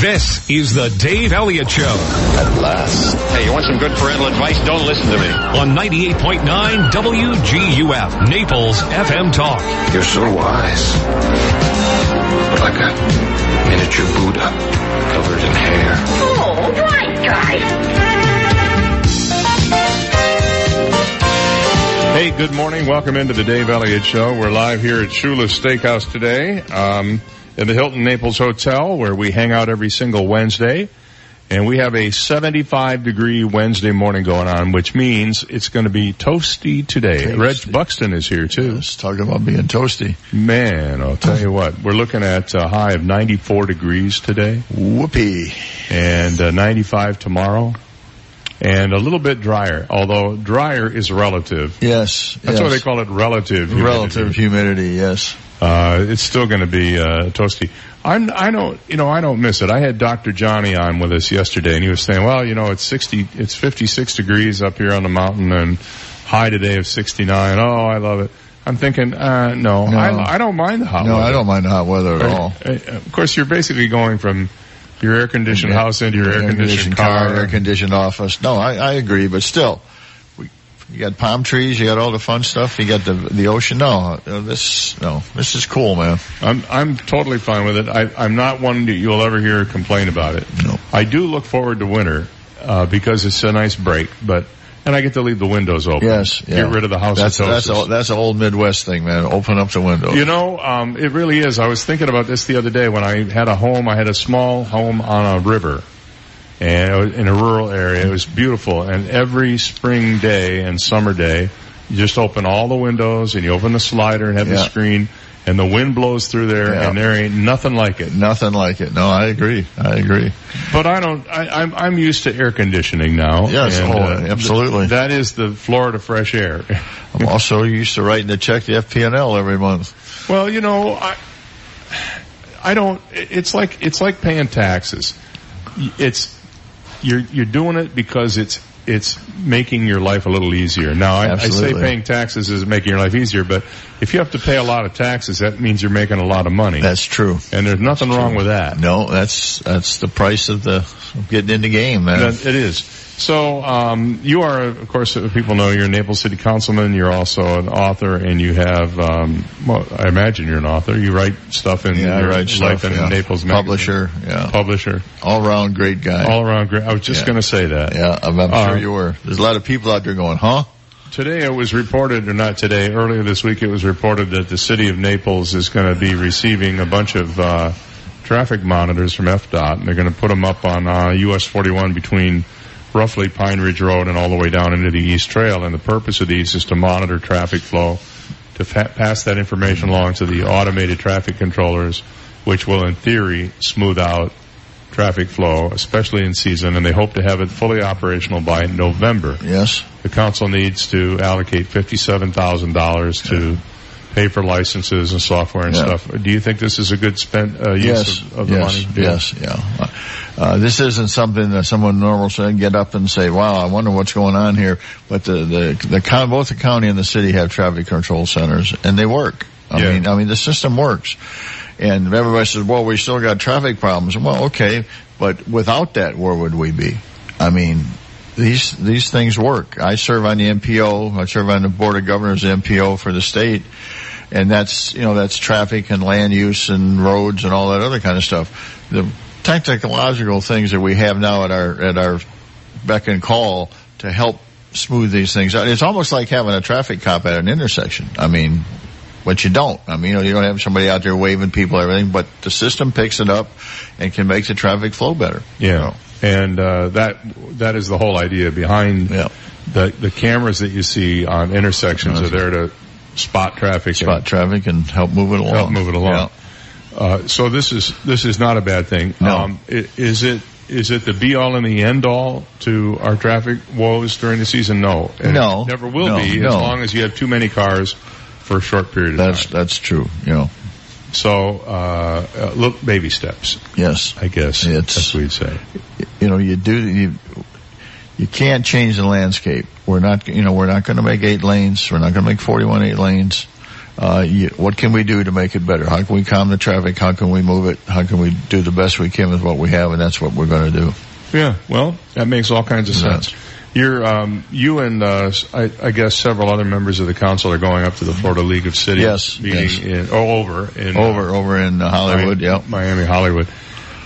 This is the Dave Elliott Show. At last. Hey, you want some good parental advice? Don't listen to me. On 98.9 WGUF, Naples FM Talk. You're so wise. Like a miniature Buddha covered in hair. Oh, right, guys. Hey, good morning. Welcome into the Dave Elliott Show. We're live here at Shula's Steakhouse today, um, in the Hilton Naples Hotel, where we hang out every single Wednesday. And we have a 75 degree Wednesday morning going on, which means it's going to be toasty today. Toasty. Reg Buxton is here too. Let's talk about being toasty. Man, I'll tell you what, we're looking at a high of 94 degrees today Whoopee. and uh, 95 tomorrow. And a little bit drier, although drier is relative. Yes. That's yes. why they call it relative. humidity. relative humidity. Yes. Uh, it's still going to be uh, toasty. I'm, I don't, you know, I don't miss it. I had Dr. Johnny on with us yesterday, and he was saying, well, you know, it's 60, it's 56 degrees up here on the mountain, and high today of 69. Oh, I love it. I'm thinking, uh, no, No. I, I don't mind the hot No, weather. I don't mind the hot weather at all. Uh, Of course, you're basically going from your air conditioned house into your air conditioned car. air conditioned office. No, I, I agree, but still, you got palm trees, you got all the fun stuff, you got the the ocean. No, uh, this no, this is cool, man. I'm I'm totally fine with it. I, I'm not one that you'll ever hear complain about it. No. I do look forward to winter uh, because it's a nice break, but and I get to leave the windows open. Yes, yeah. Get rid of the house That's that's a, that's an old Midwest thing, man. Open up the window. You know, um, it really is. I was thinking about this the other day when I had a home. I had a small home on a river, and in a rural area. It was beautiful. And every spring day and summer day, you just open all the windows and you open the slider and have the screen, and the wind blows through there, Yeah. and there ain't nothing like it. Nothing like it. No, I agree. I agree. But I don't. I, I'm I'm used to air conditioning now. Yes, and, oh, uh, absolutely. That is the Florida fresh air. I'm also used to writing the check to FP&L every month. well, you know, I I don't. It's like it's like paying taxes. It's you're you're doing it because it's it's making your life a little easier. Now, I, I say paying taxes is making your life easier, but if you have to pay a lot of taxes, that means you're making a lot of money, That's true. and there's nothing wrong with that. No, that's that's the price of the of getting in the game, man. That- it is. So, um, you are, of course, people know you're a Naples City Councilman. You're also an author, and you have, um, well, I imagine you're an author. You write stuff in Yeah, your write Life stuff, in yeah. Naples magazine. Publisher, yeah. Publisher. All around great guy. All around great. I was just Yeah. going to say that. yeah, I'm, I'm Uh, sure you were. There's a lot of people out there going, huh? Today it was reported, or not today, earlier this week it was reported that the city of Naples is going to be receiving a bunch of, uh, traffic monitors from FDOT, and they're going to put them up on, uh, US 41 between roughly Pine Ridge Road and all the way down into the East Trail. And the purpose of these is to monitor traffic flow, to fa- pass that information along to the automated traffic controllers, which will in theory smooth out traffic flow, especially in season, and they hope to have it fully operational by November Yes. the council needs to allocate fifty-seven thousand dollars to pay for licenses and software and Yeah. stuff. Do you think this is a good spent uh, use Yes. of, of the yes. money? Yes. Yeah. Uh, this isn't something that someone normal should get up and say, "Wow, I wonder what's going on here." But the the the both the county and the city have traffic control centers, and they work. I Yeah. mean, I mean, the system works. And everybody says, "Well, we still got traffic problems." Well, okay, but without that, where would we be? I mean, these these things work. I serve on the MPO. I serve on the board of governors MPO for the state, and that's you know that's traffic and land use and roads and all that other kind of stuff. The technological things that we have now at our at our beck and call to help smooth these things out. It's almost like having a traffic cop at an intersection. I mean, but you don't. I mean, you, know, you don't have somebody out there waving people, everything, but the system picks it up and can make the traffic flow better. Yeah, and uh, that that is the whole idea behind Yeah. the the cameras that you see on intersections are there to spot traffic, Spot traffic and help move it along. help move it along. Yeah. Uh, so this is this is not a bad thing. No. Um, is it is it the be all and the end all to our traffic woes during the season? No, And No. never will No, be no. as long as you have too many cars for a short period of That's time. that's true. You know. So uh, uh, look, baby steps, Yes. I guess. It's- as we'd say. you know, you do, you, you can't change the landscape. We're not, you know, we're not going to make eight lanes. We're not going to make 41 eight lanes. Uh, you, what can we do to make it better? How can we calm the traffic? How can we move it? How can we do the best we can with what we have? And that's what we're going to do. Yeah, well, that makes all kinds of sense. You're, um, you and uh, I, I guess several other members of the council are going up to the Florida League of Cities Yes, meeting yes. in oh, over in uh, Over, over in uh, Hollywood. Mi- Yep. Miami, Hollywood.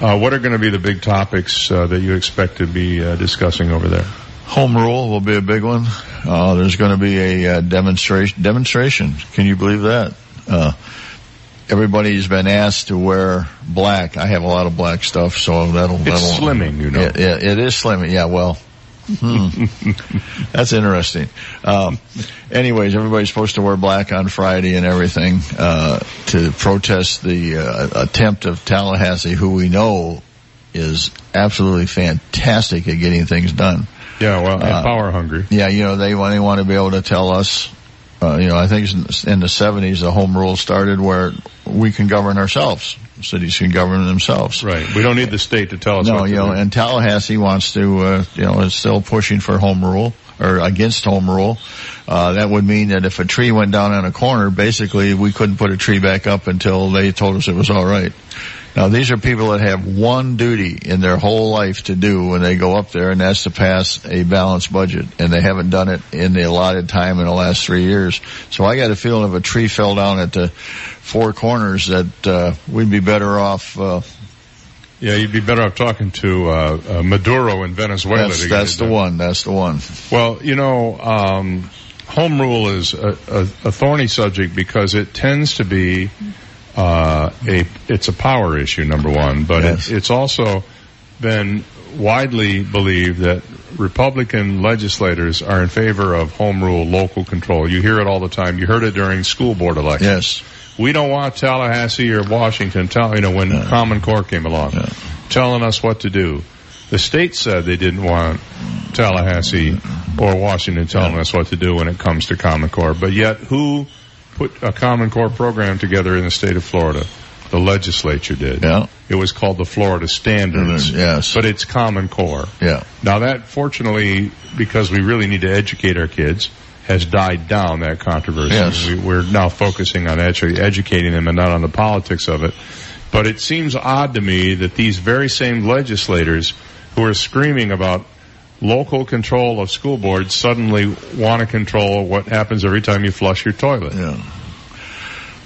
Uh, what are going to be the big topics uh, that you expect to be uh, discussing over there? Home rule will be a big one. Uh, there's going to be a uh, demonstration. Demonstration. Can you believe that? Uh, everybody's been asked to wear black. I have a lot of black stuff, so that'll. It's that'll slimming, you know. Yeah, yeah, it is slimming. Yeah, well. Hmm. That's interesting. Um, anyways, everybody's supposed to wear black on Friday and everything uh, to protest the uh, attempt of Tallahassee, who we know is absolutely fantastic at getting things done. Yeah, well, and Uh, power hungry. Yeah, you know, they want, they want to be able to tell us, uh, you know, I think it's in the 70s the home rule started where we can govern ourselves. Cities can govern themselves. Right. We don't need the state to tell us No, what to you know, do. and Tallahassee wants to, uh, you know, is still pushing for home rule or against home rule. Uh, that would mean that if a tree went down on a corner, basically we couldn't put a tree back up until they told us it was all right. Now these are people that have one duty in their whole life to do when they go up there and that's to pass a balanced budget and they haven't done it in the allotted time in the last three years. So I got a feeling if a tree fell down at the four corners that, uh, we'd be better off, uh, yeah, you'd be better off talking to uh, uh, Maduro in Venezuela. that's, to that's the one, that's the one. Well, you know, um, home rule is a, a, a thorny subject because it tends to be uh, a it's a power issue, number one, but Yes. it, it's also been widely believed that Republican legislators are in favor of home rule, local control. You hear it all the time. You heard it during school board elections. Yes. We don't want Tallahassee or Washington, tell, you know, when Common Core came along, telling us what to do. The state said they didn't want Tallahassee or Washington telling us what to do when it comes to Common Core. But yet, who put a Common Core program together in the state of Florida? The legislature did. Yeah. It was called the Florida Standards. Mm-hmm. Yes. But it's Common Core. Yeah. Now that, fortunately, because we really need to educate our kids, has died down, that controversy. Yes. We, we're now focusing on actually educating them and not on the politics of it. But it seems odd to me that these very same legislators who are screaming about local control of school boards suddenly want to control what happens every time you flush your toilet. Yeah.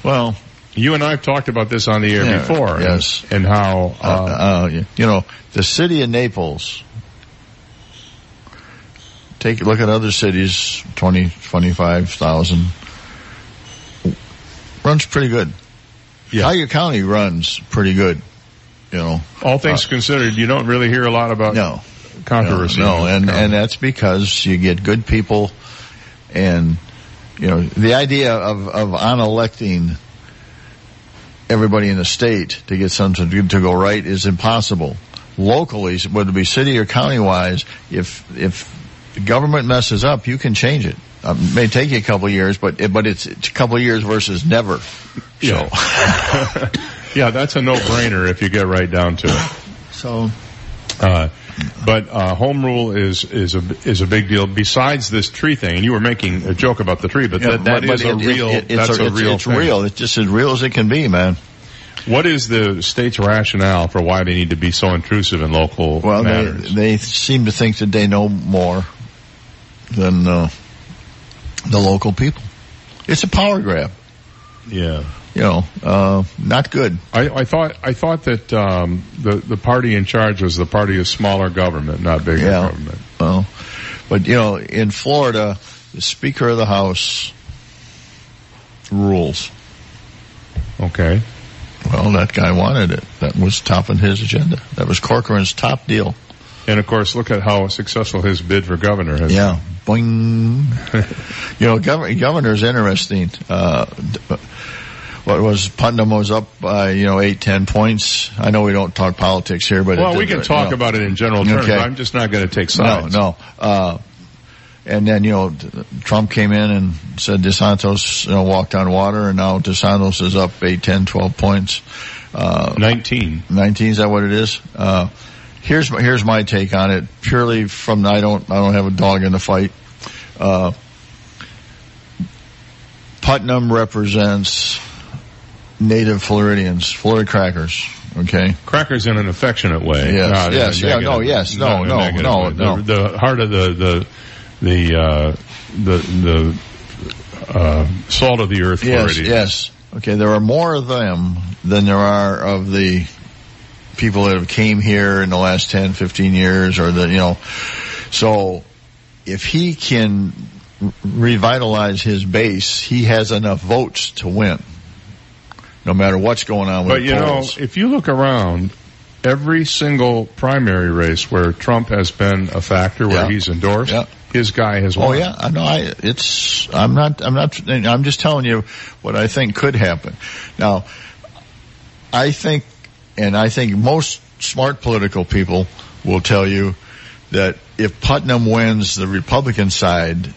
Well, You and I have talked about this on the air Yeah, before. yes. And, and how, uh, uh, uh, you know, the city of Naples, take a look at other cities, 20, 25,000, runs pretty good. Yeah. Cuyahoga County runs pretty good, you know. all things considered, you don't really hear a lot about No. Controversy. No, no, and, and that's because you get good people and, you know, the idea of, of unelecting everybody in the state to get something to, to go right is impossible. Locally, whether it be city or county wise, if, if the government messes up, you can change it. Um, it may take you a couple of years, but, it, but it's, it's a couple of years versus never. Yeah. yeah, that's a no-brainer if you get right down to it. So, Uh, but uh, home rule is is a is a big deal. Besides this tree thing, and you were making a joke about the tree, but yeah, that, that but- is but a real. it- it's that's a, it's, real. It's thing. real. It's just as real as it can be, man. What is the state's rationale for why they need to be so intrusive in local Well, they, they seem to think that they know more than uh, the local people. It's a power grab. yeah. You know, uh, not good. I, I thought I thought that um, the the party in charge was the party of smaller government, not bigger Yeah. government. Well, but you know, in Florida, the Speaker of the House rules. Okay. Well, that guy wanted it. That was top on his agenda. That was Corcoran's top deal. And of course, look at how successful his bid for governor has. Yeah. Boing. you know, gov- governor's interesting. Uh, d- what was Putnam was up by, you know, eight, ten points. I know we don't talk politics here, but Well, it we can talk no. about it in general terms. Okay. I'm just not going to take sides. No, no. Uh, and then, you know, Trump came in and said DeSantis, you know, walked on water and now DeSantis is up 8, 10, 12 points. Uh, 19. 19, is that what it is? Uh, here's my, here's my take on it purely from, I don't, I don't have a dog in the fight. Uh, Putnam represents native Floridians, Florida crackers. Okay. Crackers in an affectionate way. Yes, yes, yeah, no, yes, no, not in a no, no, no. The, the heart of the the the uh, the the uh, salt of the earth Yes, Floridians. yes. Okay, there are more of them than there are of the people that have came here in the last 10, 15 years or the, you know, so if he can revitalize his base, he has enough votes to win. No matter what's going on with But you know, if you look around, every single primary race where Trump has been a factor, where Yeah. he's endorsed, Yeah. his guy has oh, won. Oh yeah, I know. I it's I'm not I'm not I'm just telling you what I think could happen. Now, I think, and I think most smart political people will tell you that if Putnam wins the Republican side,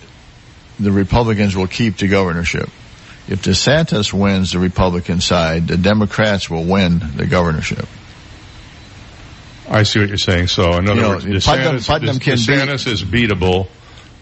the Republicans will keep the governorship. If DeSantis wins the Republican side, the Democrats will win the governorship. I see what you're saying. So, in other You know, words, Putnam- DeSantis, Putnam can DeSantis is beatable.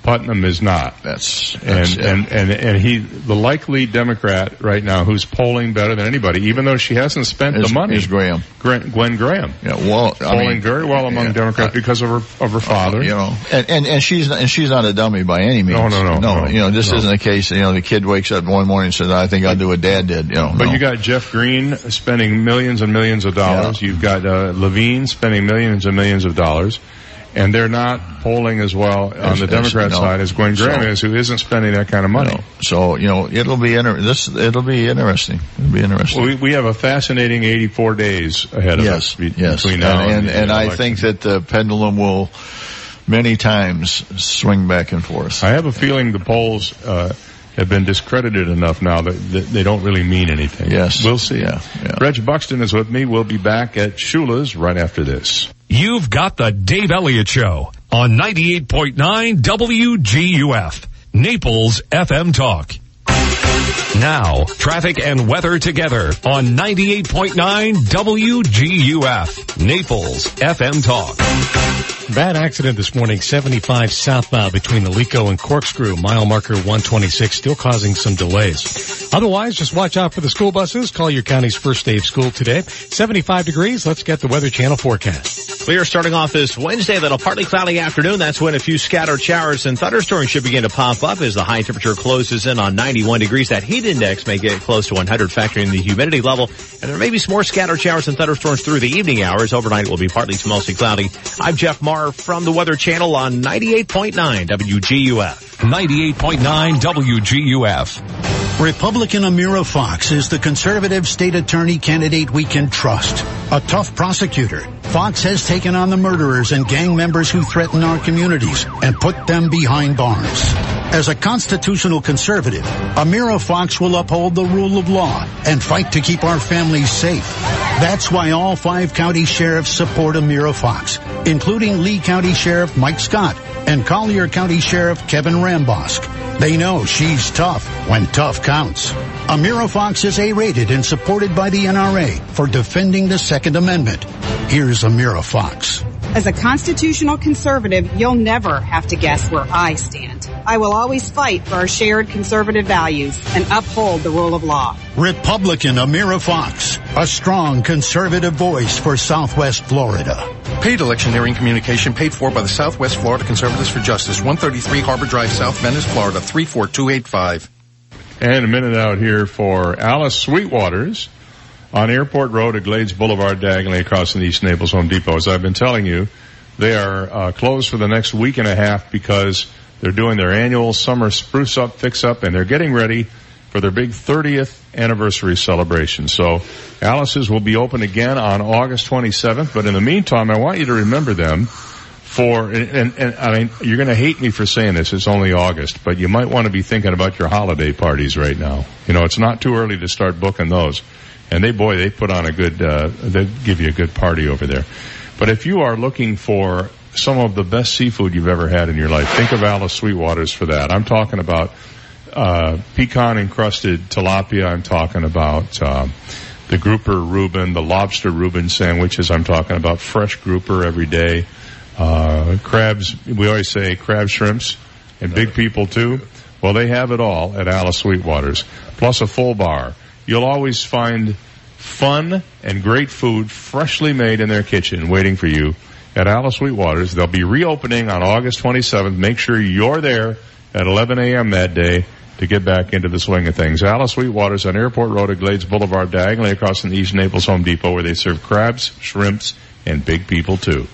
Putnam is not. That's, that's And, it. and, and, and he, the likely Democrat right now who's polling better than anybody, even though she hasn't spent is, the money, is Graham. Gwen, Gwen Graham. Yeah, well, I polling mean, very well among yeah, Democrats uh, because of her, of her father. You know, and, and, and she's, not, and she's not a dummy by any means. No, no, no, No, no, you know, this no. isn't a case, you know, the kid wakes up one morning and says, I think I'll do what dad did, you know. But no. you got Jeff Greene spending millions and millions of dollars. You've got uh, Levine spending millions and millions of dollars. And they're not polling as well on As- the as- Democrat no. side as Gwen Graham So- is, who isn't spending that kind of money. No. So, you know, it'll be inter- this, it'll be interesting. It'll be interesting. Well, we, we have a fascinating 84 days ahead of yes, us be- yes. between now and, and, the and I think that the pendulum will many times swing back and forth. I have a feeling the polls uh, have been discredited enough now that, that they don't really mean anything. Yes. We'll see. Yeah, yeah. Reg Buxton is with me. We'll be back at Shula's right after this. You've got the Dave Elliott Show on 98.9 WGUF, Naples FM Talk. Now, traffic and weather together on 98.9 WGUF, Naples FM Talk. Bad accident this morning, 75 southbound between Alico and Corkscrew, mile marker 126, still causing some delays. Otherwise, just watch out for the school buses. Call your county's first day of school today. 75 degrees. Let's get the Weather Channel forecast. Clear starting off this Wednesday, then a partly cloudy afternoon. That's when a few scattered showers and thunderstorms should begin to pop up as the high temperature closes in on 91 degrees. That heat index may get close to 100 factoring the humidity level. And there may be some more scattered showers and thunderstorms through the evening hours. Overnight it will be partly to mostly cloudy. I'm Jeff Marr from the Weather Channel on 98.9 WGUF. 98.9 WGUF. Republican Amira Fox is the conservative state attorney candidate we can trust. A tough prosecutor, Fox has taken on the murderers and gang members who threaten our communities and put them behind bars. As a constitutional conservative, Amira Fox will uphold the rule of law and fight to keep our families safe. That's why all five county sheriffs support Amira Fox, including Lee County Sheriff Mike Scott and Collier County Sheriff Kevin Rambosk. They know she's tough when tough counts. Amira Fox is A-rated and supported by the NRA for defending the Second Amendment. Here's Amira Fox. As a constitutional conservative, you'll never have to guess where I stand. I will always fight for our shared conservative values and uphold the rule of law. Republican Amira Fox, a strong conservative voice for Southwest Florida. Paid electioneering communication paid for by the Southwest Florida Conservatives for Justice, 133 Harbor Drive, South Venice, Florida, 34285. And a minute out here for Alice Sweetwaters on Airport Road at Glades Boulevard, diagonally across from the East Naples Home Depot. As I've been telling you, they are uh, closed for the next week and a half because they're doing their annual summer spruce up, fix up, and they're getting ready for their big 30th anniversary celebration. So Alice's will be open again on August 27th, but in the meantime, I want you to remember them for, and, and, and I mean, you're going to hate me for saying this. It's only August, but you might want to be thinking about your holiday parties right now. You know, it's not too early to start booking those. And they, boy, they put on a good, uh, they give you a good party over there. But if you are looking for some of the best seafood you've ever had in your life, think of Alice Sweetwaters for that. I'm talking about, uh, pecan encrusted tilapia. I'm talking about, um, the grouper Reuben, the lobster Reuben sandwiches. I'm talking about fresh grouper every day. Uh, crabs, we always say crab shrimps and big people too. Well, they have it all at Alice Sweetwater's, plus a full bar. You'll always find fun and great food freshly made in their kitchen waiting for you at Alice Sweetwater's. They'll be reopening on August 27th. Make sure you're there at 11 a.m. that day to get back into the swing of things. Alice Sweetwater's on Airport Road at Glades Boulevard, diagonally across from the East Naples Home Depot, where they serve crabs, shrimps, and big people too.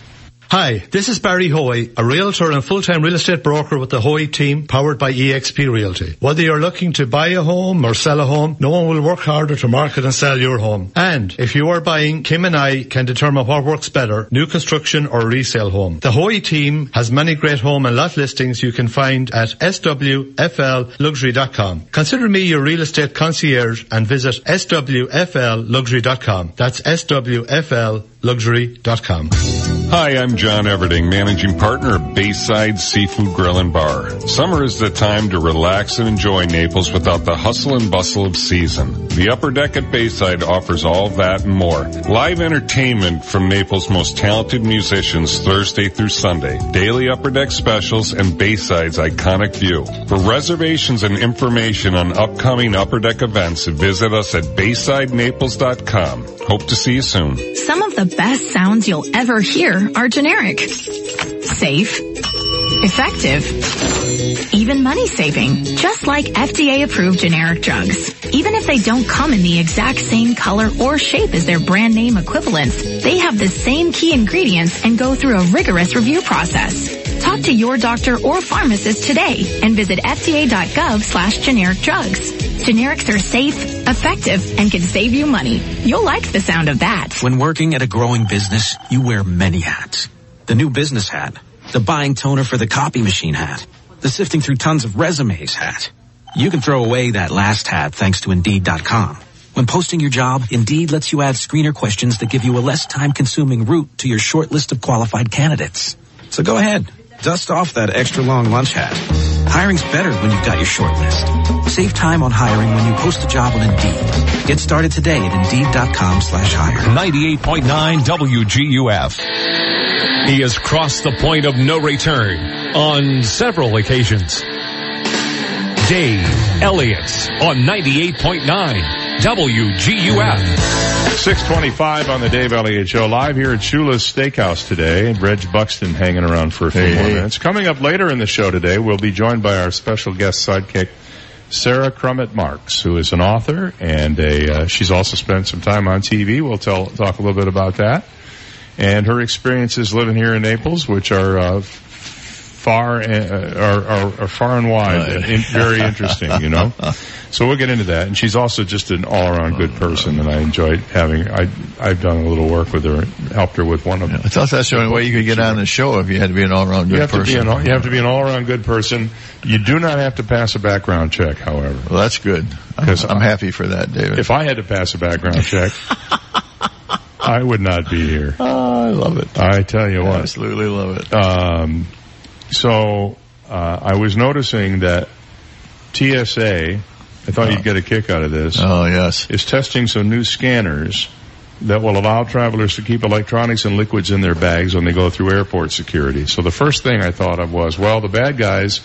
Hi, this is Barry Hoy, a realtor and full-time real estate broker with the Hoy team powered by eXp Realty. Whether you're looking to buy a home or sell a home, no one will work harder to market and sell your home. And if you are buying, Kim and I can determine what works better, new construction or resale home. The Hoy team has many great home and lot listings you can find at swflluxury.com. Consider me your real estate concierge and visit swflluxury.com. That's swfl luxury.com. Hi, I'm John Everding, managing partner of Bayside Seafood Grill and Bar. Summer is the time to relax and enjoy Naples without the hustle and bustle of season. The upper deck at Bayside offers all that and more. Live entertainment from Naples' most talented musicians Thursday through Sunday. Daily upper deck specials and Bayside's iconic view. For reservations and information on upcoming upper deck events, visit us at BaysideNaples.com. Hope to see you soon. Some of the best sounds you'll ever hear are generic. Safe. Effective. Even money saving. Just like FDA approved generic drugs. Even if they don't come in the exact same color or shape as their brand name equivalents, they have the same key ingredients and go through a rigorous review process. Talk to your doctor or pharmacist today and visit fda.gov slash generic drugs. Generics are safe, effective, and can save you money. You'll like the sound of that. When working at a growing business, you wear many hats. The new business hat, the buying toner for the copy machine hat, the sifting through tons of resumes hat. You can throw away that last hat thanks to Indeed.com. When posting your job, Indeed lets you add screener questions that give you a less time-consuming route to your short list of qualified candidates. So go ahead, dust off that extra long lunch hat. Hiring's better when you've got your short list. Save time on hiring when you post a job on Indeed. Get started today at Indeed.com slash hire. 98.9 WGUF. He has crossed the point of no return on several occasions. Dave Elliott on 98.9 WGUF. 625 on the Dave Elliott Show, live here at Shula's Steakhouse today. And Reg Buxton hanging around for a few Hey, more hey. minutes. Coming up later in the show today, we'll be joined by our special guest sidekick, Sara Crummett Marx, who is an author and a, uh, she's also spent some time on TV. We'll tell, talk a little bit about that. And her experiences living here in Naples, which are, uh, far, uh, are, are, are far and wide, and in, very interesting, you know. So we'll get into that. And she's also just an all-around good person, and I enjoyed having. I I've done a little work with her, helped her with one of. them. I thought that's the only way you could get on the show if you had to be an all-around You good have to be person. an you have to be an all-around good person. You do not have to pass a background check, however. Well, that's good. I'm, 'Cause I'm happy for that, David. If I had to pass a background check, I would not be here. Oh, I love it. I tell you what. Absolutely love it. Um, so uh, I was noticing that TSA, I thought you'd get a kick out of this. Oh, yes. Is testing some new scanners that will allow travelers to keep electronics and liquids in their bags when they go through airport security. So the first thing I thought of was, well, the bad guys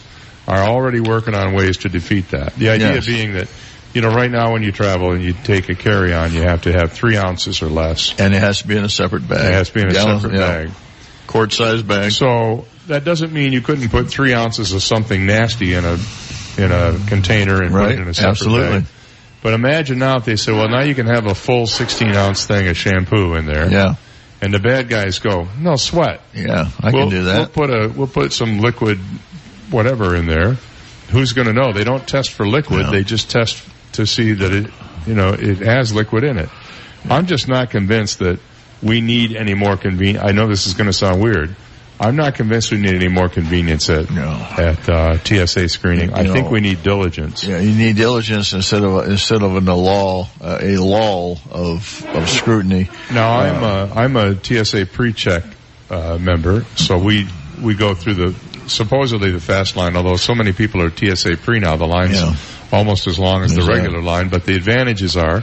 are already working on ways to defeat that. The idea Yes. being that, you know, right now when you travel and you take a carry-on, you have to have three ounces or less. And it has to be in a separate bag. It has to be in a Gallon- separate yeah. bag. Quart-sized bag. So that doesn't mean you couldn't put three ounces of something nasty in a in a container and put it in a separate Absolutely. bag. But imagine now if they say, well, now you can have a full 16 ounce thing of shampoo in there. Yeah. And the bad guys go, no sweat. Yeah, I we'll, can do that. We'll put a we'll put some liquid, whatever in there. Who's going to know? They don't test for liquid. No. They just test to see that it, you know, it has liquid in it. I'm just not convinced that we need any more conven. I know this is going to sound weird. I'm not convinced we need any more convenience at at uh, TSA screening. I You think we need diligence. Yeah, you need diligence instead of instead of an lull, uh, a lull of of scrutiny. Now I'm a I'm a TSA pre-check uh, member, so we we go through the supposedly the fast line. Although so many people are TSA pre now, the line's Yeah. almost as long as the Exactly. regular line. But the advantages are.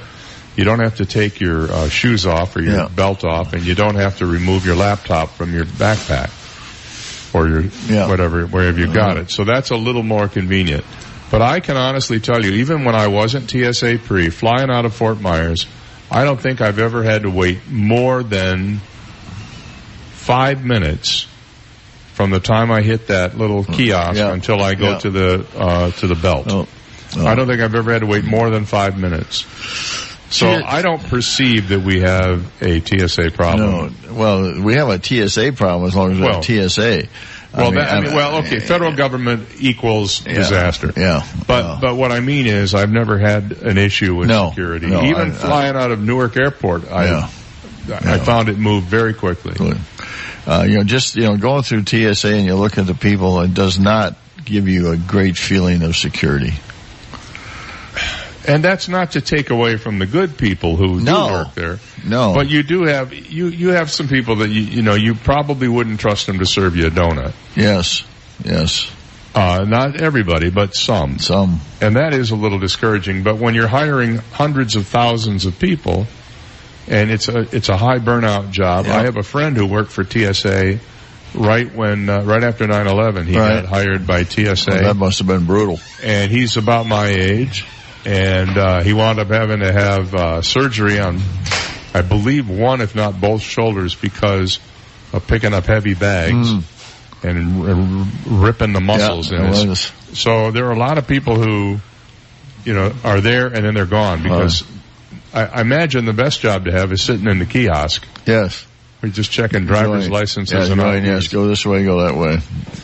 You don't have to take your uh, shoes off or your Yeah. belt off, and you don't have to remove your laptop from your backpack or your Yeah. whatever wherever you got it. So that's a little more convenient. But I can honestly tell you, even when I wasn't TSA pre, flying out of Fort Myers, I don't think I've ever had to wait more than five minutes from the time I hit that little kiosk Yeah. until I go Yeah. to the uh, to the belt. Oh. I don't think I've ever had to wait more than five minutes. So I don't perceive that we have a TSA problem. No, well, we have a TSA problem as long as we Well, have TSA. Well, that, I mean, well, okay, federal government equals Yeah, disaster. yeah, But but what I mean is, I've never had an issue with No, security. no, Even I- I- flying out of Newark Airport, I Yeah. I found it moved very quickly. uh, you know, just you know, going through TSA and you look at the people, it does not give you a great feeling of security. And that's not to take away from the good people who No. do work there. No, But you do have you you have some people that you you know you probably wouldn't trust them to serve you a donut. yes, yes, Uh, not everybody, but some. Some. And that is a little discouraging. But when you're hiring hundreds of thousands of people, and it's a, it's a high burnout job. I have a friend who worked for TSA right when, uh, right after 9-11. He Right. got hired by TSA. Well, that must have been brutal. and he's about my age. And, uh, he wound up having to have, uh, surgery on, I believe one, if not both shoulders because of picking up heavy bags. Mm. And, and ripping the muscles Yeah, in his, was. so there are a lot of people who, you know, are there and then they're gone because I, I imagine the best job to have is sitting in the kiosk. Yes. We're just checking driver's licenses Yeah, and all. yes, go this way, go that way.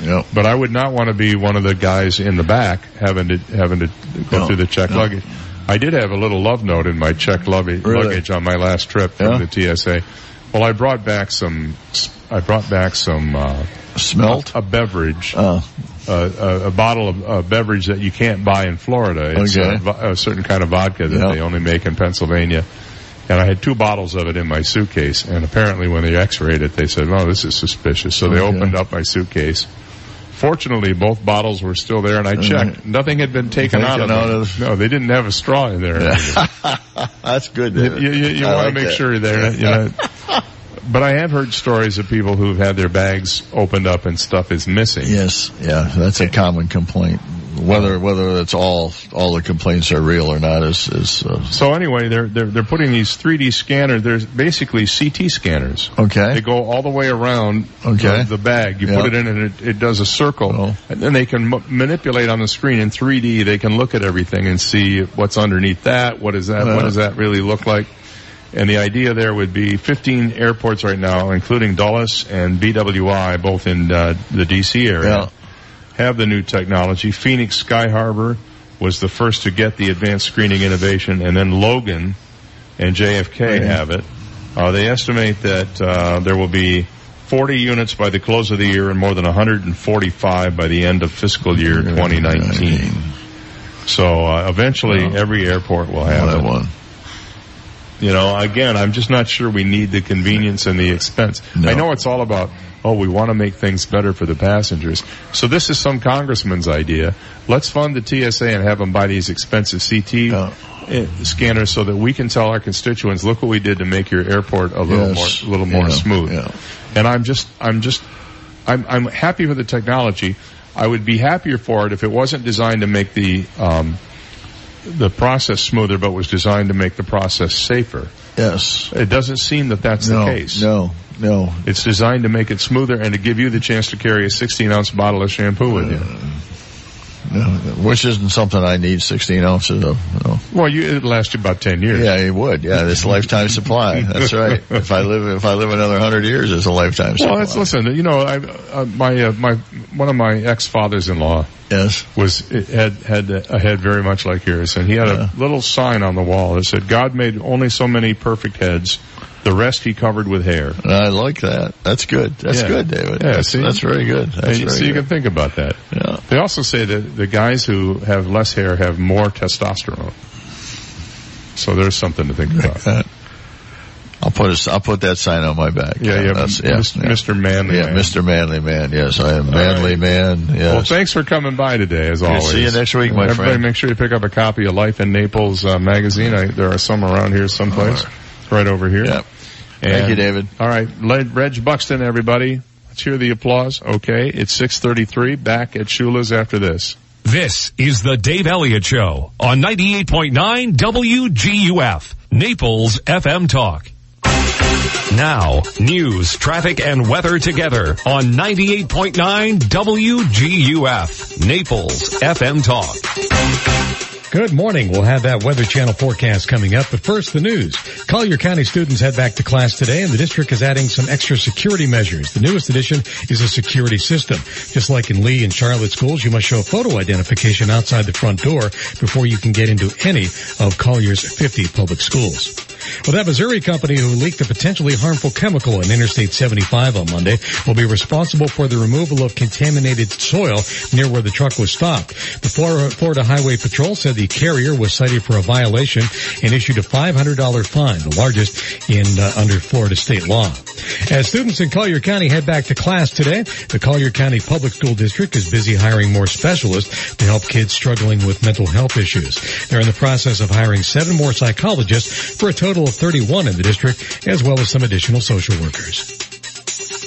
Yep. But I would not want to be one of the guys in the back having to having to go No, through the check no. luggage. I did have a little love note in my check luggage, Really? luggage on my last trip from Yeah? the TSA. Well, I brought back some. I brought back some uh, smelt a, beverage, uh, a, a bottle of a beverage that you can't buy in Florida. It's Okay. a, a certain kind of vodka that Yeah. they only make in Pennsylvania. And I had two bottles of it in my suitcase. And apparently when they x-rayed it, they said, "Oh, this is suspicious." So they Okay. opened up my suitcase. Fortunately, both bottles were still there, and I mm. checked. Nothing had been taken, out of them. out of- no, they didn't have a straw in there. That's good. David. you, you, you want like to make that. sure they're, you know. But I have heard stories of people who've had their bags opened up and stuff is missing. Yes, yeah, that's a common complaint. Whether whether it's all all the complaints are real or not is is uh, So anyway, they're they're they're putting these 3D scanners. They're basically CT scanners. okay. They go all the way around Okay. the, the bag. You Yeah. put it in and it, it does a circle. Oh. And then they can m- manipulate on the screen in 3D. They can look at everything and see what's underneath that. What is that? Yeah. What does that really look like? And the idea there would be 15 airports right now, including Dulles and BWI, both in uh, the DC area, Yeah. Have the new technology. Phoenix Sky Harbor was the first to get the advanced screening innovation, and then Logan and JFK have it. Uh, they estimate that uh, there will be 40 units by the close of the year and more than 145 by the end of fiscal year 2019. So uh, eventually, Wow. every airport will have that it. one. You know, again, I'm just not sure we need the convenience and the expense. No. I know it's all about, oh, we want to make things better for the passengers. So this is some congressman's idea. Let's fund the TSA and have them buy these expensive CT eh, scanners so that we can tell our constituents, look what we did to make your airport a little Yes. more, a little more Yeah. smooth. Yeah. And I'm just, I'm just, I'm, I'm happy with the technology. I would be happier for it if it wasn't designed to make the, um, the process smoother, but was designed to make the process safer. Yes. It doesn't seem that that's no, the case. No. No. It's designed to make it smoother and to give you the chance to carry a 16 ounce bottle of shampoo with you. Uh, Which isn't something I need 16 ounces of. No. Well, you, it'd last you about 10 years. Yeah, it would. Yeah, this lifetime supply. That's right. If I live, if I live another hundred years, it's a lifetime supply. Well, that's, listen, you know, I, uh, my, uh, my, one of my ex-fathers-in-law yes. was, had, had a head very much like yours, and he had Yeah. a little sign on the wall that said, God made only so many perfect heads, the rest he covered with hair. I like that. That's good. That's Yeah. good, David. Yeah, that's, see? that's very good. That's very so you can think about that. Yeah. They also say that the guys who have less hair have more testosterone. So there's something to think about. I'll put a, I'll put that sign on my back. Yeah, yeah, Mis- Mr. Manly Yeah, Man. Mr. Manly Man. Yes, I am manly right. man. Yes. Well, thanks for coming by today, as Good always. see you next week, my Everybody friend. Everybody, make sure you pick up a copy of Life in Naples uh, magazine. I, there are some around here someplace. Right over here. Yep. And- Thank you, David. All right. Reg Buxton, everybody. Let's hear the applause. Okay. It's 633. Back at Shula's after this. This is the Dave Elliott Show on 98.9 WGUF, Naples FM Talk. Now, news, traffic, and weather together on 98.9 WGUF, Naples FM Talk. Good morning. We'll have that Weather Channel forecast coming up, but first the news. Collier County students head back to class today and the district is adding some extra security measures. The newest addition is a security system. Just like in Lee and Charlotte schools, you must show photo identification outside the front door before you can get into any of Collier's 50 public schools. Well, that Missouri company who leaked a potentially harmful chemical in Interstate 75 on Monday will be responsible for the removal of contaminated soil near where the truck was stopped. The Florida Highway Patrol said the carrier was cited for a violation and issued a $500 fine, the largest in uh, under Florida state law. As students in Collier County head back to class today, the Collier County Public School District is busy hiring more specialists to help kids struggling with mental health issues. They're in the process of hiring seven more psychologists for a total of 31 in the district, as well as some additional social workers.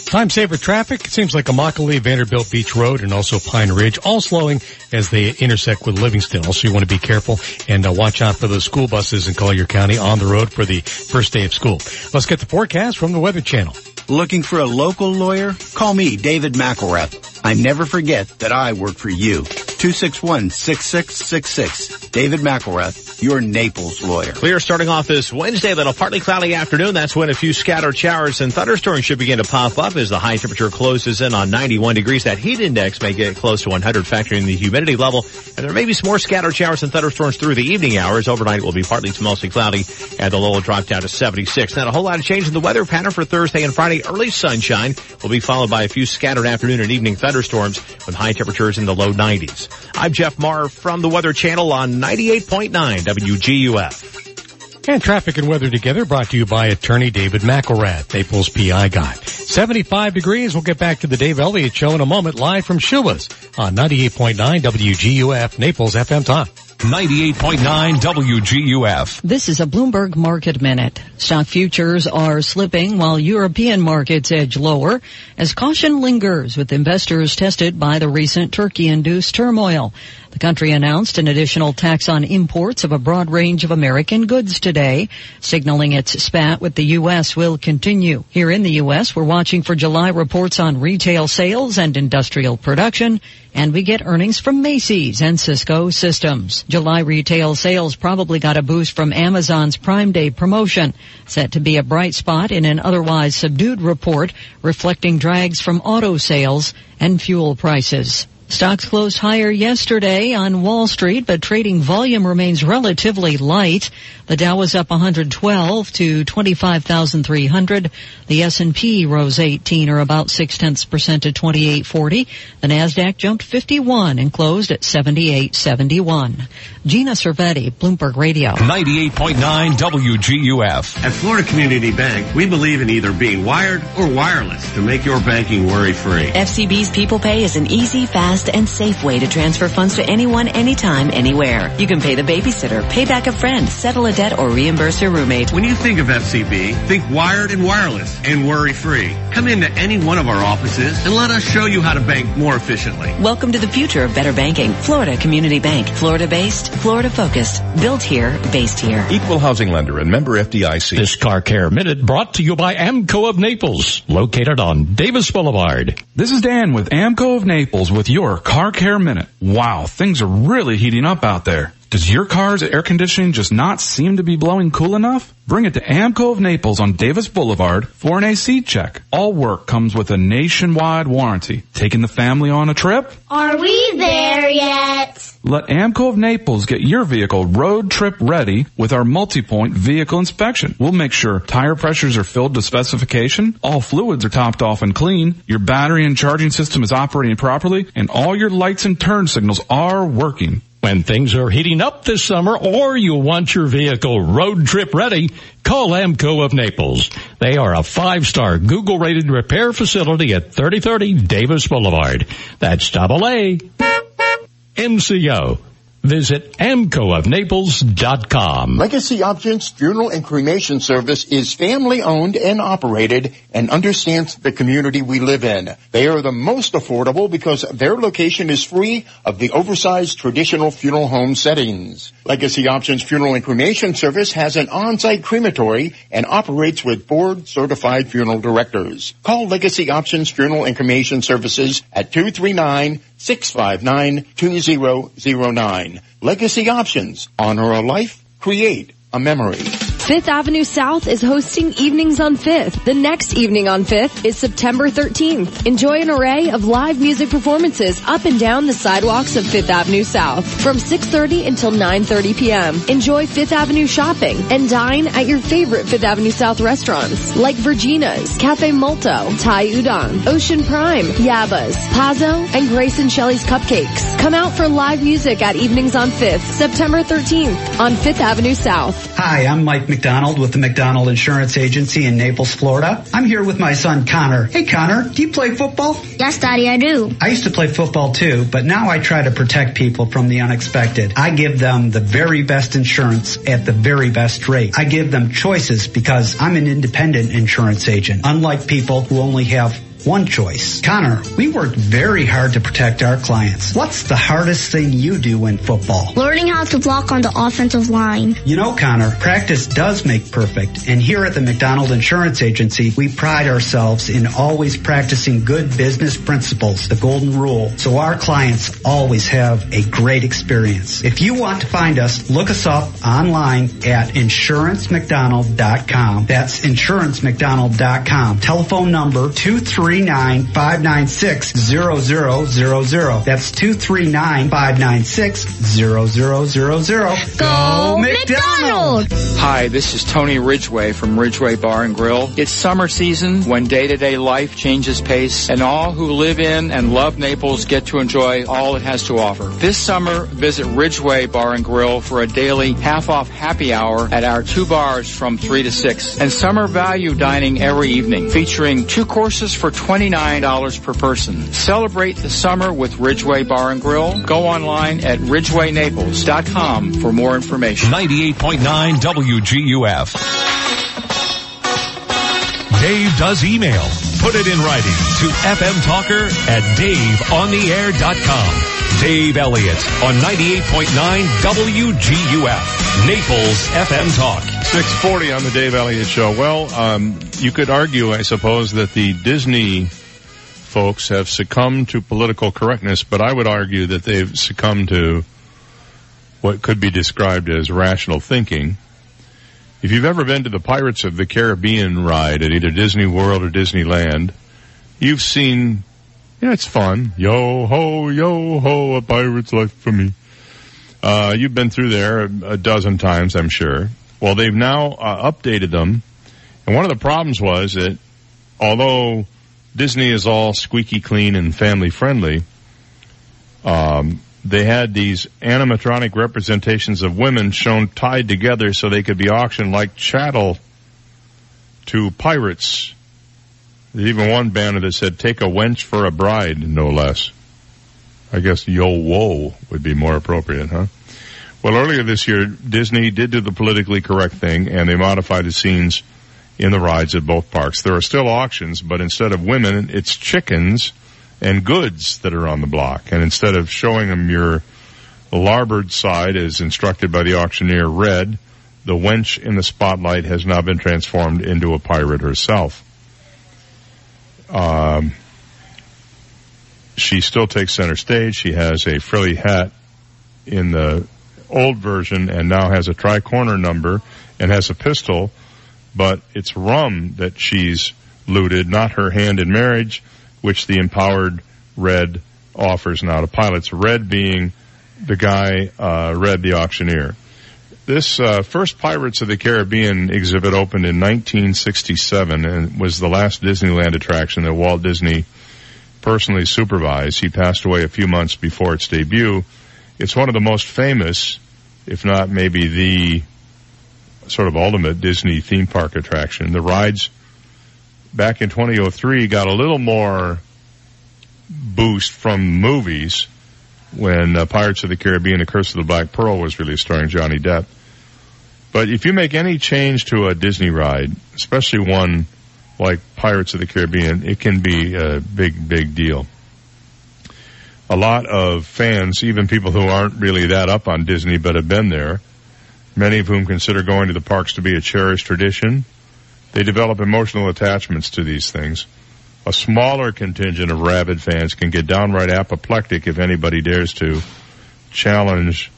Time saver traffic. It seems like Immokalee, Vanderbilt Beach Road, and also Pine Ridge, all slowing as they intersect with Livingston. Also, you want to be careful and uh, watch out for those school buses in Collier County on the road for the first day of school. Let's get the forecast from the Weather Channel. Looking for a local lawyer? Call me, David McElrath. I never forget that I work for you. 261-6666. David McElrath, your Naples lawyer. Clear starting off this Wednesday, a little partly cloudy afternoon. That's when a few scattered showers and thunderstorms should begin to pop up as the high temperature closes in on 91 degrees. That heat index may get close to 100 factoring the humidity level. And there may be some more scattered showers and thunderstorms through the evening hours. Overnight it will be partly to mostly cloudy and the low will drop down to 76. Not a whole lot of change in the weather pattern for Thursday and Friday. Early sunshine will be followed by a few scattered afternoon and evening thunderstorms with high temperatures in the low 90s. I'm Jeff Marr from the Weather Channel on 98.9 WGUF. And traffic and weather together brought to you by attorney David McElrath, Naples PI guy. 75 degrees. We'll get back to the Dave Elliott show in a moment live from Shula's on 98.9 WGUF Naples FM Talk. 98.9 WGUF. This is a Bloomberg Market Minute. Stock futures are slipping while European markets edge lower as caution lingers with investors tested by the recent Turkey-induced turmoil. The country announced an additional tax on imports of a broad range of American goods today, signaling its spat with the U.S. will continue. Here in the U.S., we're watching for July reports on retail sales and industrial production, and we get earnings from Macy's and Cisco Systems. July retail sales probably got a boost from Amazon's Prime Day promotion, set to be a bright spot in an otherwise subdued report reflecting drags from auto sales and fuel prices. Stocks closed higher yesterday on Wall Street, but trading volume remains relatively light. The Dow was up 112 to 25,300. The S&P rose 18 or about six tenths percent to 2840. The Nasdaq jumped 51 and closed at 7871. Gina Cervetti, Bloomberg Radio. 98.9 WGUF. At Florida Community Bank, we believe in either being wired or wireless to make your banking worry-free. FCB's People Pay is an easy, fast, and safe way to transfer funds to anyone, anytime, anywhere. You can pay the babysitter, pay back a friend, settle a debt, or reimburse your roommate. When you think of FCB, think wired and wireless and worry-free. Come into any one of our offices and let us show you how to bank more efficiently. Welcome to the future of better banking. Florida Community Bank. Florida-based, Florida-focused. Built here, based here. Equal housing lender and member FDIC. This Car Care Minute brought to you by AAMCO of Naples, located on Davis Boulevard. This is Dan with AAMCO of Naples with your Car Care Minute. Wow, things are really heating up out there. Does your car's air conditioning just not seem to be blowing cool enough? Bring it to AAMCO of Naples on Davis Boulevard for an AC check. All work comes with a nationwide warranty. Taking the family on a trip? Are we there yet? Let AAMCO of Naples get your vehicle road trip ready with our multi-point vehicle inspection. We'll make sure tire pressures are filled to specification, all fluids are topped off and clean, your battery and charging system is operating properly, and all your lights and turn signals are working. When things are heating up this summer or you want your vehicle road trip ready, call AAMCO of Naples. They are a five-star Google rated repair facility at 3030 Davis Boulevard. That's double A. MCO. Visit amcoofnaples.com. Legacy Options Funeral and Cremation Service is family owned and operated and understands the community we live in. They are the most affordable because their location is free of the oversized traditional funeral home settings. Legacy Options Funeral and Cremation Service has an on-site crematory and operates with board certified funeral directors. Call Legacy Options Funeral and Cremation Services at 239 659 2009. Legacy Options. Honor a life. Create a memory. Fifth Avenue South is hosting Evenings on Fifth. The next evening on Fifth is September 13th. Enjoy an array of live music performances up and down the sidewalks of Fifth Avenue South from 6.30 until 9.30 p.m. Enjoy Fifth Avenue shopping and dine at your favorite Fifth Avenue South restaurants like Virginia's, Cafe Molto, Thai Udon, Ocean Prime, Yaba's, Pazzo, and Grace and Shelley's Cupcakes. Come out for live music at Evenings on Fifth, September 13th on Fifth Avenue South. Hi, I'm Mike McDonald with the McDonald Insurance Agency in Naples, Florida. I'm here with my son Connor. Hey Connor, do you play football? Yes, Daddy, I do. I used to play football too, but now I try to protect people from the unexpected. I give them the very best insurance at the very best rate. I give them choices because I'm an independent insurance agent, unlike people who only have one choice. Connor, we work very hard to protect our clients. What's the hardest thing you do in football? Learning how to block on the offensive line. You know, Connor, practice does make perfect. And here at the McDonald Insurance Agency, we pride ourselves in always practicing good business principles, the golden rule, so our clients always have a great experience. If you want to find us, look us up online at insurancemcdonald.com. That's insurancemcdonald.com. Telephone number 23 239-596-0000. That's 239-596-0000. Go McDonald! Hi, this is Tony Ridgway from Ridgway Bar and Grill. It's summer season when day-to-day life changes pace and all who live in and love Naples get to enjoy all it has to offer. This summer, visit Ridgway Bar and Grill for a daily half-off happy hour at our two bars from 3 to 6 and summer value dining every evening featuring two courses for $29 per person. Celebrate the summer with Ridgway Bar and Grill. Go online at ridgewaynaples.com for more information. 98.9 WGUF. Dave does email. Put it in writing to fmtalker at daveontheair.com. Dave Elliott on 98.9 WGUF. Naples FM Talk. 640 on the Dave Elliott Show. Well, um, you could argue, I suppose, that the Disney folks have succumbed to political correctness, but I would argue that they've succumbed to what could be described as rational thinking. If you've ever been to the Pirates of the Caribbean ride at either Disney World or Disneyland, you've seen, you know, it's fun. Yo ho, yo ho, a pirate's life for me. Uh, you've been through there a, a dozen times, I'm sure. Well, they've now uh, updated them, and one of the problems was that although Disney is all squeaky clean and family friendly, um, they had these animatronic representations of women shown tied together so they could be auctioned like chattel to pirates. There's even one banner that said, take a wench for a bride, no less. I guess yo whoa would be more appropriate, huh? Well, earlier this year, Disney did do the politically correct thing and they modified the scenes in the rides at both parks. There are still auctions, but instead of women, it's chickens and goods that are on the block. And instead of showing them your larboard side as instructed by the auctioneer red, the wench in the spotlight has now been transformed into a pirate herself. Um, she still takes center stage. She has a frilly hat in the old version and now has a tri-corner number and has a pistol, but it's rum that she's looted, not her hand in marriage, which the empowered Red offers now to pilots. Red being the guy, uh, Red the auctioneer. This uh, first Pirates of the Caribbean exhibit opened in 1967 and was the last Disneyland attraction that Walt Disney personally supervised. He passed away a few months before its debut. It's one of the most famous, if not maybe the sort of ultimate Disney theme park attraction. The rides back in 2003 got a little more boost from movies when uh, Pirates of the Caribbean: The Curse of the Black Pearl was released, starring Johnny Depp. But if you make any change to a Disney ride, especially one like Pirates of the Caribbean, it can be a big, big deal. A lot of fans, even people who aren't really that up on Disney but have been there, many of whom consider going to the parks to be a cherished tradition, they develop emotional attachments to these things. A smaller contingent of rabid fans can get downright apoplectic if anybody dares to challenge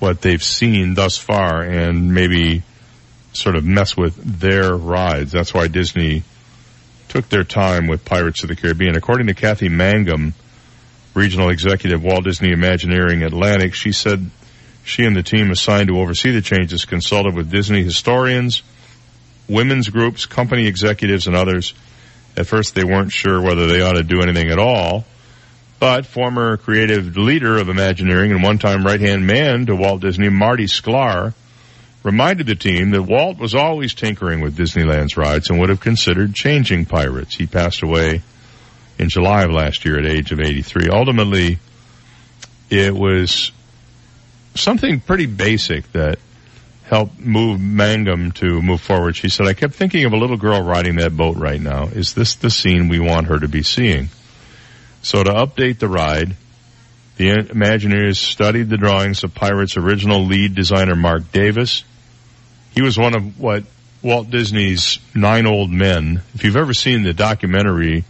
what they've seen thus far and maybe sort of mess with their rides. That's why Disney took their time with Pirates of the Caribbean. According to Kathy Mangum, regional executive Walt Disney Imagineering Atlantic, she said she and the team assigned to oversee the changes consulted with Disney historians, women's groups, company executives, and others. At first they weren't sure whether they ought to do anything at all, but former creative leader of Imagineering and one-time right-hand man to Walt Disney, Marty Sklar, reminded the team that Walt was always tinkering with Disneyland's rides and would have considered changing Pirates. He passed away in July of last year at age of 83. Ultimately, it was something pretty basic that helped move Mangum to move forward. She said, I kept thinking of a little girl riding that boat right now. Is this the scene we want her to be seeing? So to update the ride, the Imagineers studied the drawings of Pirates original lead designer Marc Davis. He was one of what Walt Disney's nine old men. If you've ever seen the documentary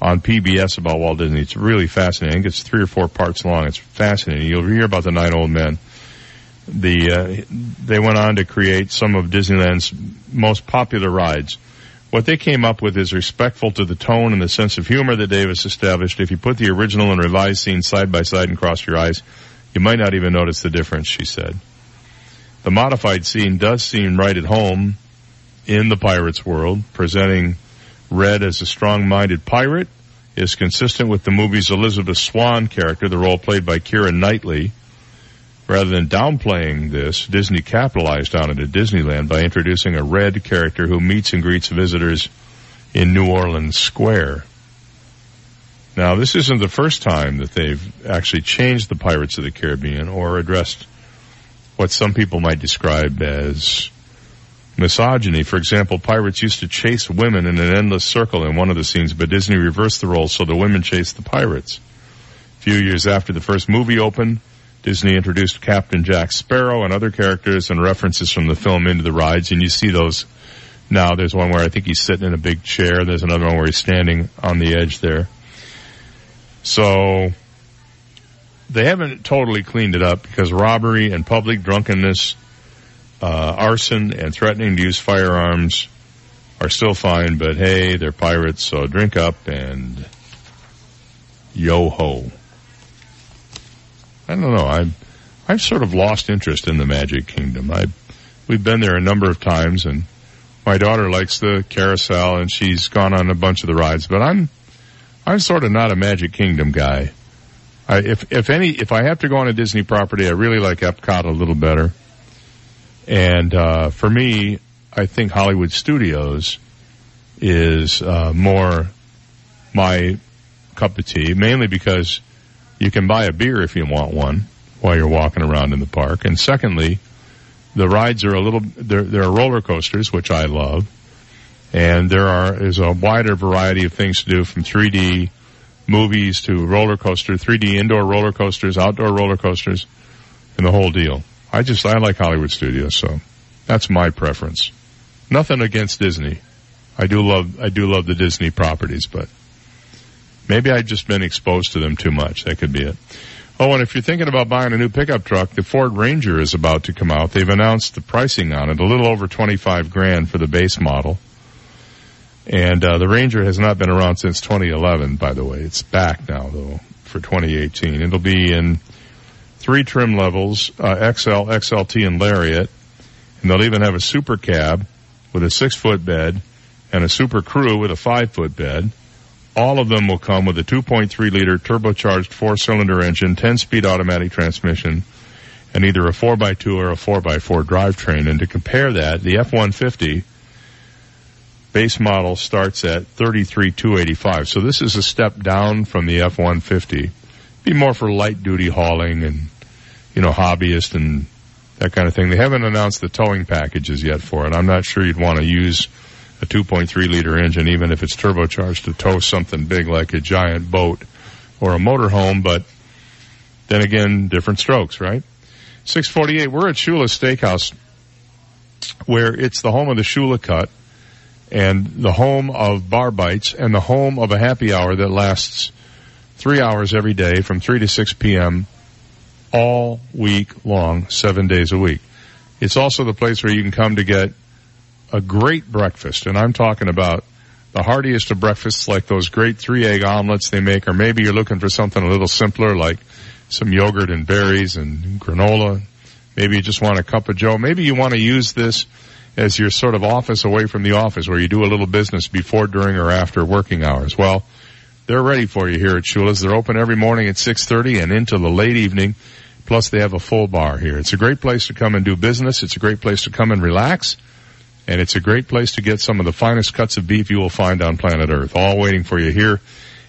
on PBS about Walt Disney, it's really fascinating. It's three or four parts long. It's fascinating. You'll hear about the nine old men. The uh, they went on to create some of Disneyland's most popular rides. What they came up with is respectful to the tone and the sense of humor that Davis established. If you put the original and revised scenes side by side and cross your eyes, you might not even notice the difference, she said. The modified scene does seem right at home in the pirate's world, presenting Red as a strong-minded pirate is consistent with the movie's Elizabeth Swann character, the role played by Keira Knightley. Rather than downplaying this, Disney capitalized on it at Disneyland by introducing a red character who meets and greets visitors in New Orleans Square. Now, this isn't the first time that they've actually changed the Pirates of the Caribbean or addressed what some people might describe as misogyny. For example, pirates used to chase women in an endless circle in one of the scenes, but Disney reversed the role so the women chased the pirates. A few years after the first movie opened, Disney introduced Captain Jack Sparrow and other characters and references from the film into the rides, and you see those now. There's one where I think he's sitting in a big chair. There's another one where he's standing on the edge there. So they haven't totally cleaned it up because robbery and public drunkenness, uh, arson and threatening to use firearms are still fine, but hey, they're pirates, so drink up and yo ho. I don't know. I've I've sort of lost interest in the Magic Kingdom. I we've been there a number of times, and my daughter likes the carousel, and she's gone on a bunch of the rides. But I'm I'm sort of not a Magic Kingdom guy. I, if if any if I have to go on a Disney property, I really like Epcot a little better. And uh, for me, I think Hollywood Studios is uh, more my cup of tea, mainly because you can buy a beer if you want one while you're walking around in the park. And secondly, the rides are a little, there, there are roller coasters, which I love. And there are, is a wider variety of things to do from 3D movies to roller coaster, 3D indoor roller coasters, outdoor roller coasters, and the whole deal. I just, I like Hollywood Studios, so that's my preference. Nothing against Disney. I do love, I do love the Disney properties, but maybe I've just been exposed to them too much. That could be it. Oh, and if you're thinking about buying a new pickup truck, the Ford Ranger is about to come out. They've announced the pricing on it, a little over 25 grand for the base model. And uh, the Ranger has not been around since 2011, by the way. It's back now, though, for 2018. It'll be in three trim levels, uh, XL, XLT, and Lariat. And they'll even have a super cab with a six foot bed and a super crew with a five foot bed. All of them will come with a 2.3 liter turbocharged four cylinder engine, 10 speed automatic transmission, and either a 4x2 or a 4x4 drivetrain. And to compare that, the F-150 base model starts at 33,285. So this is a step down from the F-150 be more for light duty hauling and, you know, hobbyist and that kind of thing. They haven't announced the towing packages yet for it. I'm not sure you'd want to use a 2.3 liter engine, even if it's turbocharged to tow something big like a giant boat or a motorhome, but then again, different strokes, right? 648, we're at Shula Steakhouse, where it's the home of the Shula Cut and the home of bar bites and the home of a happy hour that lasts three hours every day from 3 to 6 p.m. all week long, seven days a week. It's also the place where you can come to get a great breakfast, and I'm talking about the heartiest of breakfasts like those great three egg omelets they make, or maybe you're looking for something a little simpler like some yogurt and berries and granola. Maybe you just want a cup of joe. Maybe you want to use this as your sort of office away from the office where you do a little business before, during, or after working hours. Well, they're ready for you here at Shula's. They're open every morning at 6.30 and into the late evening. Plus they have a full bar here. It's a great place to come and do business. It's a great place to come and relax. And it's a great place to get some of the finest cuts of beef you will find on planet Earth. All waiting for you here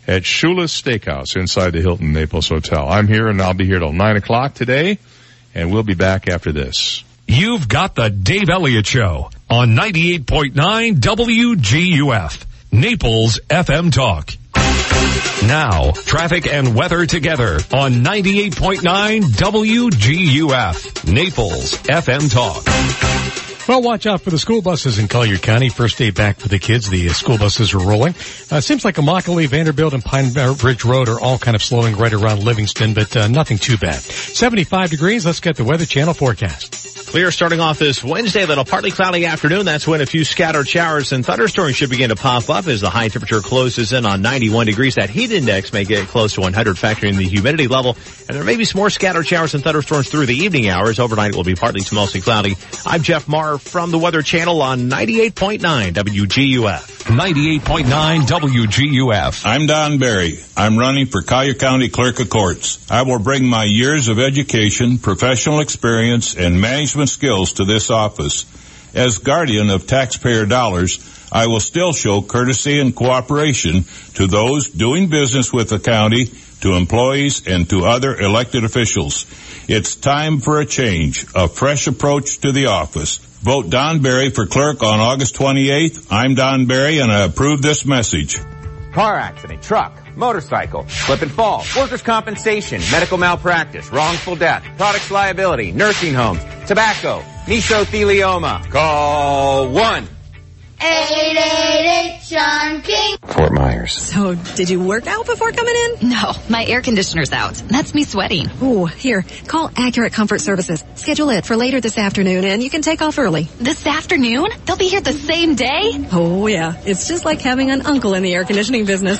at Shula's Steakhouse inside the Hilton Naples Hotel. I'm here and I'll be here till 9 o'clock today. And we'll be back after this. You've got the Dave Elliott Show on 98.9 WGUF, Naples FM Talk. Now, traffic and weather together on 98.9 WGUF, Naples FM Talk. Well, watch out for the school buses in Collier County. First day back for the kids. The uh, school buses are rolling. Uh, seems like Immokalee, Vanderbilt, and Pine Ridge Road are all kind of slowing right around Livingston, but uh, nothing too bad. 75 degrees. Let's get the Weather Channel forecast. Clear starting off this Wednesday, that'll partly cloudy afternoon. That's when a few scattered showers and thunderstorms should begin to pop up as the high temperature closes in on 91 degrees. That heat index may get close to 100, factoring the humidity level. And there may be some more scattered showers and thunderstorms through the evening hours. Overnight it will be partly to mostly cloudy. I'm Jeff Marr from the Weather Channel on 98.9 WGUF. 98.9 WGUF. I'm Don Barry. I'm running for Collier County Clerk of Courts. I will bring my years of education, professional experience, and management skills to this office. As guardian of taxpayer dollars, I will still show courtesy and cooperation to those doing business with the county, to employees, and to other elected officials. It's time for a change, a fresh approach to the office. Vote Don Barry for clerk on August 28th. I'm Don Barry and I approve this message. Car accident, truck, motorcycle, slip and fall, workers' compensation, medical malpractice, wrongful death, products liability, nursing homes, tobacco, mesothelioma. Call one. 888 Sean King. Fort Myers. So, did you work out before coming in? No, my air conditioner's out. That's me sweating. Ooh, here, call Accurate Comfort Services. Schedule it for later this afternoon and you can take off early. This afternoon? They'll be here the same day? Oh yeah, it's just like having an uncle in the air conditioning business.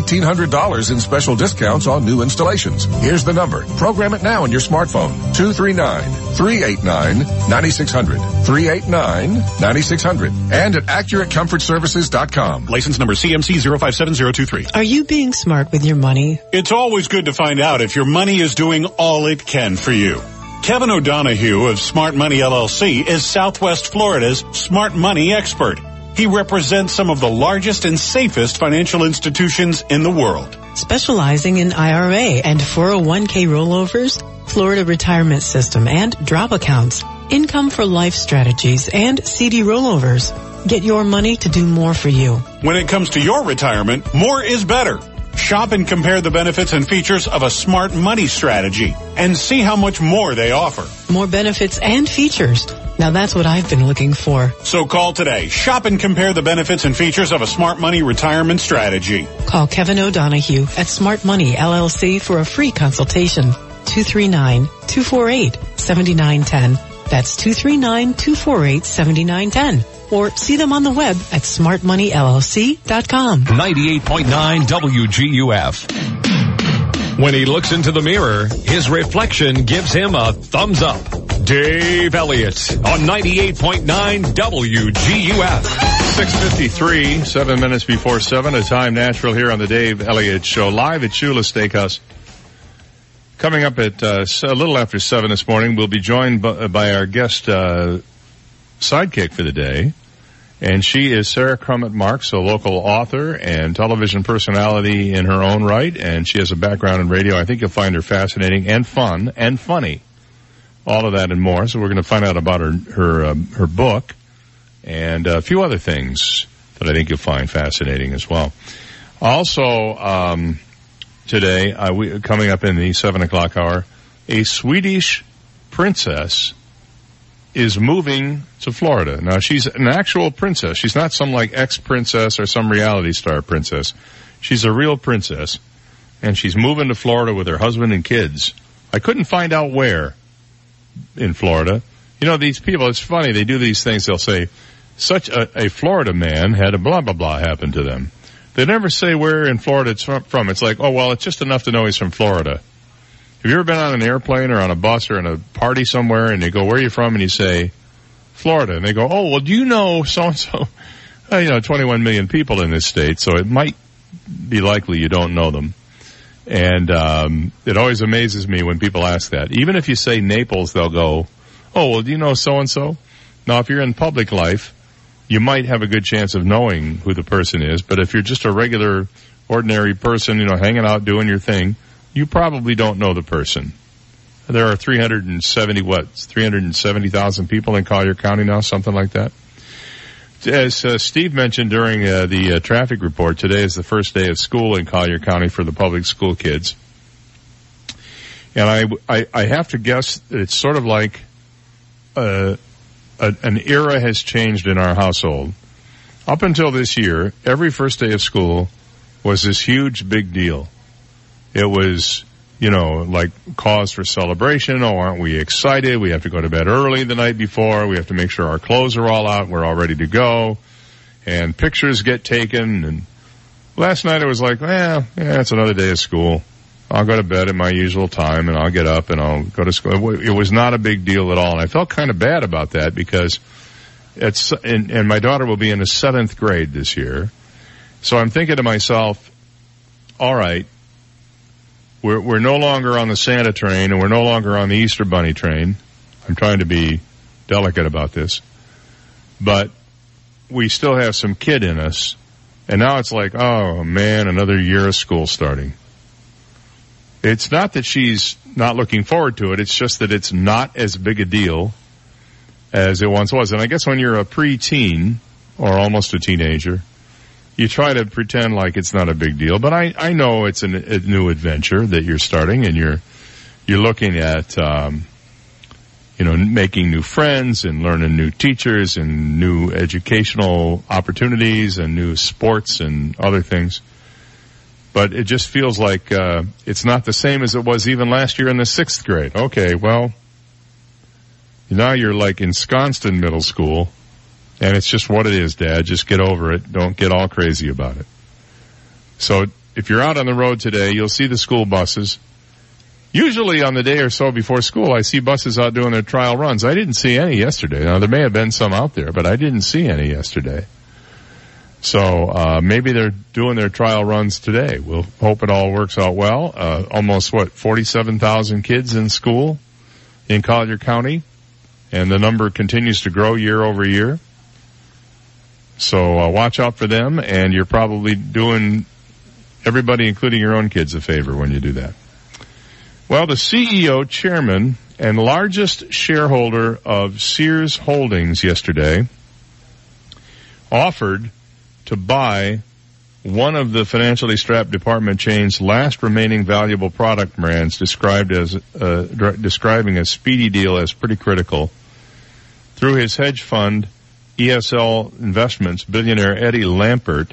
$1,800 in special discounts on new installations. Here's the number. Program it now on your smartphone. 239-389-9600. 389-9600. And at AccurateComfortServices.com. License number CMC 057023. Are you being smart with your money? It's always good to find out if your money is doing all it can for you. Kevin O'Donohue of Smart Money LLC is Southwest Florida's smart money expert. He represents some of the largest and safest financial institutions in the world. Specializing in IRA and 401k rollovers, Florida retirement system and drop accounts, income for life strategies, and CD rollovers. Get your money to do more for you. When it comes to your retirement, more is better. Shop and compare the benefits and features of a smart money strategy and see how much more they offer. More benefits and features. Now that's what I've been looking for. So call today. Shop and compare the benefits and features of a smart money retirement strategy. Call Kevin O'Donohue at Smart Money LLC for a free consultation. 239-248-7910. That's 239-248-7910 or see them on the web at smartmoneyllc.com. 98.9 WGUF. When he looks into the mirror, his reflection gives him a thumbs up. Dave Elliott on 98.9 WGUF. 653, seven minutes before seven, a time natural here on the Dave Elliott Show, live at Shula Steakhouse. Coming up at uh, a little after seven this morning, we'll be joined by, by our guest uh, sidekick for the day, and she is Sara Crummett Marx, a local author and television personality in her own right, and she has a background in radio. I think you'll find her fascinating and fun and funny. All of that and more. So we're going to find out about her her um, her book and a few other things that I think you'll find fascinating as well. Also, um, today, uh, we, coming up in the seven o'clock hour, a Swedish princess is moving to Florida. Now she's an actual princess. She's not some like ex-princess or some reality star princess. She's a real princess and she's moving to Florida with her husband and kids. I couldn't find out where in Florida. You know, these people, it's funny, they do these things, they'll say, such a, a Florida man had a blah blah blah happen to them. They never say where in Florida it's from. It's like, oh well, it's just enough to know he's from Florida. Have you ever been on an airplane or on a bus or in a party somewhere and they go, where are you from? And you say, Florida. And they go, oh, well, do you know so and so? You know, 21 million people in this state, so it might be likely you don't know them. And um, it always amazes me when people ask that. Even if you say Naples, they'll go, oh, well, do you know so and so? Now, if you're in public life, you might have a good chance of knowing who the person is, but if you're just a regular, ordinary person, you know, hanging out doing your thing, you probably don't know the person. There are 370, what, 370,000 people in Collier County now, something like that. As uh, Steve mentioned during uh, the uh, traffic report, today is the first day of school in Collier County for the public school kids. And I, I, I have to guess that it's sort of like, uh, a, an era has changed in our household. Up until this year, every first day of school was this huge big deal. It was, you know, like cause for celebration. Oh, aren't we excited? We have to go to bed early the night before. We have to make sure our clothes are all out. We're all ready to go. And pictures get taken. And last night it was like, well, yeah, it's another day of school. I'll go to bed at my usual time and I'll get up and I'll go to school. It was not a big deal at all. And I felt kind of bad about that because it's, and, and my daughter will be in the seventh grade this year. So I'm thinking to myself, all right, we're, we're no longer on the Santa train and we're no longer on the Easter Bunny train. I'm trying to be delicate about this, but we still have some kid in us. And now it's like, oh man, another year of school starting. It's not that she's not looking forward to it. It's just that it's not as big a deal as it once was. And I guess when you're a preteen or almost a teenager, you try to pretend like it's not a big deal. But I, I know it's an, a new adventure that you're starting and you're, you're looking at, um, you know, making new friends and learning new teachers and new educational opportunities and new sports and other things but it just feels like uh, it's not the same as it was even last year in the sixth grade. Okay, well, now you're like ensconced in middle school, and it's just what it is, Dad. Just get over it. Don't get all crazy about it. So if you're out on the road today, you'll see the school buses. Usually on the day or so before school, I see buses out doing their trial runs. I didn't see any yesterday. Now there may have been some out there, but I didn't see any yesterday. So uh, maybe they're doing their trial runs today. We'll hope it all works out well. Uh, almost what forty-seven thousand kids in school in Collier County, and the number continues to grow year over year. So uh, watch out for them, and you're probably doing everybody, including your own kids, a favor when you do that. Well, the CEO, chairman, and largest shareholder of Sears Holdings yesterday offered to buy one of the financially strapped department chain's last remaining valuable product brands described as uh, describing a speedy deal as pretty critical through his hedge fund ESL Investments billionaire Eddie Lampert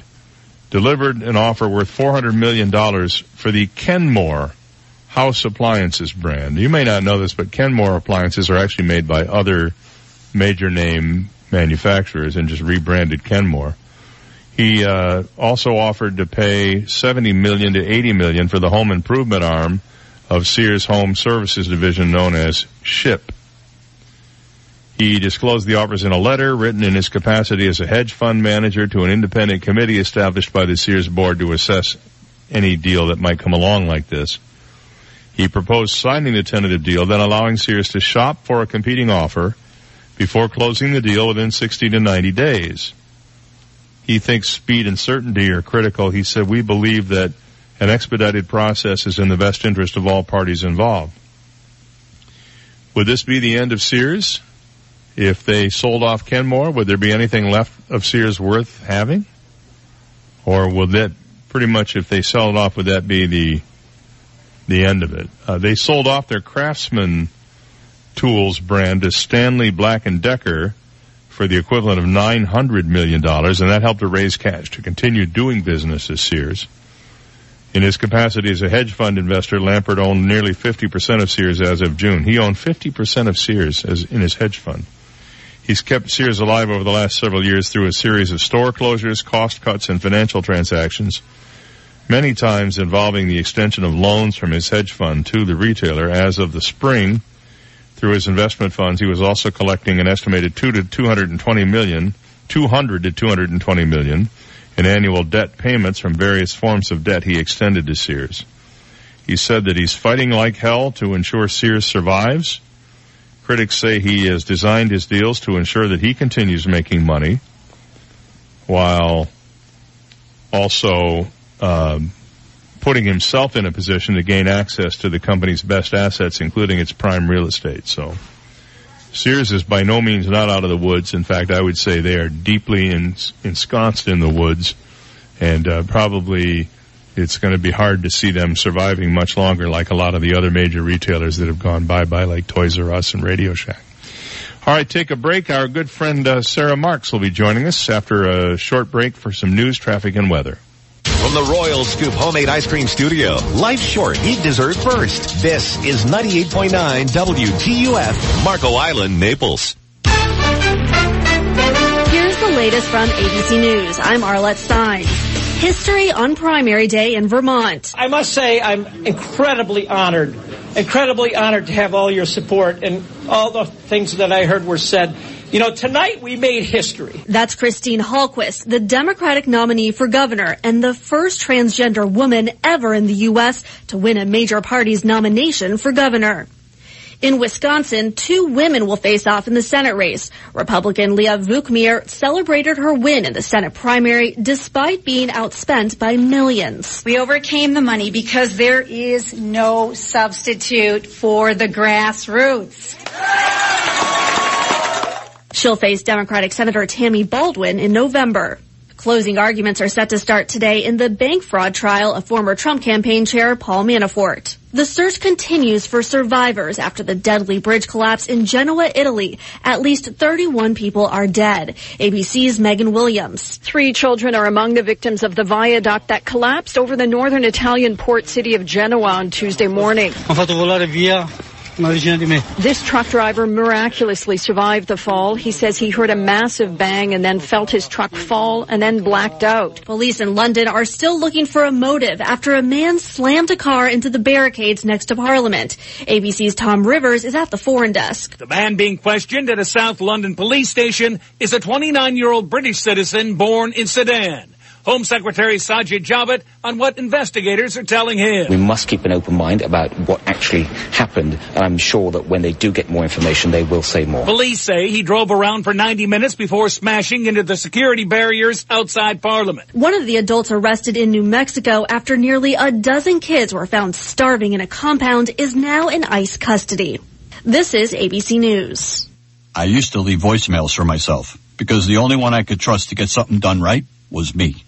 delivered an offer worth $400 million for the Kenmore house appliances brand. You may not know this, but Kenmore appliances are actually made by other major name manufacturers and just rebranded Kenmore. He uh, also offered to pay 70 million to 80 million for the home improvement arm of Sears Home Services division known as SHIP. He disclosed the offers in a letter written in his capacity as a hedge fund manager to an independent committee established by the Sears board to assess any deal that might come along like this. He proposed signing the tentative deal, then allowing Sears to shop for a competing offer before closing the deal within 60 to 90 days. He thinks speed and certainty are critical. He said, we believe that an expedited process is in the best interest of all parties involved. Would this be the end of Sears? If they sold off Kenmore, would there be anything left of Sears worth having? Or will that pretty much, if they sell it off, would that be the the end of it? Uh, they sold off their Craftsman Tools brand to Stanley Black and Decker for the equivalent of nine hundred million dollars, and that helped to raise cash to continue doing business as Sears. In his capacity as a hedge fund investor, Lampert owned nearly 50% of Sears as of June. He owned 50% of Sears as in his hedge fund. He's kept Sears alive over the last several years through a series of store closures, cost cuts, and financial transactions, many times involving the extension of loans from his hedge fund to the retailer. As of the spring, through his investment funds, he was also collecting an estimated two to 220 million, 200 to 220 million in annual debt payments from various forms of debt he extended to Sears. He said that he's fighting like hell to ensure Sears survives Critics say he has designed his deals to ensure that he continues making money while also um, putting himself in a position to gain access to the company's best assets, including its prime real estate. So Sears is by no means not out of the woods. In fact, I would say they are deeply ensconced in the woods and uh, probably it's going to be hard to see them surviving much longer like a lot of the other major retailers that have gone bye-bye like Toys R Us and Radio Shack. All right, take a break. Our good friend uh, Sara Marx will be joining us after a short break for some news, traffic, and weather. From the Royal Scoop Homemade Ice Cream Studio, life's short, eat dessert first. This is 98.9 WGUF, Marco Island, Naples. Here's the latest from ABC News. I'm Arlette Saenz. History on Primary Day in Vermont. I must say I'm incredibly honored, incredibly honored to have all your support and all the things that I heard were said. You know, tonight we made history. That's Christine Hallquist, the Democratic nominee for governor and the first transgender woman ever in the U.S. to win a major party's nomination for governor. In Wisconsin, two women will face off in the Senate race. Republican Leah Vukmir celebrated her win in the Senate primary despite being outspent by millions. We overcame the money because there is no substitute for the grassroots. She'll face Democratic Senator Tammy Baldwin in November. Closing arguments are set to start today in the bank fraud trial of former Trump campaign chair Paul Manafort. The search continues for survivors after the deadly bridge collapse in Genoa, Italy. At least 31 people are dead. ABC's Megan Williams. Three children are among the victims of the viaduct that collapsed over the northern Italian port city of Genoa on Tuesday morning. This truck driver miraculously survived the fall. He says he heard a massive bang and then felt his truck fall and then blacked out. Police in London are still looking for a motive after a man slammed a car into the barricades next to Parliament. ABC's Tom Rivers is at the foreign desk. The man being questioned at a South London police station is a 29-year-old British citizen born in Sudan. Home Secretary Sajid Javid on what investigators are telling him. We must keep an open mind about what actually happened, and I'm sure that when they do get more information, they will say more. Police say he drove around for 90 minutes before smashing into the security barriers outside Parliament. One of the adults arrested in New Mexico after nearly a dozen kids were found starving in a compound is now in ICE custody. This is ABC News. I used to leave voicemails for myself because the only one I could trust to get something done right was me.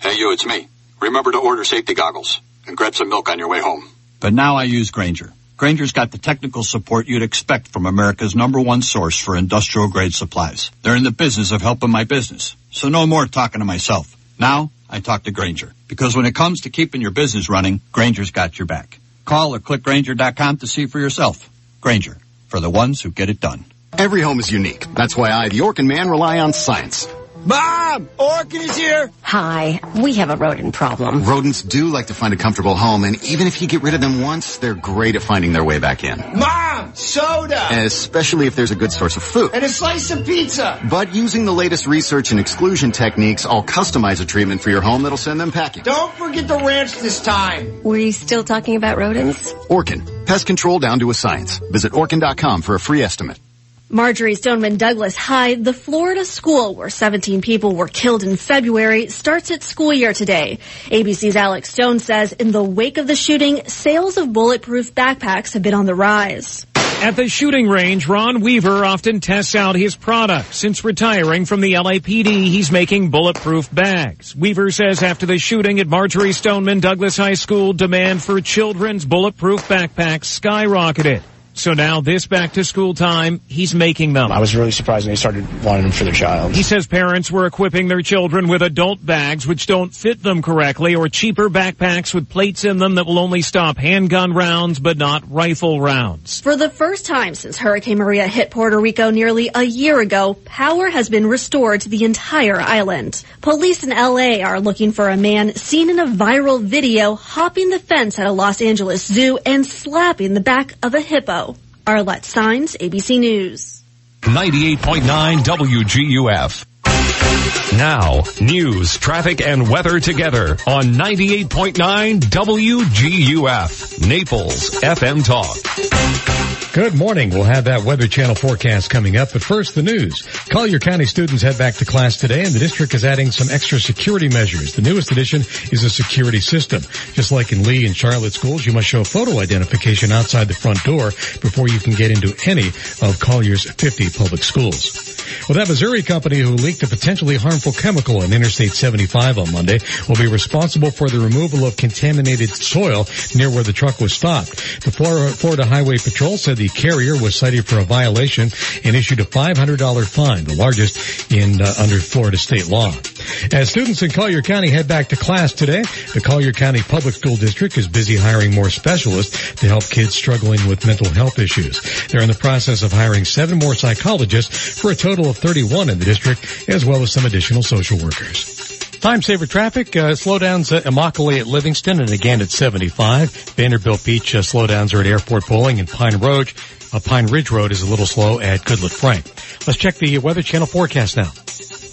Hey, you, it's me. Remember to order safety goggles and grab some milk on your way home. But now I use Grainger. Grainger's got the technical support you'd expect from America's number one source for industrial grade supplies. They're in the business of helping my business. So no more talking to myself. Now I talk to Grainger. Because when it comes to keeping your business running, Grainger's got your back. Call or click Grainger.com to see for yourself. Grainger, for the ones who get it done. Every home is unique. That's why I, the Orkin man, rely on science. Mom! Orkin is here! Hi, we have a rodent problem. Rodents do like to find a comfortable home, and even if you get rid of them once, they're great at finding their way back in. Mom! Soda! Especially if there's a good source of food. And a slice of pizza! But using the latest research and exclusion techniques, I'll customize a treatment for your home that'll send them packing. Don't forget the ranch this time! Were you still talking about rodents? Orkin. Pest control down to a science. Visit Orkin.com for a free estimate. Marjory Stoneman Douglas High, the Florida school where 17 people were killed in February, starts its school year today. ABC's Alex Stone says in the wake of the shooting, sales of bulletproof backpacks have been on the rise. At the shooting range, Ron Weaver often tests out his product. Since retiring from the LAPD, he's making bulletproof bags. Weaver says after the shooting at Marjory Stoneman Douglas High School, demand for children's bulletproof backpacks skyrocketed. So now this back to school time, he's making them. I was really surprised when they started wanting them for their child. He says parents were equipping their children with adult bags which don't fit them correctly or cheaper backpacks with plates in them that will only stop handgun rounds but not rifle rounds. For the first time since Hurricane Maria hit Puerto Rico nearly a year ago, power has been restored to the entire island. Police in LA are looking for a man seen in a viral video hopping the fence at a Los Angeles zoo and slapping the back of a hippo. Arlette Saenz, ABC News. 98.9 WGUF. Now, news, traffic, and weather together on 98.9 WGUF, Naples FM Talk. Good morning. We'll have that Weather Channel forecast coming up, but first the news. Collier County students head back to class today and the district is adding some extra security measures. The newest addition is a security system. Just like in Lee and Charlotte schools, you must show photo identification outside the front door before you can get into any of Collier's 50 public schools. Well, that Missouri company who leaked a potentially harmful chemical on Interstate 75 on Monday will be responsible for the removal of contaminated soil near where the truck was stopped. The Florida Highway Patrol said the carrier was cited for a violation and issued a $500 fine, the largest in uh, under Florida state law. As students in Collier County head back to class today, the Collier County Public School District is busy hiring more specialists to help kids struggling with mental health issues. They're in the process of hiring seven more psychologists for a total of 31 in the district, as well as some additional social workers. Time saver traffic, uh, slowdowns at Immokalee at Livingston and again at 75. Vanderbilt Beach uh, slowdowns are at Airport Pulling and Pine Road. Uh, Pine Ridge Road is a little slow at Goodlette Frank. Let's check the Weather Channel forecast now.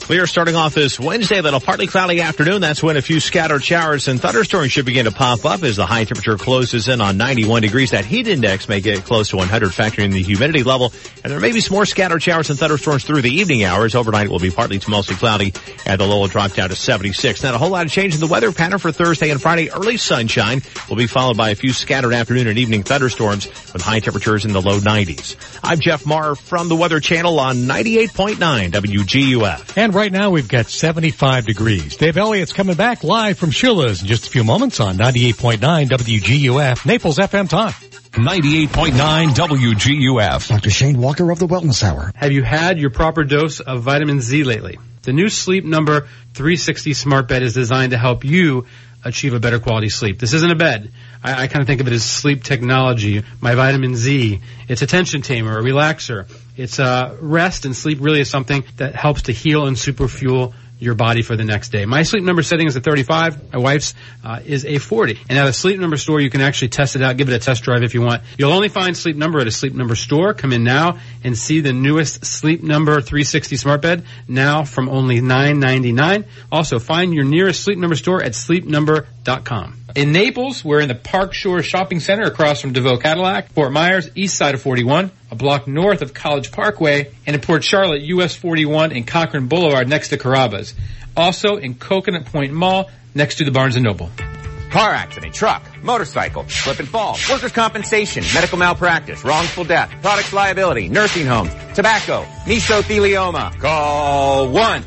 Clear starting off this Wednesday, then a partly cloudy afternoon. That's when a few scattered showers and thunderstorms should begin to pop up as the high temperature closes in on 91 degrees. That heat index may get close to 100 factoring in the humidity level. And there may be some more scattered showers and thunderstorms through the evening hours. Overnight it will be partly to mostly cloudy and the low will drop down to 76. Not a whole lot of change in the weather pattern for Thursday and Friday. Early sunshine will be followed by a few scattered afternoon and evening thunderstorms with high temperatures in the low 90s. I'm Jeff Marr from the Weather Channel on 98.9 WGUF. And right now we've got 75 degrees. Dave Elliott's coming back live from Shula's in just a few moments on 98.9 WGUF, Naples FM Talk. 98.9 WGUF. Dr. Shane Walker of the Wellness Hour. Have you had your proper dose of vitamin Z lately? The new Sleep Number 360 Smart Bed is designed to help you achieve a better quality sleep. This isn't a bed. I, I kind of think of it as sleep technology. My vitamin Z. It's a tension tamer, a relaxer. It's uh, rest and sleep really is something that helps to heal and superfuel your body for the next day. My sleep number setting is a 35. My wife's uh, is a 40. And at a sleep number store, you can actually test it out, give it a test drive if you want. You'll only find sleep number at a sleep number store. Come in now and see the newest sleep number 360 smart bed now from only $9.99. Also find your nearest sleep number store at sleepnumber.com. In Naples, we're in the Park Shore Shopping Center across from DeVoe Cadillac. Fort Myers, east side of 41, a block north of College Parkway, and in Port Charlotte, US 41 and Cochran Boulevard next to Carrabba's. Also in Coconut Point Mall next to the Barnes & Noble. Car accident, truck, motorcycle, slip and fall, workers' compensation, medical malpractice, wrongful death, products liability, nursing homes, tobacco, mesothelioma. Call one.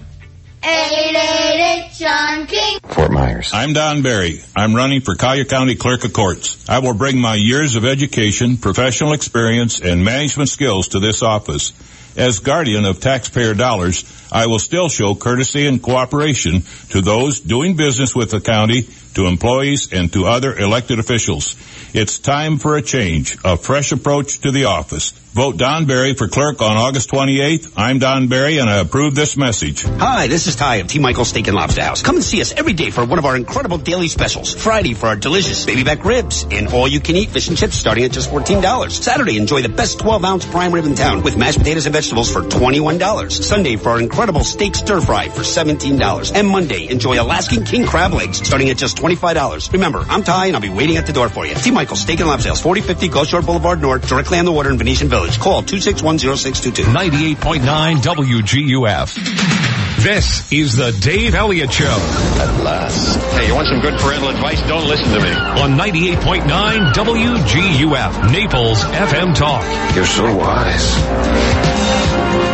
888 John King. Fort Myers. I'm Don Barry. I'm running for Collier County Clerk of Courts. I will bring my years of education, professional experience, and management skills to this office. As guardian of taxpayer dollars, I will still show courtesy and cooperation to those doing business with the county to employees and to other elected officials. It's time for a change, a fresh approach to the office. Vote Don Barry for clerk on August 28th. I'm Don Barry and I approve this message. Hi, this is Ty of T. Michael's Steak and Lobster House. Come and see us every day for one of our incredible daily specials. Friday for our delicious baby back ribs and all you can eat fish and chips starting at just $14. Saturday, enjoy the best 12 ounce prime rib in town with mashed potatoes and vegetables for $21. Sunday for our incredible steak stir fry for $17. And Monday, enjoy Alaskan king crab legs starting at just $25. Remember, I'm Ty and I'll be waiting at the door for you. T. Michael's Steak and Lobster House, 4050 Gulf Shore Boulevard North, directly on the water in Venetian Village. Call 2610622. 98.9 WGUF. This is the Dave Elliott Show. At last. Hey, you want some good parental advice? Don't listen to me. On 98.9 WGUF, Naples FM Talk. You're so wise.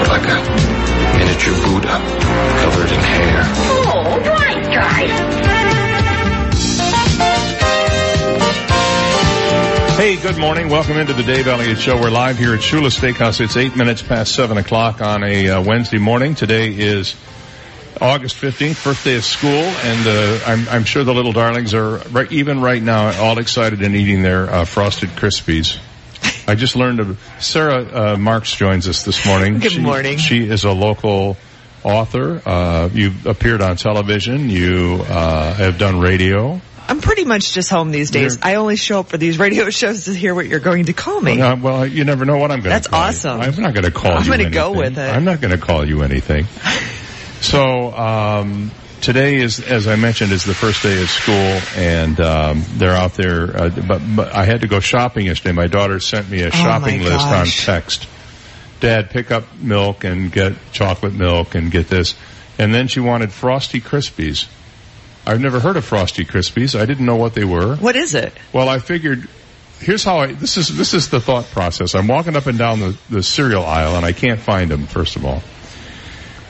Like a miniature Buddha covered in hair. Oh, right, guys. Hey, good morning. Welcome into the Dave Elliott Show. We're live here at Shula Steakhouse. It's eight minutes past seven o'clock on a uh, Wednesday morning. Today is August 15th, first day of school, and uh, I'm, I'm sure the little darlings are, right, even right now, all excited and eating their uh, Frosted Krispies. I just learned of, Sara uh, Marx joins us this morning. Good She- morning. She is a local author. Uh, you've appeared on television. You uh, have done radio. I'm pretty much just home these days. I only show up for these radio shows to hear what you're going to call me. Uh, well, you never know what I'm going to That's call you. awesome. I'm not going to call I'm you gonna anything. go with it. I'm not going to call you anything. So, um, today is, as I mentioned, is the first day of school and, um, they're out there, uh, but, but I had to go shopping yesterday. My daughter sent me a shopping list on Oh text. Dad, pick up milk and get chocolate milk and get this. And then she wanted Frosty Krispies. I've never heard of Frosty Krispies. I didn't know what they were. What is it? Well, I figured here's how I this is this is the thought process. I'm walking up and down the, the cereal aisle and I can't find them. First of all,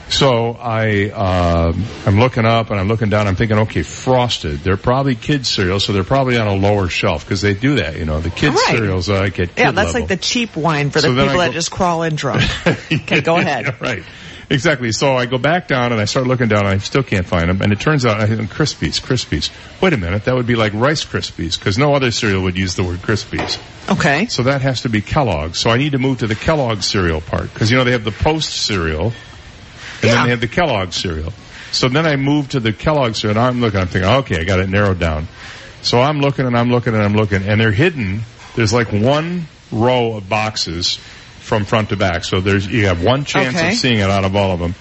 so I um, I'm looking up and I'm looking down. I'm thinking, okay, frosted. They're probably kids cereal, so they're probably on a lower shelf because they do that. You know, the kids Right. cereals uh, get Yeah, that's level. like the cheap wine for the So then I people that just crawl in drunk. okay, go ahead. Yeah, right. Exactly. So I go back down and I start looking down and I still can't find them. And it turns out I think Krispies, Krispies. Wait a minute, that would be like Rice Krispies because no other cereal would use the word Krispies. Okay. So that has to be Kellogg's. So I need to move to the Kellogg cereal part because you know they have the Post cereal, and then they have the Kellogg cereal. So then I move to the Kellogg cereal. And I'm looking. I'm thinking, okay, I got it narrowed down. So I'm looking and I'm looking and I'm looking, and they're hidden. There's like one row of boxes from front to back. So there's you have one chance Okay. of seeing it out of all of them.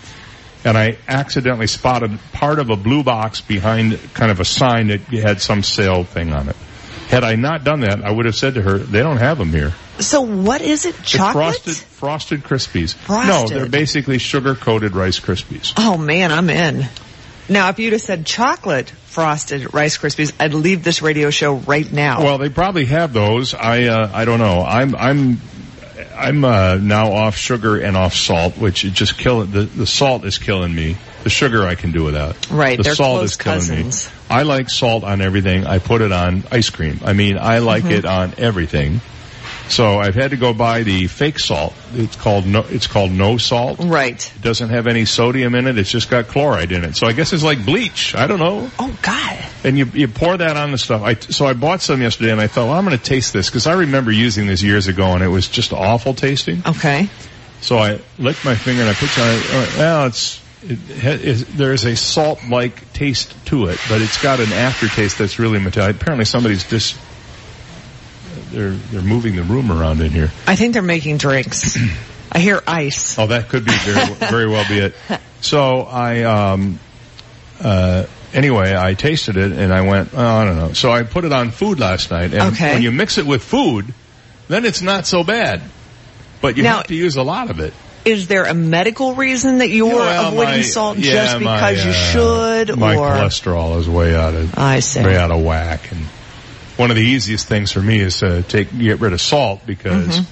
And I accidentally spotted part of a blue box behind kind of a sign that had some sale thing on it. Had I not done that, I would have said to her, "They don't have them here." So what is it? It's Chocolate? frosted, frosted Krispies. Frosted. No, they're basically sugar-coated Rice Krispies. Oh man, I'm in. Now, if you'd have said chocolate frosted Rice Krispies, I'd leave this radio show right now. Well, they probably have those. I uh, I don't know. I'm I'm I'm uh, now off sugar and off salt, which it just kill the the salt is killing me. The sugar I can do without. Right, the they're salt close is killing cousins. me. I like salt on everything. I put it on ice cream. I mean, I like Mhm. it on everything. So I've had to go buy the fake salt. It's called no. It's called no salt. Right. It doesn't have any sodium in it. It's just got chloride in it. So I guess it's like bleach. I don't know. Oh God. And you you pour that on the stuff. I so I bought some yesterday, and I thought, well, I'm going to taste this because I remember using this years ago, and it was just awful tasting. Okay. So I licked my finger and I put on. it. All right, Well, it's it, is, there's a salt-like taste to it, but it's got an aftertaste that's really metallic. Apparently, somebody's just they're they're moving the room around in here. I think they're making drinks. I hear ice. Oh, that could be very, very well be it. So I, um, uh, anyway, I tasted it and I went, oh, I don't know. So I put it on food last night, and Okay. when you mix it with food, then it's not so bad. But you Now- have to use a lot of it. Is there a medical reason that you're Well, avoiding my- salt yeah, just my, because you uh, should, My or cholesterol is way out of I see. way out of whack, and one of the easiest things for me is to take get rid of salt because Mhm.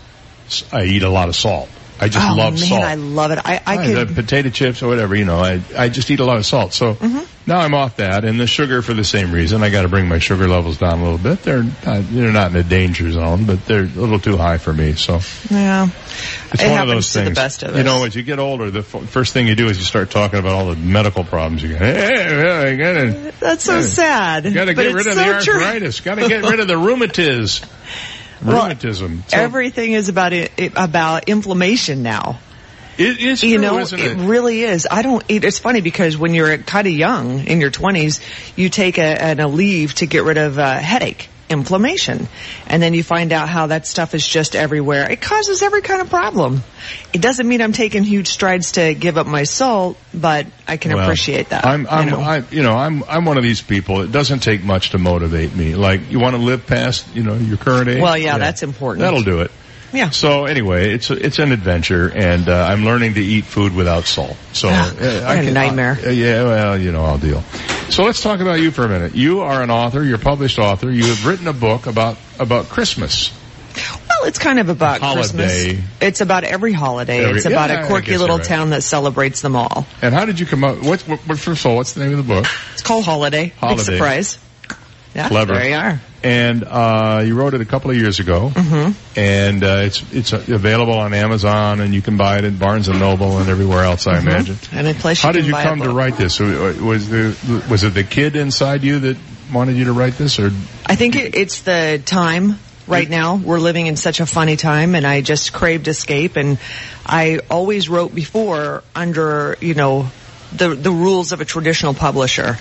s- I eat a lot of salt. I just oh, love man, salt. I love it. I, I Right, could. the potato chips or whatever, you know, I, I just eat a lot of salt. So now I'm off that and the sugar for the same reason. I got to bring my sugar levels down a little bit. They're, uh, they're not in a danger zone, but they're a little too high for me. So yeah. it's it one of those things. the best of. You know, as you get older, the f- first thing you do is you start talking about all the medical problems you got. Hey, well, I gotta, That's so sad. Got to get rid of so the arthritis. Got to get rid of the rheumatiz. Rheumatism. So Everything is about it, it- about inflammation now. it is you know, isn't it? really is. I don't eat. It's funny because when you're kind of young in your 20s, you take a, an Aleve to get rid of a headache, inflammation, and then you find out how that stuff is just everywhere. It causes every kind of problem. It doesn't mean I'm taking huge strides to give up my salt, but I can Well, appreciate that. I'm, I'm, you know? I, you know, I'm, I'm one of these people. It doesn't take much to motivate me. Like, you want to live past, you know, your current age? Well, yeah, that's important. That'll do it. Yeah. So anyway, it's a, it's an adventure, and uh, I'm learning to eat food without salt. So Ah, uh, what a nightmare. uh, yeah, well, you know, I'll deal. So let's talk about you for a minute. You are an author. You're a published author. You have written a book about about Christmas. Well, it's kind of about Holiday. Christmas. It's about every holiday. Every- it's about yeah, I a quirky little right. town that celebrates them all. And how did you come up? What, what, what first of all, what's the name of the book? It's called Holiday. Holiday. Big surprise. Yeah, Clever. there you are. And uh, you wrote it a couple of years ago, Mm-hmm. and uh, it's it's available on Amazon, and you can buy it at Barnes and Noble and everywhere else. I Mhm. imagine. Any place How did you come to write this? Was the was it the kid inside you that wanted you to write this, or I think it's the time right now. We're living in such a funny time and I just craved escape and I always wrote before under, you know, the, the rules of a traditional publisher.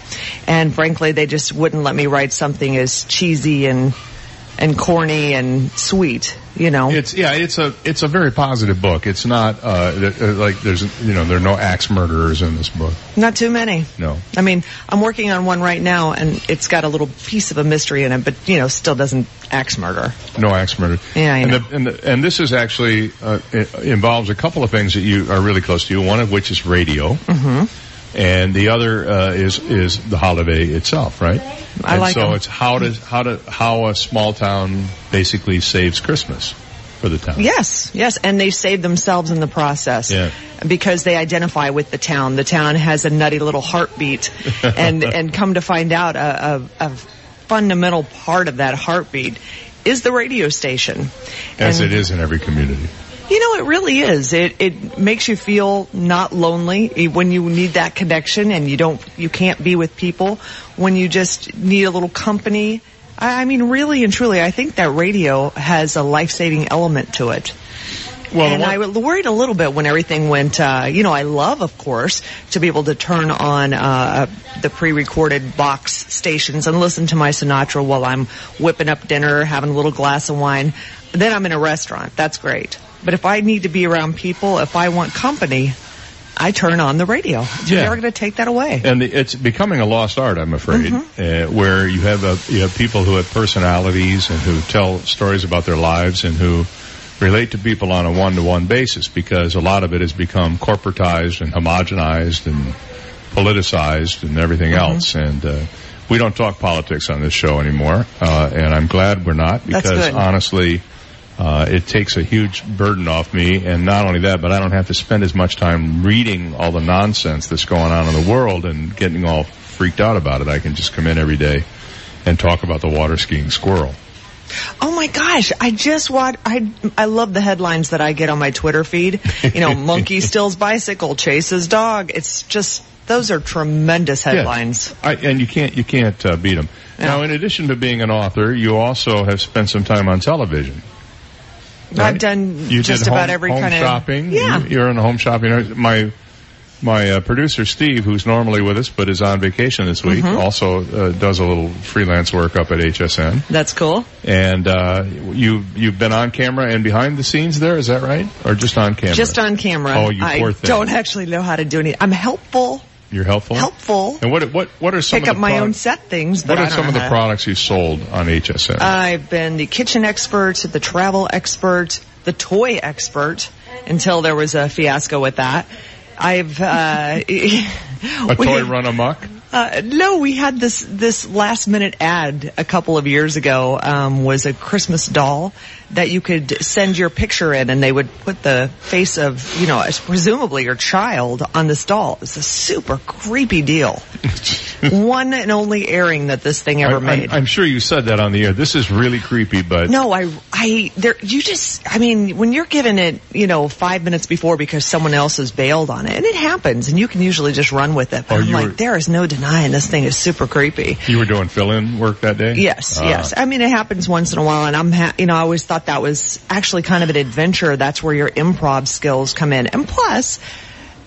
And frankly, they just wouldn't let me write something as cheesy and, and corny and sweet, you know. it's yeah, it's a it's a very positive book. It's not uh, uh, like there's you know there are no axe murderers in this book. Not too many. No. I mean, I'm working on one right now and it's got a little piece of a mystery in it, but you know, still doesn't axe murder. No axe murder. Yeah, and. The, and, the, and this is actually uh, involves a couple of things that you are really close to. One of which is radio, hmm and the other uh, is is the holiday itself, right? I and like so them. it's how does how to how a small town basically saves Christmas for the town. Yes, yes, and they save themselves in the process. Yeah. Because they identify with the town. The town has a nutty little heartbeat, and and come to find out a, a, a fundamental part of that heartbeat is the radio station. As And- it is in every community. You know, it really is. It it makes you feel not lonely when you need that connection and you don't you can't be with people when you just need a little company. I, I mean, really and truly, I think that radio has a life saving element to it. Well, and I worried a little bit when everything went. Uh, you know, I love, of course, to be able to turn on uh, the pre-recorded box stations and listen to my Sinatra while I'm whipping up dinner, having a little glass of wine. Then I'm in a restaurant. That's great. But if I need to be around people, if I want company, I turn on the radio. You're Yeah. never going to take that away. And the, it's becoming a lost art, I'm afraid, Mm-hmm. uh, where you have a, you have people who have personalities and who tell stories about their lives and who relate to people on a one-to-one basis because a lot of it has become corporatized and homogenized and politicized and everything Mm-hmm. else. And uh, we don't talk politics on this show anymore, uh, and I'm glad we're not because honestly. Uh, it takes a huge burden off me, and not only that, but I don't have to spend as much time reading all the nonsense that's going on in the world and getting all freaked out about it. I can just come in every day and talk about the water skiing squirrel. Oh my gosh, I just watch. I, I love the headlines that I get on my Twitter feed. You know, monkey steals bicycle, chases dog. It's just, those are tremendous headlines. I, and you can't you can't uh, beat them. Now, in addition to being an author, you also have spent some time on television. I've done You just about home, every home kind of shopping. Yeah. You- you're in home shopping. My my uh, producer Steve, who's normally with us but is on vacation this week, Mhm. also uh, does a little freelance work up at HSN. That's cool. And uh, you you've been on camera and behind the scenes there, is that right? Or just on camera? Just on camera. Oh, you I poor thing. don't actually know how to do any. I'm helpful. You're helpful. Helpful. And what what what are some Pick of up the my product- own set things, What are some of the products you sold on HSN? I've been the kitchen expert, the travel expert, the toy expert, until there was a fiasco with that. I've, uh, a toy run amok. Uh, no, we had this this last minute ad a couple of years ago. Um, was a Christmas doll that you could send your picture in, and they would put the face of you know presumably your child on this doll. It was a super creepy deal. One and only airing that this thing ever I, made. I'm, I'm sure you said that on the air. This is really creepy, but No, I, I, there, you just, I mean, when you're given it, you know, five minutes before because someone else has bailed on it, and it happens, and you can usually just run with it. But Oh, I'm like, were- there is no denying this thing is super creepy. you were doing fill-in work that day. Yes, Ah. yes. I mean, it happens once in a while, and I'm, ha- you know, I always thought that was actually kind of an adventure. That's where your improv skills come in, and plus.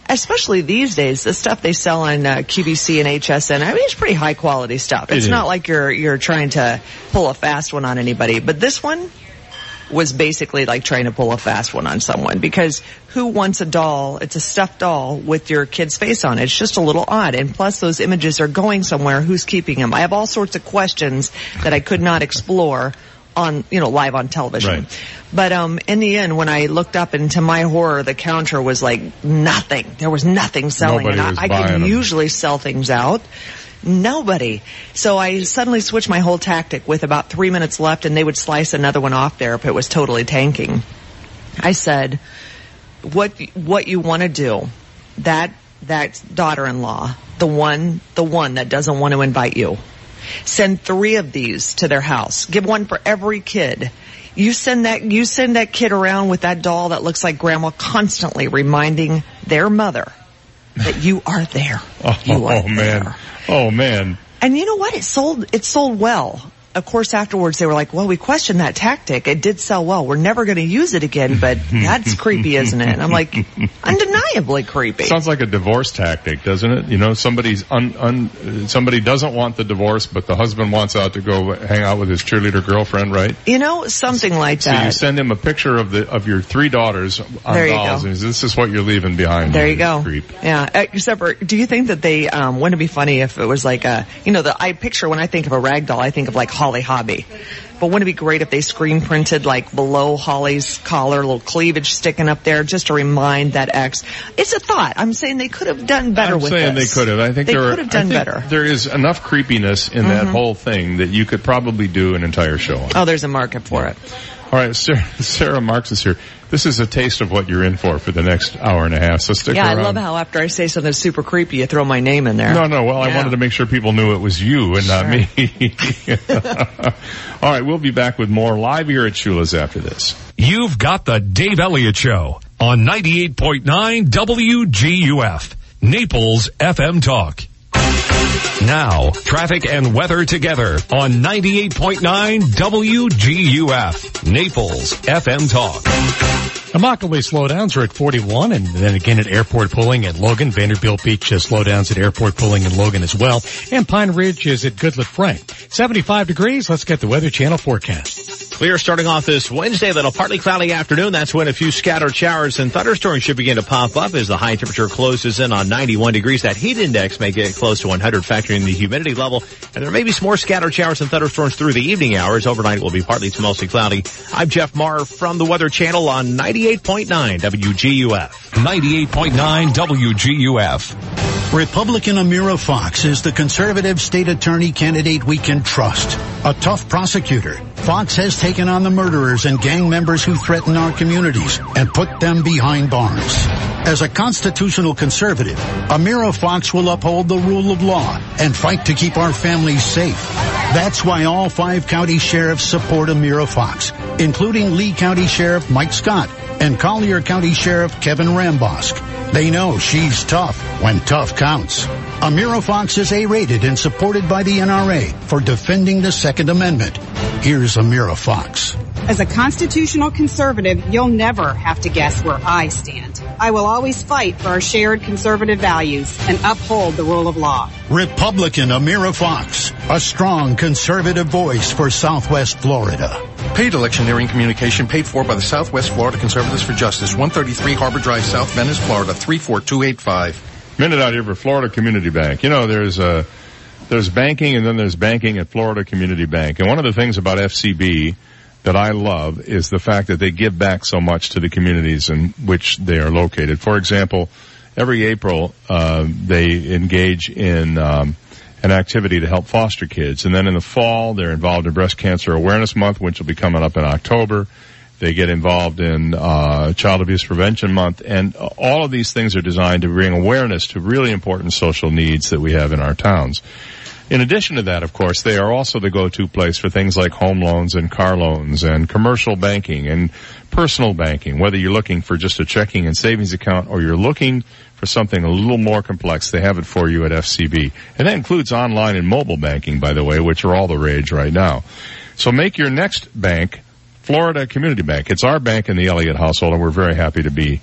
Especially these days, the stuff they sell on uh, QVC and HSN, I mean, it's pretty high quality stuff. It's is. not like you're you're trying to pull a fast one on anybody, but this one was basically like trying to pull a fast one on someone because who wants a doll? It's a stuffed doll with your kid's face on it. It's just a little odd. And plus those images are going somewhere. Who's keeping them? I have all sorts of questions that I could not explore on, you know, live on television. Right. But um in the end when I looked up and to my horror the counter was like nothing. There was nothing selling Nobody and was I, I 'em. usually sell things out. Nobody. So I suddenly switched my whole tactic with about three minutes left and they would slice another one off there if it was totally tanking. I said, what, what you want to do, that, that daughter-in-law, the one, the one that doesn't want to invite you, send three of these to their house. Give one for every kid. You send that, you send that kid around with that doll that looks like grandma constantly reminding their mother that you are there. Oh, You are oh, man. Oh man. And you know what? It sold, it sold well. Of course, afterwards they were like, well, we questioned that tactic. It did sell well. We're never going to use it again, but that's creepy, isn't it? And I'm like, undeniably creepy. Sounds like a divorce tactic, doesn't it? You know, somebody's un, un, somebody doesn't want the divorce, but the husband wants out to go hang out with his cheerleader girlfriend, right? You know, something like that. So you send him a picture of the of your three daughters on There you dolls, go. and this is what you're leaving behind. There you go. Creep. Yeah. Uh, Except for, do you think that they, um, wouldn't it be funny if it was like a, you know, the, I picture when I think of a rag doll, I think of like Holly Hobbie. But wouldn't it be great if they screen printed like below Holly's collar, a little cleavage sticking up there just to remind that X? It's a thought. I'm saying they could have done better I'm with saying this. they could have. I think they there could have done better. There is enough creepiness in that Mhm. whole thing that you could probably do an entire show on. Oh, there's a market for it. All right, Sara, Sara Marx is here. This is a taste of what you're in for for the next hour and a half. So stick Yeah, I love how after I say something super creepy, you throw my name in there. No, no. Well, I wanted to make sure people knew it was you and not me. All right, we'll be back with more live here at Shula's after this. You've got the Dave Elliott Show on 98.9 WGUF, Naples FM Talk. Now, traffic and weather together on 98.9 WGUF, Naples FM Talk. Immokalee slowdowns are at 41 and then again at airport pulling at Logan. Vanderbilt Beach uh, slowdowns at airport pulling in Logan as well. And Pine Ridge is at Goodlette Frank. 75 degrees. Let's get the Weather Channel forecast. Clear starting off this Wednesday, that'll partly cloudy afternoon. That's when a few scattered showers and thunderstorms should begin to pop up as the high temperature closes in on 91 degrees. That heat index may get close to 100, factoring the humidity level. And there may be some more scattered showers and thunderstorms through the evening hours. Overnight it will be partly to mostly cloudy. I'm Jeff Marr from the Weather Channel on 98.9 WGUF. 98.9 WGUF. Republican Amira Fox is the conservative state attorney candidate we can trust. A tough prosecutor, Fox has taken on the murderers and gang members who threaten our communities and put them behind bars. As a constitutional conservative, Amira Fox will uphold the rule of law and fight to keep our families safe. That's why all five county sheriffs support Amira Fox, including Lee County Sheriff Mike Scott and Collier County Sheriff Kevin Rambosk. They know she's tough when tough counts. Amira Fox is A-rated and supported by the NRA for defending the Second Amendment. Here's Amira Fox. As a constitutional conservative, you'll never have to guess where I stand. I will always fight for our shared conservative values and uphold the rule of law. Republican Amira Fox, a strong conservative voice for Southwest Florida. Paid electioneering communication paid for by the Southwest Florida Conservatives for Justice, 133 Harbor Drive, South Venice, Florida, 34285. Minute out here for Florida Community Bank. You know, there's uh, there's banking and then there's banking at Florida Community Bank. And one of the things about FCB that I love is the fact that they give back so much to the communities in which they are located. For example, every April, uh, they engage in, um, an activity to help foster kids. And then in the fall, they're involved in Breast Cancer Awareness Month, which will be coming up in October. They get involved in uh, Child Abuse Prevention Month, and all of these things are designed to bring awareness to really important social needs that we have in our towns. In addition to that, of course, they are also the go-to place for things like home loans and car loans and commercial banking and personal banking. Whether you're looking for just a checking and savings account or you're looking for something a little more complex, they have it for you at FCB. And that includes online and mobile banking, by the way, which are all the rage right now. So make your next bank Florida Community Bank. It's our bank in the Elliott household and we're very happy to be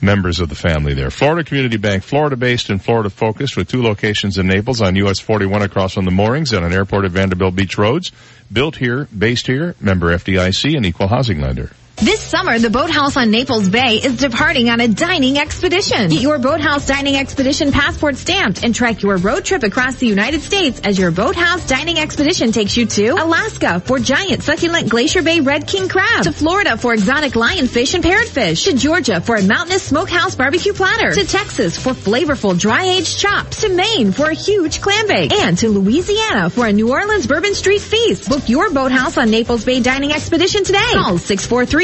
members of the family there. Florida Community Bank, Florida based and Florida focused with two locations in Naples on US 41 across from the moorings and an airport at Vanderbilt Beach Roads. Built here, based here, member FDIC and equal housing lender. This summer, the Boathouse on Naples Bay is departing on a dining expedition. Get your Boathouse Dining Expedition passport stamped and track your road trip across the United States as your Boathouse Dining Expedition takes you to Alaska for giant succulent Glacier Bay Red King crab, to Florida for exotic lionfish and parrotfish, to Georgia for a mountainous smokehouse barbecue platter, to Texas for flavorful dry-aged chops, to Maine for a huge clam bake, and to Louisiana for a New Orleans Bourbon Street feast. Book your Boathouse on Naples Bay Dining Expedition today. Call 643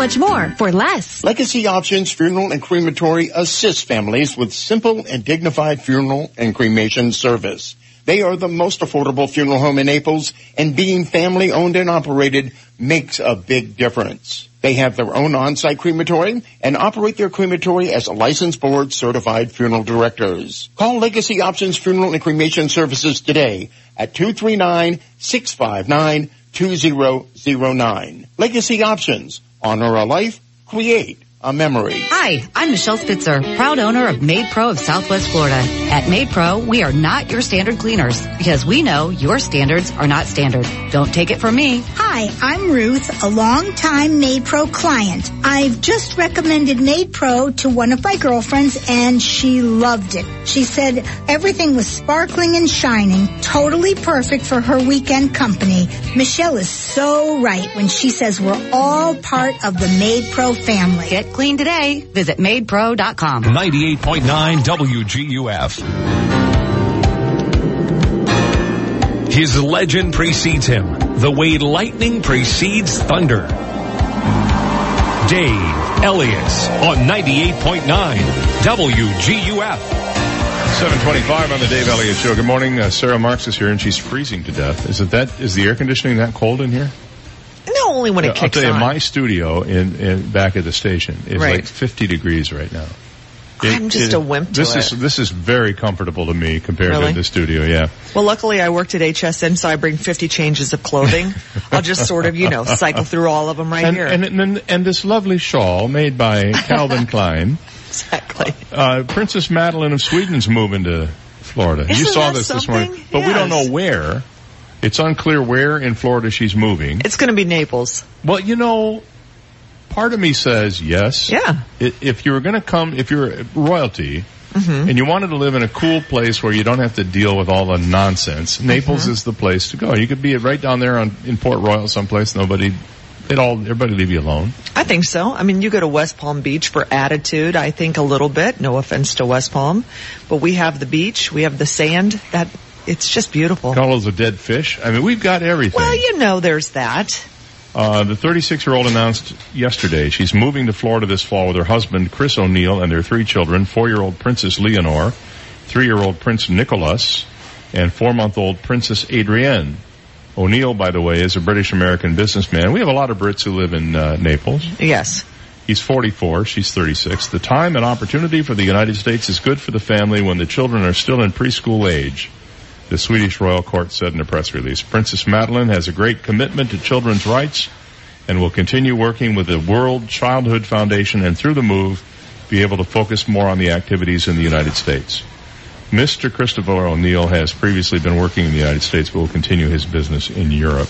much more for less. Legacy Options Funeral and Crematory assists families with simple and dignified funeral and cremation service. They are the most affordable funeral home in Naples and being family owned and operated makes a big difference. They have their own on-site crematory and operate their crematory as licensed board certified funeral directors. Call Legacy Options Funeral and Cremation Services today at 239-659-2009. Legacy Options. Honor a life. Create a memory. Hi, I'm Michelle Spitzer, proud owner of MaidPro of Southwest Florida. At MaidPro, we are not your standard cleaners because we know your standards are not standard. Don't take it from me. Hi, I'm Ruth, a longtime MaidPro client. I've just recommended MaidPro to one of my girlfriends and she loved it. She said everything was sparkling and shining, totally perfect for her weekend company. Michelle is so right when she says we're all part of the MaidPro family. Get clean today. Visit maidpro.com. 98.9 WGUF. His legend precedes him, the way lightning precedes thunder. Dave Elliott on 98.9 WGUF. 725 on the Dave Elliott Show. Good morning. Uh, Sara Marx is here and she's freezing to death. Is it that, is the air conditioning that cold in here? Only when it I'll tell you, on. my studio in, in back at the station is Right. like 50 degrees right now. I'm just a wimp this it. is this is very comfortable to me compared Really? to the studio. Yeah, Well, luckily I worked at HSN, so I bring 50 changes of clothing. I'll just sort of, you know, cycle through all of them right and, here. and and and this lovely shawl made by Calvin Klein. Exactly. Uh, Princess Madeleine of Sweden's moving to Florida. you Isn't saw that this this morning, but we don't know where. It's unclear where in Florida she's moving. It's going to be Naples. Well, you know, part of me says yes. Yeah. If you were going to come, if you're royalty, Mm-hmm. and you wanted to live in a cool place where you don't have to deal with all the nonsense, Naples Mm-hmm. is the place to go. You could be right down there on in Port Royal, someplace. Nobody, they'd all everybody leave you alone. I think so. I mean, you go to West Palm Beach for attitude, I think a little bit. No offense to West Palm. But we have the beach, we have the sand. That, it's just beautiful. Call a dead fish. I mean, we've got everything. Well, you know there's that. Uh, the 36 year old announced yesterday she's moving to Florida this fall with her husband Chris O'Neill and their three children: four year old Princess Leonore, three year old Prince Nicolas, and four month old Princess Adrienne. O'Neill, by the way, is a British American businessman. We have a lot of Brits who live in uh, Naples. Yes. He's 44, she's 36. The time and opportunity for the United States is good for the family when the children are still in preschool age, the Swedish royal court said in a press release. Princess Madeleine has a great commitment to children's rights and will continue working with the World Childhood Foundation and through the move be able to focus more on the activities in the United States. Mr. Christopher O'Neill has previously been working in the United States, but will continue his business in Europe.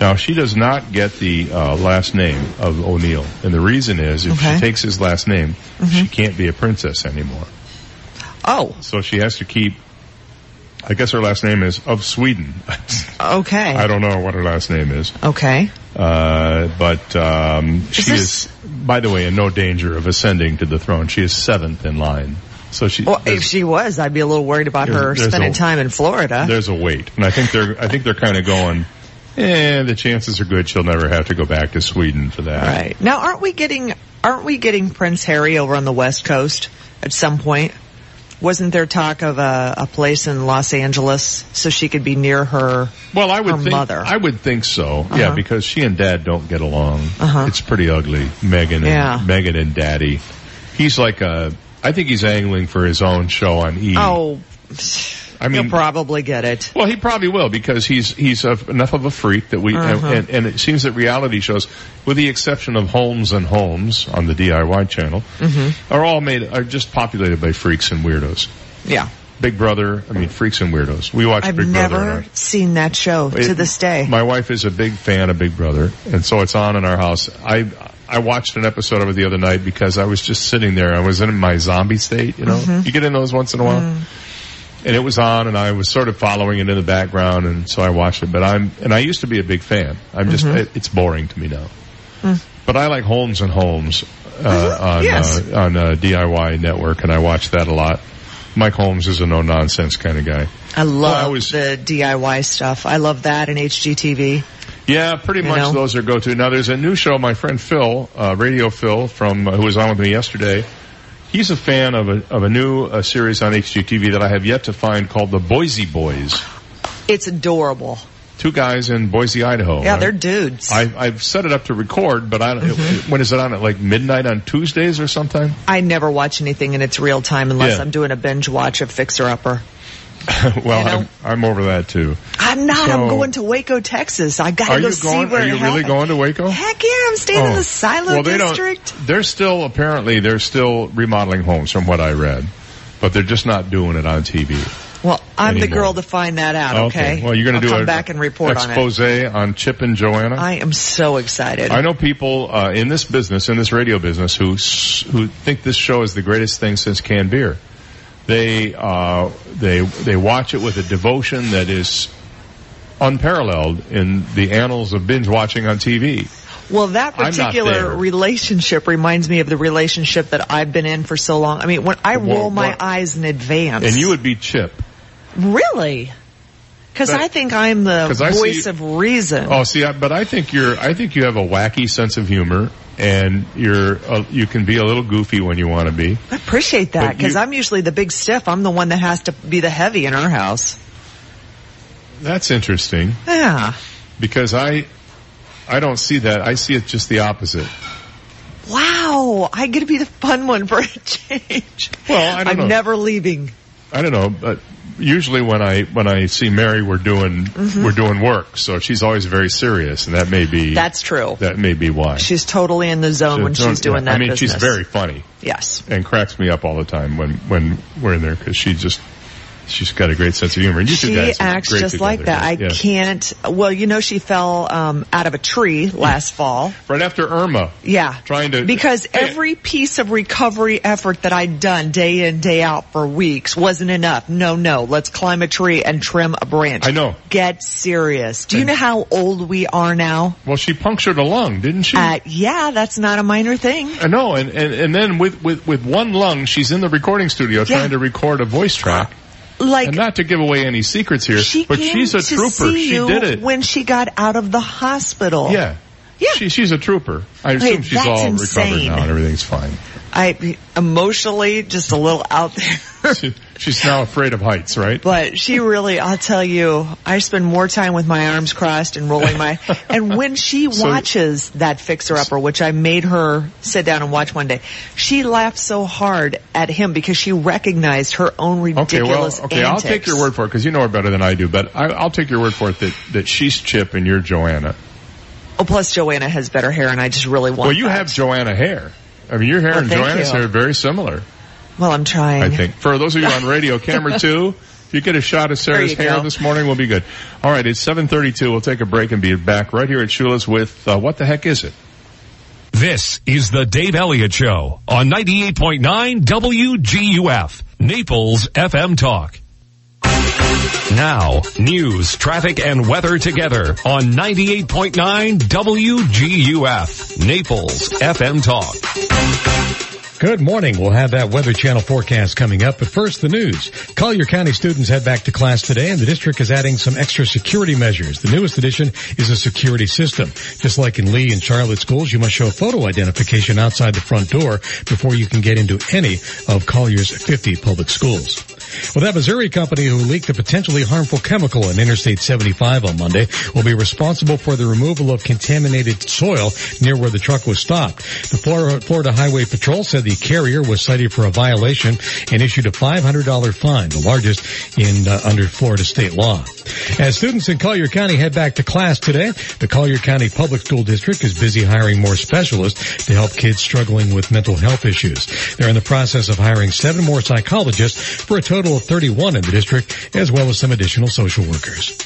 Now, she does not get the uh, last name of O'Neill, and the reason is if Okay. she takes his last name, she can't be a princess anymore. Oh, So she has to keep. I guess her last name is of Sweden. okay. I don't know what her last name is. Okay. Uh, but um, she this- is, by the way, in no danger of ascending to the throne. She is seventh in line. So she. Well, if she was, I'd be a little worried about her spending a- time in Florida. There's a wait, and I think they're. I think they're kind of going. Eh, the chances are good she'll never have to go back to Sweden for that. Right. Now, aren't we getting, aren't we getting Prince Harry over on the West Coast at some point? Wasn't there talk of a, a place in Los Angeles so she could be near her, Well, I would her think. mother? I would think so. Uh-huh. Yeah, because she and Dad don't get along. Uh-huh. It's pretty ugly. Meghan and Yeah. Meghan and Daddy. He's like a. I think he's angling for his own show on E. oh, I mean, you'll probably get it. Well, he probably will because he's he's a, enough of a freak that we Uh-huh. and, and it seems that reality shows, with the exception of Holmes and Holmes on the DIY channel, Mm-hmm. are all made are just populated by freaks and weirdos. Yeah. Big Brother, I mean, freaks and weirdos. We watch I've Big Brother. never seen that show our- to this day. My wife is a big fan of Big Brother, and so it's on in our house. I I watched an episode of it the other night because I was just sitting there. I was in my zombie state, you know. Mhm. You get in those once in a while and it was on and I was sort of following it in the background and so I watched it. But I'm, and I used to be a big fan. I'm just, Mhm. it, it's boring to me now. Mm. But I like Holmes and Holmes, uh, on, Yes. uh, on, uh, DIY network and I watch that a lot. Mike Holmes is a no nonsense kind of guy. I love I was- the DIY stuff. I love that in HGTV. Yeah, pretty much know? those are go-to. Now there's a new show, my friend Phil, uh, Radio Phil from, uh, who was on with me yesterday. He's a fan of a, of a new uh, series on HGTV that I have yet to find called The Boise Boys. It's adorable. Two guys in Boise, Idaho. Yeah, they're dudes. I, I've set it up to record, but I don't, Mm-hmm. when is it on at like midnight on Tuesdays or sometime? I never watch anything in its real time unless Yeah. I'm doing a binge watch of Fixer Upper. well, You know? I'm, I'm over that too. I'm not. I'm going to Waco, Texas. I gotta Are go see going? where Are you really going to Waco? Heck yeah, I'm staying in Oh. the Silo well, they District. Don't, they're still apparently they're still remodeling homes from what I read, but they're just not doing it on TV. Well, I'm the girl to find that out. Okay. Well, you're going to do come a back and report on it. expose on Chip and Joanna. I am so excited. I know people uh, in this business, in this radio business, who who think this show is the greatest thing since canned beer. They uh, they they watch it with a devotion that is unparalleled in the annals of binge watching on TV. Well, that I'm not there. particular relationship reminds me of the relationship that I've been in for so long. I mean, when I Well, roll my what- eyes in advance. And you would be Chip. really? Because I think I'm the I see- voice of reason. Oh, see, I, but I think you're. I think you have a wacky sense of humor, and you're. Uh, you can be a little goofy when you want to be. I appreciate that because I'm usually the big stiff. I'm the one that has to be the heavy in our house. That's interesting Yeah. because I. I don't see that. I see it just the opposite. Wow. I get to be the fun one for a change. Well, I don't I'm know. never leaving. I don't know, but usually when I when I see Mary, we're doing Mhm. we're doing work, so she's always very serious, and that may be That's true. that may be why. She's totally in the zone when she's doing yeah, that I mean, business. she's very funny Yes. and cracks me up all the time when when we're in there because she just she's got a great sense of humor. And you two She acts just like that. I Yeah. can't. Well, you know, she fell um, out of a tree last fall. Right after Irma. Yeah. Trying to Because every piece of recovery effort that I'd done day in, day out for weeks wasn't enough. No, no. Let's climb a tree and trim a branch. I know. Get serious. Do you know how old we are now? Well, she punctured a lung, didn't she? Uh, yeah, that's not a minor thing. I know, and, and, and then with, with, with one lung, she's in the recording studio trying to record a voice track. Like, and not to give away any secrets here, She but she's a trooper. She did it. when she got out of the hospital. Yeah. Yeah. She, she's a trooper. I assume she's all insane. recovered now and everything's fine. I emotionally just a little out there. She, she's now afraid of heights, right? But she really, I'll tell you, I spend more time with my arms crossed and rolling my, and when she So- watches that fixer upper, which I made her sit down and watch one day, she laughed so hard at him because she recognized her own ridiculous. Okay, well, okay, I'll take your word for it because you know her better than I do. But I, I'll take your word for it that that she's Chip and you're Joanna. Oh, plus Joanna has better hair and I just really want well, you that. have Joanna hair. I mean, your hair Well, and Joanna's you. hair are very similar. Well, I'm trying. I think. For those of you on radio, camera two, if you get a shot of Sara's hair go. this morning, we'll be good. All right, it's 732. We'll take a break and be back right here at Shula's with, uh, what the heck is it? This is the Dave Elliott Show on 98.9 WGUF, Naples FM Talk. Now, news, traffic, and weather together on 98.9 WGUF, Naples FM Talk. Good morning. We'll have that Weather Channel forecast coming up, but first the news. Collier County students head back to class today and the district is adding some extra security measures. The newest addition is a security system. Just like in Lee and Charlotte schools, you must show photo identification outside the front door before you can get into any of Collier's 50 public schools. Well, that Missouri company who leaked a potentially harmful chemical in Interstate 75 on Monday will be responsible for the removal of contaminated soil near where the truck was stopped. The Florida, Highway Patrol said the carrier was cited for a violation and issued a $500 fine, the largest in uh, under Florida state law. As students in Collier County head back to class today, the Collier County Public School District is busy hiring more specialists to help kids struggling with mental health issues. They're in the process of hiring seven more psychologists for a total of 31 in the district, as well as some additional social workers.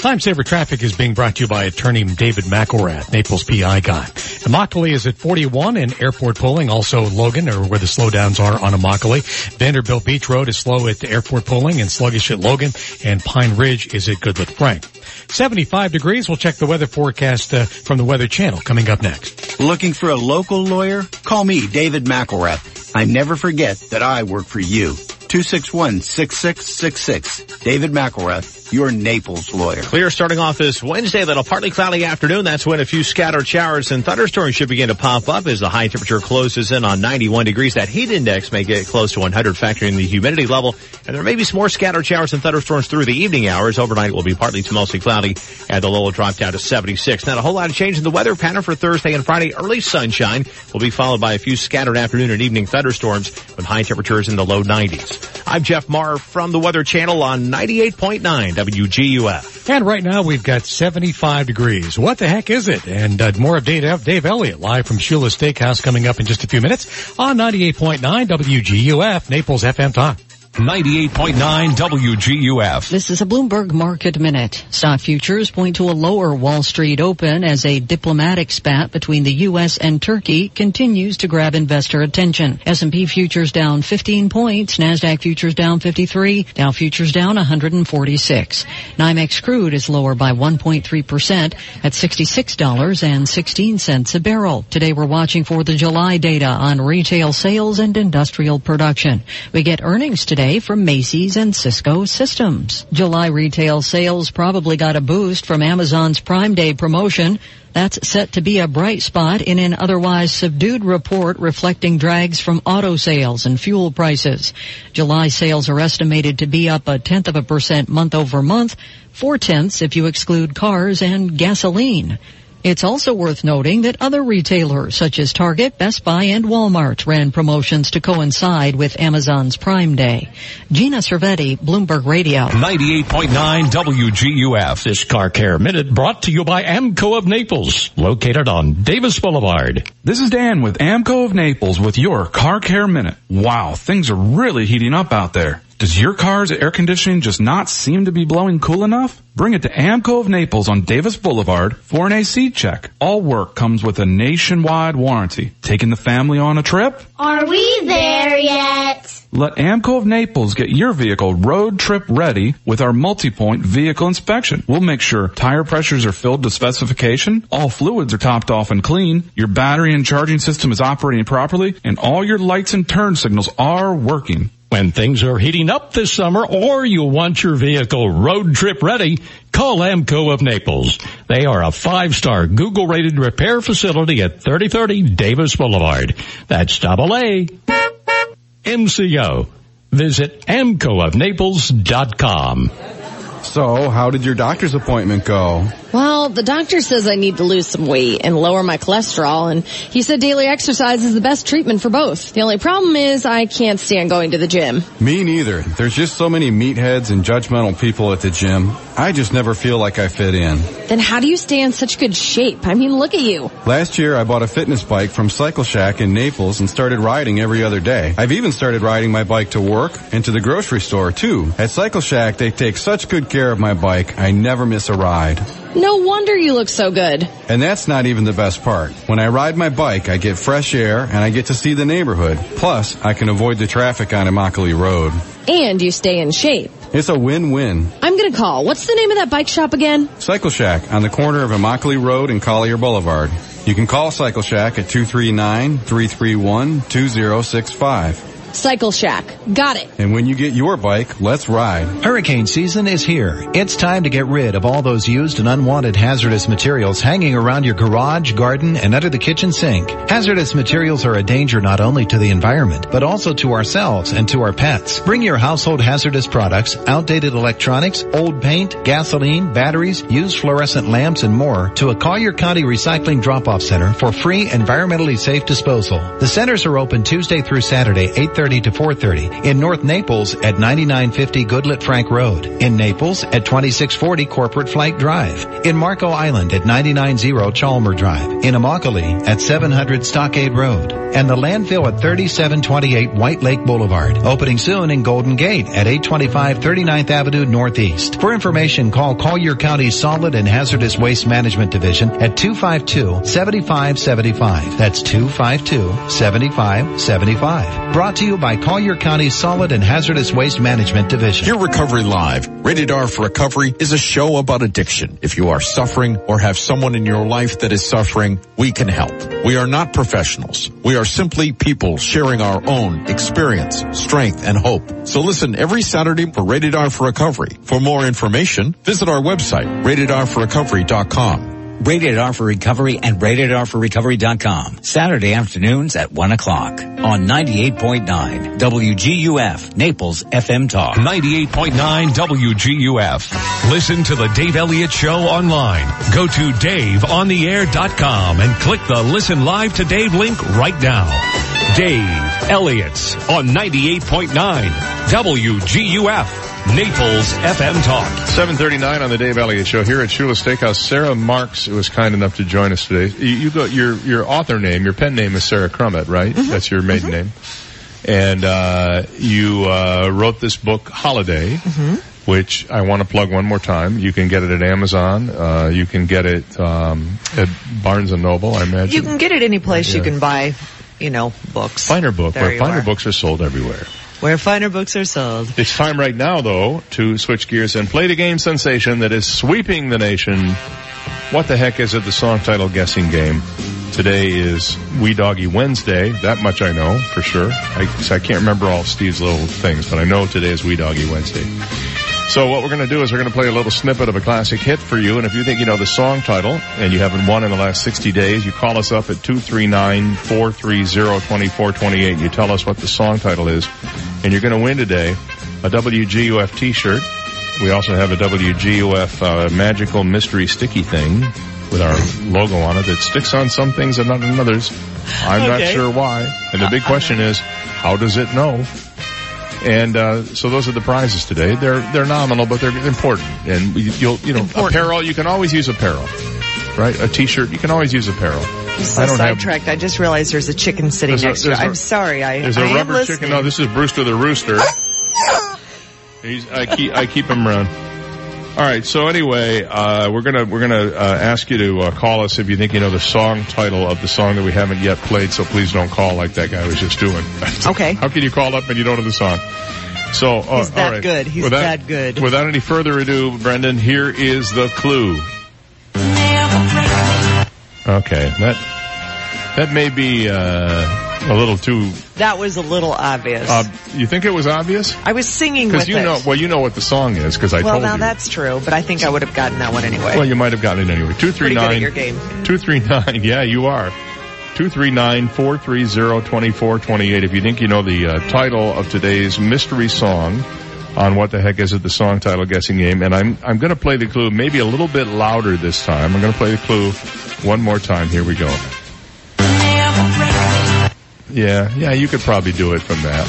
Time Saver Traffic is being brought to you by attorney David McElrath, Naples PI guy. Immokalee is at 41 and airport pulling, also Logan, or where the slowdowns are on Immokalee. Vanderbilt Beach Road is slow at the airport pulling and sluggish at Logan, and Pine Ridge is at Goodlette Frank. 75 degrees. We'll check the weather forecast uh, from the Weather Channel coming up next. Looking for a local lawyer? Call me, David McElrath. I never forget that I work for you. 261-6666. David McElrath, your Naples lawyer. Clear starting off this Wednesday, that'll partly cloudy afternoon. That's when a few scattered showers and thunderstorms should begin to pop up as the high temperature closes in on 91 degrees. That heat index may get close to 100 factoring the humidity level. And there may be some more scattered showers and thunderstorms through the evening hours. Overnight will be partly to mostly cloudy and the low will drop down to 76. Not a whole lot of change in the weather pattern for Thursday and Friday. Early sunshine will be followed by a few scattered afternoon and evening thunderstorms with high temperatures in the low 90s. I'm Jeff Marr from the Weather Channel on 98.9 WGUF. And right now we've got 75 degrees. What the heck is it? And uh, more of Dave, Dave Elliott live from Shula's Steakhouse coming up in just a few minutes on 98.9 WGUF, Naples FM Talk. 98.9 WGUF. This is a Bloomberg Market Minute. Stock futures point to a lower Wall Street open as a diplomatic spat between the U.S. and Turkey continues to grab investor attention. S&P futures down 15 points, Nasdaq futures down 53, Dow futures down 146. NYMEX crude is lower by 1.3% at $66.16 a barrel. Today we're watching for the July data on retail sales and industrial production. We get earnings today from Macy's and Cisco Systems. July retail sales probably got a boost from Amazon's Prime Day promotion. That's set to be a bright spot in an otherwise subdued report reflecting drags from auto sales and fuel prices. July sales are estimated to be up a tenth of a percent month over month, four tenths if you exclude cars and gasoline. It's also worth noting that other retailers such as Target, Best Buy, and Walmart ran promotions to coincide with Amazon's Prime Day. Gina Cervetti, Bloomberg Radio. 98.9 WGUF. This Car Care Minute brought to you by AAMCO of Naples, located on Davis Boulevard. This is Dan with AAMCO of Naples with your Car Care Minute. Wow, things are really heating up out there. Does your car's air conditioning just not seem to be blowing cool enough? Bring it to AAMCO of Naples on Davis Boulevard for an AC check. All work comes with a nationwide warranty. Taking the family on a trip? Are we there yet? Let AAMCO of Naples get your vehicle road trip ready with our multi-point vehicle inspection. We'll make sure tire pressures are filled to specification, all fluids are topped off and clean, your battery and charging system is operating properly, and all your lights and turn signals are working. When things are heating up this summer or you want your vehicle road trip ready, call AAMCO of Naples. They are a five-star Google rated repair facility at 3030 Davis Boulevard. That's double A. MCO. Visit amcoofnaples.com. So, how did your doctor's appointment go? Well, the doctor says I need to lose some weight and lower my cholesterol, and he said daily exercise is the best treatment for both. The only problem is I can't stand going to the gym. Me neither. There's just so many meatheads and judgmental people at the gym. I just never feel like I fit in. Then how do you stay in such good shape? I mean, look at you. Last year, I bought a fitness bike from Cycle Shack in Naples and started riding every other day. I've even started riding my bike to work and to the grocery store too. At Cycle Shack, they take such good care of my bike, I never miss a ride. No wonder you look so good. And that's not even the best part. When I ride my bike, I get fresh air and I get to see the neighborhood. Plus, I can avoid the traffic on Immokalee Road. And you stay in shape. It's a win-win. I'm gonna call. What's the name of that bike shop again? Cycle Shack on the corner of Immokalee Road and Collier Boulevard. You can call Cycle Shack at 239-331-2065. Cycle Shack. Got it. And when you get your bike, let's ride. Hurricane season is here. It's time to get rid of all those used and unwanted hazardous materials hanging around your garage, garden, and under the kitchen sink. Hazardous materials are a danger not only to the environment, but also to ourselves and to our pets. Bring your household hazardous products, outdated electronics, old paint, gasoline, batteries, used fluorescent lamps, and more to a Collier County Recycling Drop-Off Center for free, environmentally safe disposal. The centers are open Tuesday through Saturday, 8 8.30 to 4.30. In North Naples at 9950 Goodlette Frank Road. In Naples at 2640 Corporate Flight Drive. In Marco Island at 990 Chalmer Drive. In Immokalee at 700 Stockade Road. And the landfill at 3728 White Lake Boulevard. Opening soon in Golden Gate at 825 39th Avenue Northeast. For information, call Collier County Solid and Hazardous Waste Management Division at 252-7575. That's 252-7575. Brought to you by Collier County Solid and Hazardous Waste Management Division. Your Recovery Live, Rated R for Recovery, is a show about addiction. If you are suffering or have someone in your life that is suffering, we can help. We are not professionals. We are simply people sharing our own experience, strength, and hope. So listen every Saturday for Rated R for Recovery. For more information, visit our website, ratedrforrecovery.com. Rated R for Recovery and RatedRforRecovery.com. Saturday afternoons at 1 o'clock on 98.9 WGUF, Naples FM Talk. 98.9 WGUF. Listen to the Dave Elliott Show online. Go to DaveOnTheAir.com and click the Listen Live to Dave link right now. Dave Elliott's on 98.9 WGUF, Naples FM Talk. 739 on the Dave Elliott Show here at Shula's Steakhouse. Sara Marx was kind enough to join us today. You, you got your, your author name, your pen name is Sara Crummett, right? Mm-hmm. That's your maiden name. And, uh, you, uh, wrote this book, Holiday, Mm-hmm. which I want to plug one more time. You can get it at Amazon. Uh, you can get it, um, at Barnes and Noble, I imagine. You can get it any place you can buy, you know, books. Finer book, There where finer are. books are sold everywhere. Where finer books are sold. It's time right now, though, to switch gears and play the game sensation that is sweeping the nation. What the heck is it? The song title guessing game. Today is Wee Doggy Wednesday. That much I know for sure. I, I can't remember all Steve's little things, but I know today is Wee Doggy Wednesday. So what we're going to do is we're going to play a little snippet of a classic hit for you. And if you think you know the song title and you haven't won in the last 60 days, you call us up at 239-430-2428. You tell us what the song title is. And you're going to win today a WGUF t-shirt. We also have a WGUF uh, magical mystery sticky thing with our logo on it that sticks on some things and not on others. I'm not sure why. And the big question is, how does it know? And uh, so those are the prizes today. They're they're nominal, but they're important. And you- you'll you know apparel. You can always use apparel, right? A T-shirt. You can always use apparel. I'm so I don't have. I just realized there's a chicken sitting next to you. I'm sorry. I, There's I a rubber chicken. No, this is Brewster the rooster. He's, I keep I keep him around. All right. So anyway, uh, we're gonna we're gonna uh, ask you to uh, call us if you think you know the song title of the song that we haven't yet played. So please don't call like that guy was just doing. Okay. How can you call up and you don't know the song? So uh, He's that all right. good. He's Without- that good. Without any further ado, Brendan, here is the clue. Okay, that that may be uh, a little too. That was a little obvious. Uh, you think it was obvious? I was singing Because you it. know, well, you know what the song is because I well, told now that's true, but I think I would have gotten that one anyway. Well, you might have gotten it anyway. Two three Pretty good at your game. Two three nine. Yeah, you are. Two three nine four three zero twenty four twenty eight. If you think you know the uh, title of today's mystery song on what the heck is it, the song title guessing game, and I'm I'm going to play the clue maybe a little bit louder this time. I'm going to play the clue one more time. Here we go. Yeah, yeah, you could probably do it from that.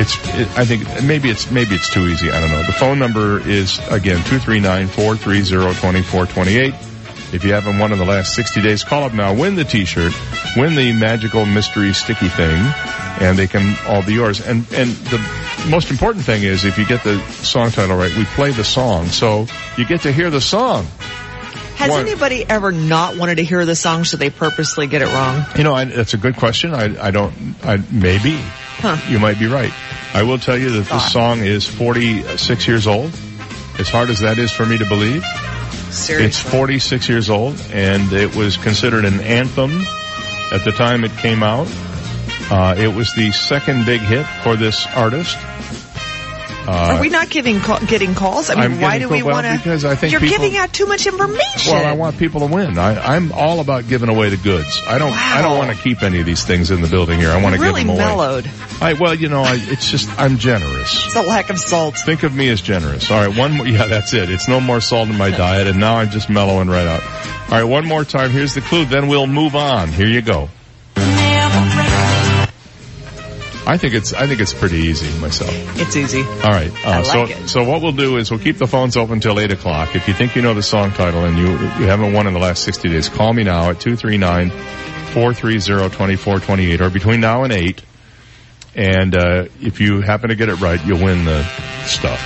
It's, it, I think maybe it's, maybe it's too easy. I don't know. The phone number is again 239-430-2428. If you haven't won in the last 60 days, call up now. Win the t-shirt. Win the magical mystery sticky thing. And they can all be yours. And, and the most important thing is if you get the song title right, we play the song. So you get to hear the song. Has One- anybody ever not wanted to hear the song so they purposely get it wrong? You know, I, that's a good question. I, I don't, I, maybe. Huh. You might be right. I will tell you that this song is 46 years old. As hard as that is for me to believe. Seriously. It's 46 years old and it was considered an anthem at the time it came out. Uh, it was the second big hit for this artist. Uh, Are we not giving call, getting calls? I mean, I'm why do we well, want to? because I think you're people- giving out too much information. Well, I want people to win. I, I'm all about giving away the goods. I don't. I don't want to keep any of these things in the building here. I want to really give them away. mellowed. I, well, you know, I, it's just I'm generous. It's a lack of salt. Think of me as generous. All right, one more. Yeah, that's it. It's no more salt in my diet, and now I'm just mellowing right out. All right, one more time. Here's the clue. Then we'll move on. Here you go. I think it's I think it's pretty easy myself. It's easy. All right. Uh, like so it. so what we'll do is we'll keep the phones open until eight o'clock. If you think you know the song title and you you haven't won in the last sixty days, call me now at two three nine four three zero twenty four twenty eight or between now and eight. And uh, if you happen to get it right, you'll win the stuff.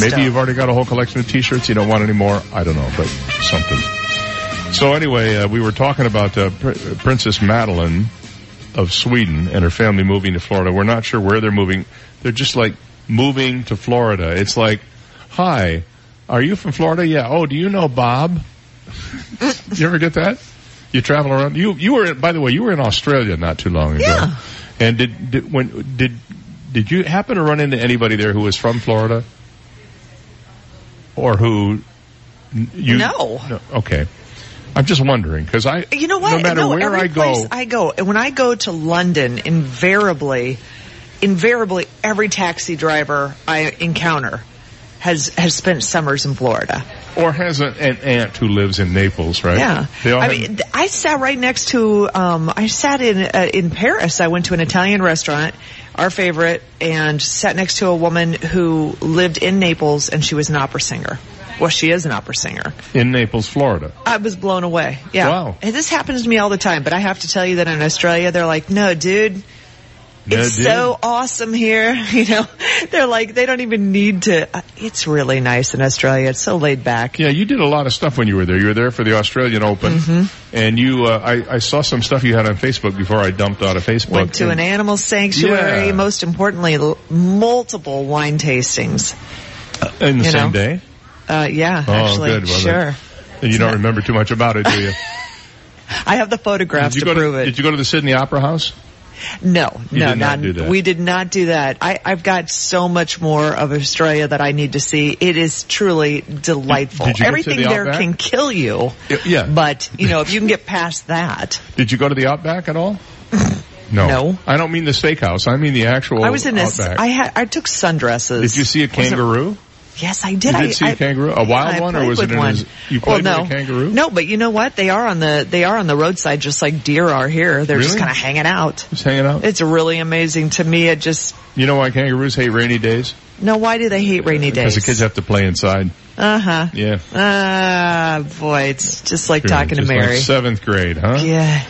Maybe Stuff. you've already got a whole collection of T-shirts. You don't want any more. I don't know, but something. So anyway, uh, we were talking about uh, Pr- Princess Madeleine of Sweden and her family moving to Florida. We're not sure where they're moving. They're just like moving to Florida. It's like, hi, are you from Florida? Yeah. Oh, do you know Bob? you ever get that? You travel around. You you were by the way you were in Australia not too long ago. Yeah. And did did when did did you happen to run into anybody there who was from Florida? Or who you No. Okay. I'm just wondering because I You know what? no matter where every I go I go, and when I go to London, invariably, invariably, every taxi driver I encounter has has spent summers in Florida. or has an, an aunt who lives in Naples, right? Yeah, I have- mean, I sat right next to. Um, I sat in uh, in Paris. I went to an Italian restaurant, our favorite, and sat next to a woman who lived in Naples, and she was an opera singer. Well, she is an opera singer. in Naples, Florida. I was blown away. Yeah. Wow. And this happens to me all the time, but I have to tell you that in Australia, they're like, no, dude. No, it's dude. so awesome here. You know, they're like, they don't even need to. uh, It's really nice in Australia. It's so laid back. Yeah, you did a lot of stuff when you were there. You were there for the Australian Open, Mm-hmm. and you. Uh, I, I saw some stuff you had on Facebook before I dumped out of Facebook. Went to And- an animal sanctuary. Yeah. Most importantly, l- multiple wine tastings. in the you same know. day. Uh, yeah, Oh, actually, good. Well, sure. then- And you don't remember too much about it, do you? I have the photographs did to prove to, it. Did you go to the Sydney Opera House? No, You no, did not that. We did not do that. I, I've got so much more of Australia that I need to see. It is truly delightful. Did to Everything the there can kill you. Yeah. But, you know, if you can get past that. Did you go to the Outback at all? No. No. I don't mean the steakhouse. I mean the actual I was in this, Outback. I had, I took sundresses. did you see a kangaroo? Yes, I did. You did I, see a kangaroo? A wild one, or was it in one. his- you well, played no. with a kangaroo? No, but you know what? They are on the they are on the roadside just like deer are here. They're just kind of hanging out. Just hanging out. It's really amazing to me. It just You know why kangaroos hate rainy days? no. Why do they hate rainy days? Because the kids have to play inside. Uh huh. Yeah. Ah, boy, it's just like Sure, talking to just like Mary. seventh grade, huh? yeah.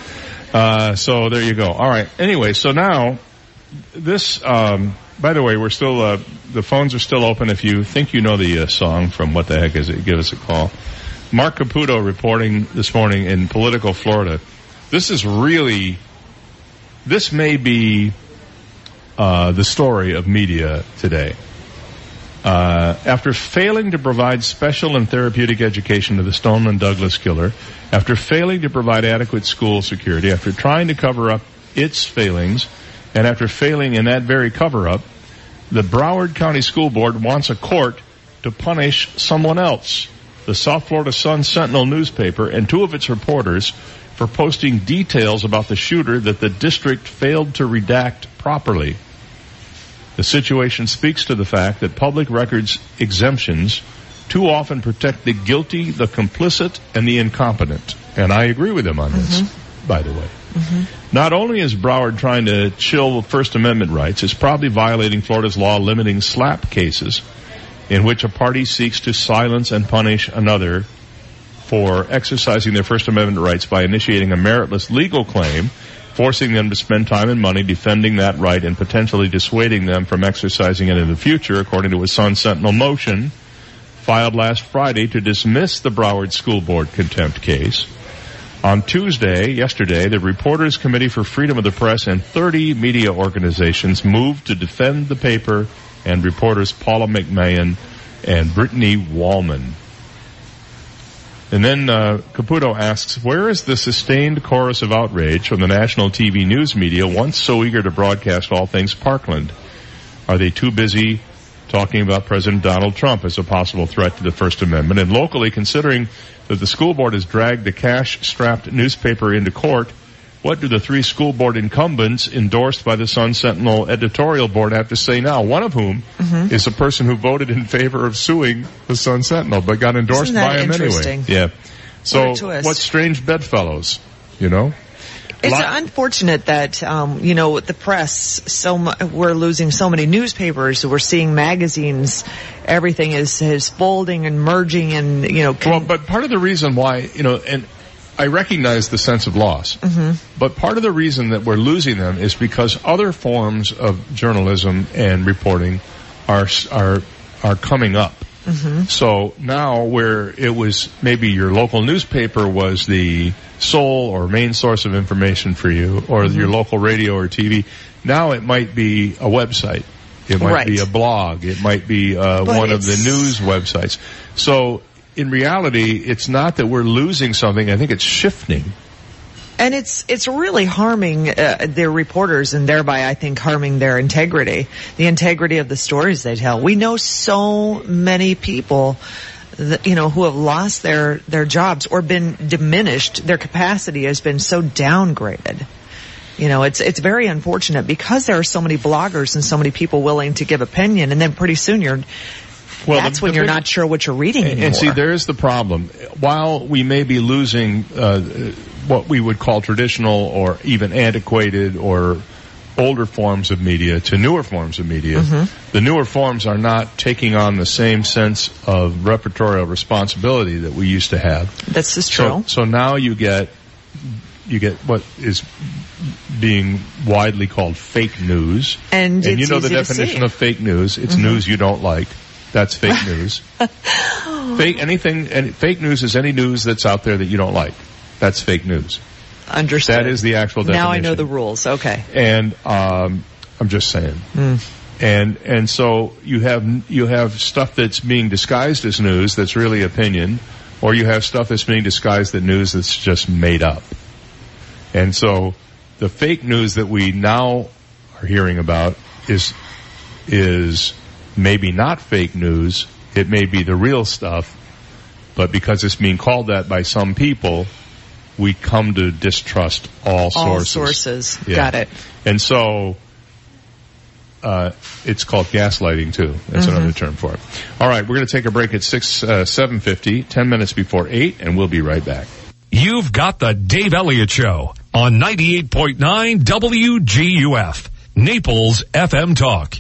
Uh, so there you go. All right. Anyway, so now this. Um, by the way, we're still uh, the phones are still open. If you think you know the uh, song from What the Heck Is It, give us a call. Marc Caputo reporting this morning in Politico Florida. This is really. This may be uh, the story of media today. Uh, after failing to provide special and therapeutic education to the Stoneman Douglas killer, after failing to provide adequate school security, after trying to cover up its failings, and after failing in that very cover-up, the Broward County School Board wants a court to punish someone else, the South Florida Sun Sentinel newspaper and two of its reporters for posting details about the shooter that the district failed to redact properly. The situation speaks to the fact that public records exemptions too often protect the guilty, the complicit, and the incompetent. And I agree with them on this. Mm-hmm. by the way. Mm-hmm. Not only is Broward trying to chill First Amendment rights, it's probably violating Florida's law limiting SLAPP cases in which a party seeks to silence and punish another for exercising their First Amendment rights by initiating a meritless legal claim, forcing them to spend time and money defending that right and potentially dissuading them from exercising it in the future, according to a Sun Sentinel motion filed last Friday to dismiss the Broward School Board contempt case. On Tuesday, yesterday, the Reporters Committee for Freedom of the Press and 30 media organizations moved to defend the paper and reporters Paula McMahon and Brittany Wallman. And then uh, Caputo asks, where is the sustained chorus of outrage from the national TV news media once so eager to broadcast all things Parkland? Are they too busy talking about President Donald Trump as a possible threat to the First Amendment? And locally, considering that the school board has dragged the cash-strapped newspaper into court, what do the three school board incumbents endorsed by the Sun Sentinel editorial board have to say now? One of whom Mm-hmm. is a person who voted in favor of suing the Sun Sentinel, but got endorsed by him anyway. Yeah. So, what strange bedfellows, you know? It's Lot- unfortunate that um, you know the press. So mu- we're losing so many newspapers. We're seeing magazines. Everything is is folding and merging, and you know. Well, but part of the reason why, you know, and I recognize the sense of loss, Mhm. but part of the reason that we're losing them is because other forms of journalism and reporting are are are coming up. Mhm. So now where it was maybe your local newspaper was the sole or main source of information for you or your local radio or TV, now it might be a website. It might be a blog. It might be uh, one of the news websites. So in reality, it's not that we're losing something. I think it's shifting. And it's it's really harming uh, their reporters, and thereby I think harming their integrity, the integrity of the stories they tell. We know so many people, that, you know, who have lost their their jobs or been diminished. Their capacity has been so downgraded. You know, it's it's very unfortunate because there are so many bloggers and so many people willing to give opinion, and then pretty soon you're. Well, that's the- when the you're big- not sure what you're reading And, anymore. and see, there's the problem. While we may be losing uh, what we would call traditional or even antiquated or older forms of media to newer forms of media, Mhm. the newer forms are not taking on the same sense of repertorial responsibility that we used to have. That's just true. so now you get you get what is being widely called fake news. And you it's know the definition of fake news. It's Mhm. news you don't like. That's fake news. fake anything and fake news is any news that's out there that you don't like. That's fake news. Understood. That is the actual definition. now I know the rules. Okay. And um, I'm just saying. Mm. And and so you have you have stuff that's being disguised as news that's really opinion, or you have stuff that's being disguised as news that's just made up. And so the fake news that we now are hearing about is is maybe not fake news. It may be the real stuff, but because it's being called that by some people, we come to distrust all All sources. sources. Yeah. Got it. And so, uh, it's called gaslighting too. That's Mhm. another term for it. All right, we're going to take a break at six, uh, seven fifty, ten minutes before eight, and we'll be right back. You've got the Dave Elliott Show on 98.9 WGUF, Naples FM Talk.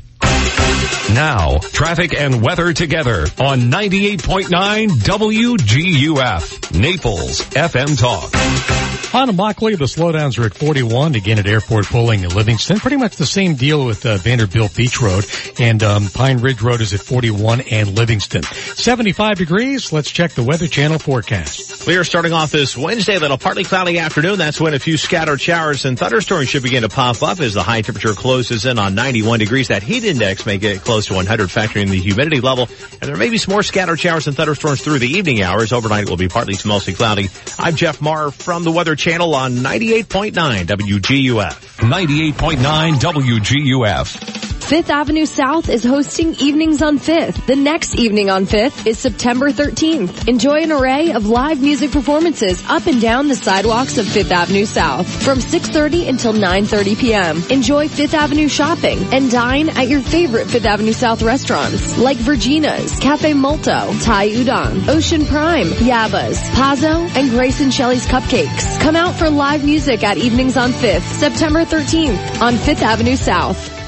Now, traffic and weather together on 98.9 WGUF, Naples FM Talk. On Immokalee, the slowdowns are at 41 again at Airport Pulling in Livingston. Pretty much the same deal with uh, Vanderbilt Beach Road and um, Pine Ridge Road is at 41 and Livingston. 75 degrees. Let's check the Weather Channel forecast. Clear starting off this Wednesday, little partly cloudy afternoon. That's when a few scattered showers and thunderstorms should begin to pop up as the high temperature closes in on 91 degrees. That heat index may get close to 100, factoring the humidity level. And there may be some more scattered showers and thunderstorms through the evening hours. Overnight it will be partly to mostly cloudy. I'm Jeff Marr from the Weather Channel on 98.9 WGUF. 98.9 WGUF. Fifth Avenue South is hosting Evenings on Fifth. The next evening on Fifth is September 13th. Enjoy an array of live music performances up and down the sidewalks of Fifth Avenue South from 6.30 until 9.30 p.m. Enjoy Fifth Avenue shopping and dine at your favorite Fifth Avenue South restaurants like Virginia's, Cafe Molto, Thai Udon, Ocean Prime, Yaba's, Pazzo, and Grace and Shelley's Cupcakes. Come out for live music at Evenings on 5th, September 13th on 5th Avenue South.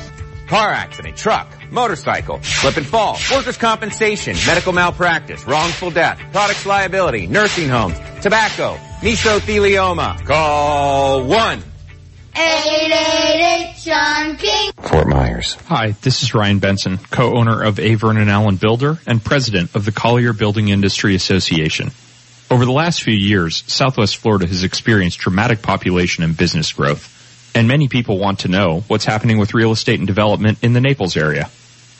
Car accident, truck, motorcycle, slip and fall, workers' compensation, medical malpractice, wrongful death, products liability, nursing homes, tobacco, mesothelioma. Call 1. 888 Sean King. Fort Myers. Hi, this is Ryan Benson, co-owner of A. Vernon Allen Builder and president of the Collier Building Industry Association. Over the last few years, Southwest Florida has experienced dramatic population and business growth, and many people want to know what's happening with real estate and development in the Naples area.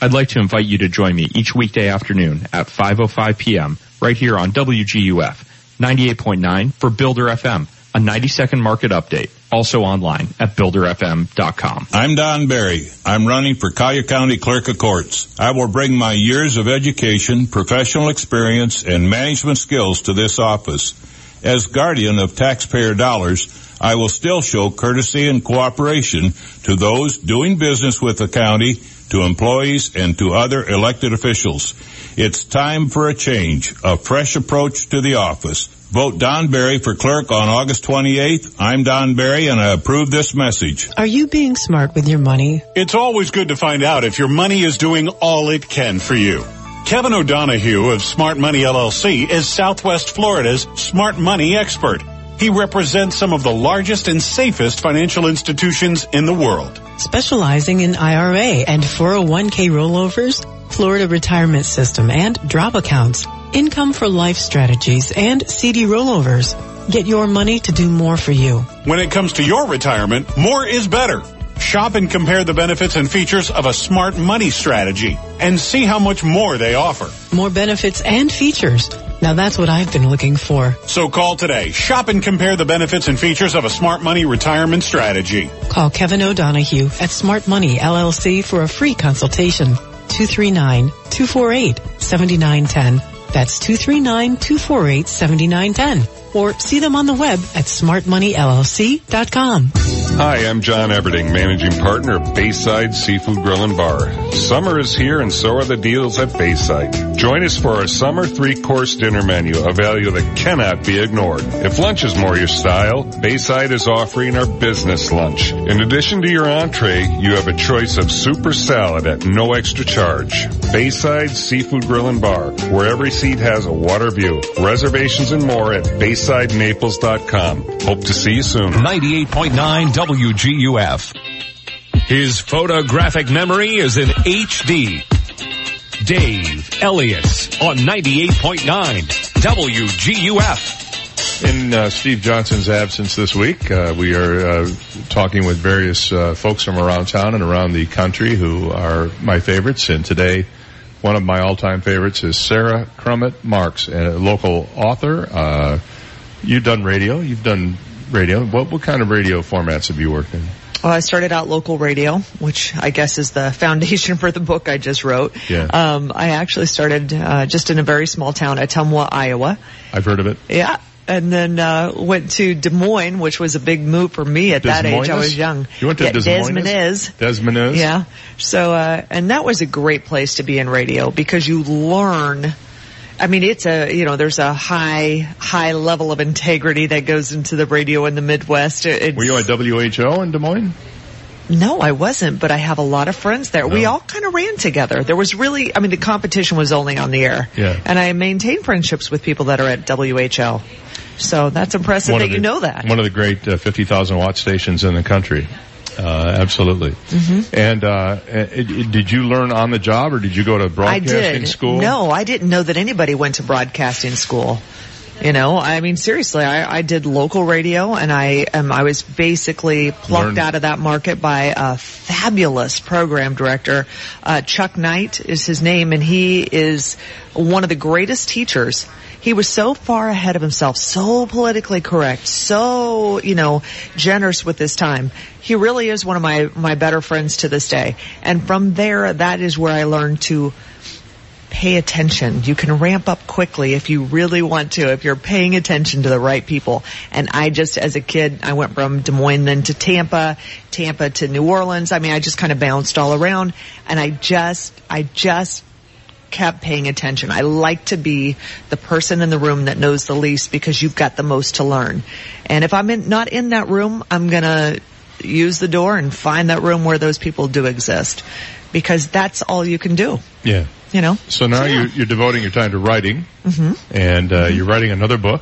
I'd like to invite you to join me each weekday afternoon at 5.05 p.m. right here on WGUF 98.9 for Builder FM, a 90 second market update. Also online at builderfm.com. I'm Don Barry. I'm running for Collier County Clerk of Courts. I will bring my years of education, professional experience, and management skills to this office. As guardian of taxpayer dollars, I will still show courtesy and cooperation to those doing business with the county, to employees, and to other elected officials. It's time for a change, a fresh approach to the office. Vote Don Barry for clerk on August 28th. I'm Don Barry and I approve this message. Are you being smart with your money? It's always good to find out if your money is doing all it can for you. Kevin O'Donohue of Smart Money LLC is Southwest Florida's smart money expert. He represents some of the largest and safest financial institutions in the world. Specializing in IRA and 401k rollovers, Florida retirement system and drop accounts, income for life strategies, and CD rollovers. Get your money to do more for you. When it comes to your retirement, more is better. Shop and compare the benefits and features of a smart money strategy and see how much more they offer. More benefits and features. Now that's what I've been looking for. So call today. Shop and compare the benefits and features of a smart money retirement strategy. Call Kevin O'Donohue at Smart Money LLC for a free consultation. 239-248-7910. That's 239-248-7910. Or see them on the web at smartmoneyllc.com. Hi, I'm John Everding, managing partner of Bayside Seafood Grill and Bar. Summer is here and so are the deals at Bayside. Join us for our summer three-course dinner menu, a value that cannot be ignored. If lunch is more your style, Bayside is offering our business lunch. In addition to your entree, you have a choice of super salad at no extra charge. Bayside Seafood Grill and Bar, where every seat has a water view. Reservations and more at BaysideNaples.com. Hope to see you soon. 98.9 WGUF. His photographic memory is in HD. Dave Elliott on 98.9 WGUF. In uh, Steve Johnson's absence this week, uh, we are uh, talking with various uh, folks from around town and around the country who are my favorites. And today, one of my all-time favorites is Sara Crummett Marx, a local author. You've done radio. You've done radio. What what kind of radio formats have you worked in? Well, I started out local radio, which I guess is the foundation for the book I just wrote. Yeah. Um, I actually started uh, just in a very small town, Ottumwa, Iowa. I've heard of it. Yeah. And then uh, went to Des Moines, which was a big move for me at Des that age. I was young. You went to yeah, Des Des Moines? Moines. Des Moines? Yeah. So, uh, and that was a great place to be in radio because you learn. I mean, it's a, you know, there's a high, high level of integrity that goes into the radio in the Midwest. It's, Were you at WHO in Des Moines? no, I wasn't, but I have a lot of friends there. We all kind of ran together. There was really, I mean, the competition was only on the air. Yeah. And I maintain friendships with people that are at WHO. So that's impressive One that of you know that. One of the great uh, 50,000 watt stations in the country. Uh, absolutely. Mhm. And uh, uh, did you learn on the job, or did you go to I broadcasting did. school? No, I didn't know that anybody went to broadcasting school. You know, I mean, seriously, I, I did local radio and I um, I was basically plucked Learned. out of that market by a fabulous program director. Uh, Chuck Knight is his name and he is one of the greatest teachers. He was so far ahead of himself, so politically correct, so, you know, generous with his time. He really is one of my, my better friends to this day. And from there, that is where I learned to pay attention. You can ramp up quickly if you really want to, if you're paying attention to the right people. And I just, as a kid, I went from Des Moines then to Tampa, Tampa to New Orleans. I mean, I just kind of bounced all around and I just, I just kept paying attention. I like to be the person in the room that knows the least because you've got the most to learn. And if I'm in, not in that room, I'm gonna use the door and find that room where those people do exist because that's all you can do, Yeah. you know? So now you, you're devoting your time to writing, hmm and uh, you're writing another book.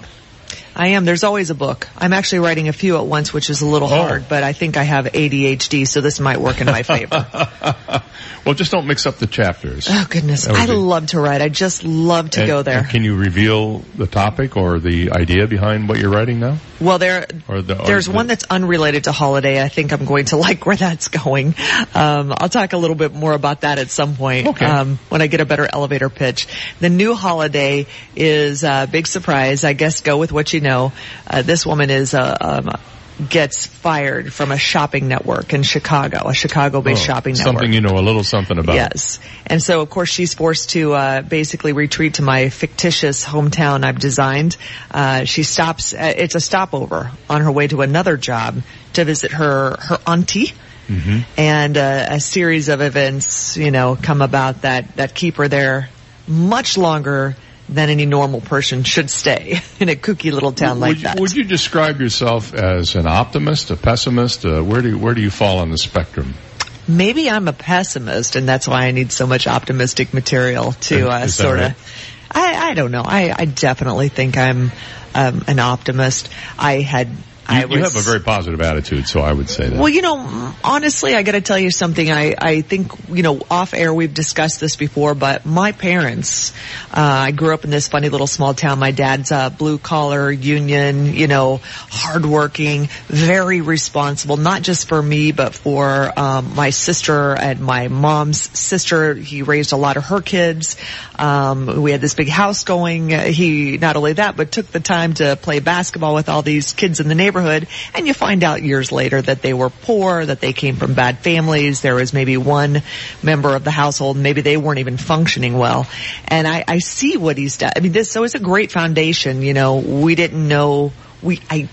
I am. There's always a book. I'm actually writing a few at once, which is a little hard, but I think I have ADHD, so this might work in my favor. Well, just don't mix up the chapters. oh goodness. I be- love to write. I just love to And- go there. can you reveal the topic or the idea behind what you're writing now? Well, there, Or the, there's the- one that's unrelated to holiday. I think I'm going to like where that's going. Um, I'll talk a little bit more about that at some point Okay. um, when I get a better elevator pitch. The new holiday is a big surprise. I guess go with what you know. Uh, this woman is uh, um, gets fired from a shopping network in Chicago, a Chicago-based Oh, shopping network. Something you know a little something about. Yes. And so of course she's forced to, uh, basically retreat to my fictitious hometown I've designed. Uh, she stops, uh, it's a stopover on her way to another job to visit her, her auntie. Mm-hmm. And, uh, a series of events, you know, come about that, that keep her there much longer than any normal person should stay in a kooky little town like would, you, that. would you describe yourself as an optimist, a pessimist? Uh, where do you, where do you fall on the spectrum? Maybe I'm a pessimist and that's why I need so much optimistic material to uh, sort right? of. I, I don't know. I, I definitely think I'm um, an optimist. I had. You, I you have a very positive attitude, so I would say that. well, you know, honestly, I got to tell you something. I, I think, you know, off air we've discussed this before, but my parents, uh, I grew up in this funny little small town. My dad's a blue collar union, you know, hardworking, very responsible, not just for me, but for um, my sister and my mom's sister. He raised a lot of her kids. Um, we had this big house going. He not only that, but took the time to play basketball with all these kids in the neighborhood. And you find out years later that they were poor, that they came from bad families. There was maybe one member of the household, maybe they weren't even functioning well. And I, I see what he's done. I mean, this so it's a great foundation. You know, we didn't know. We I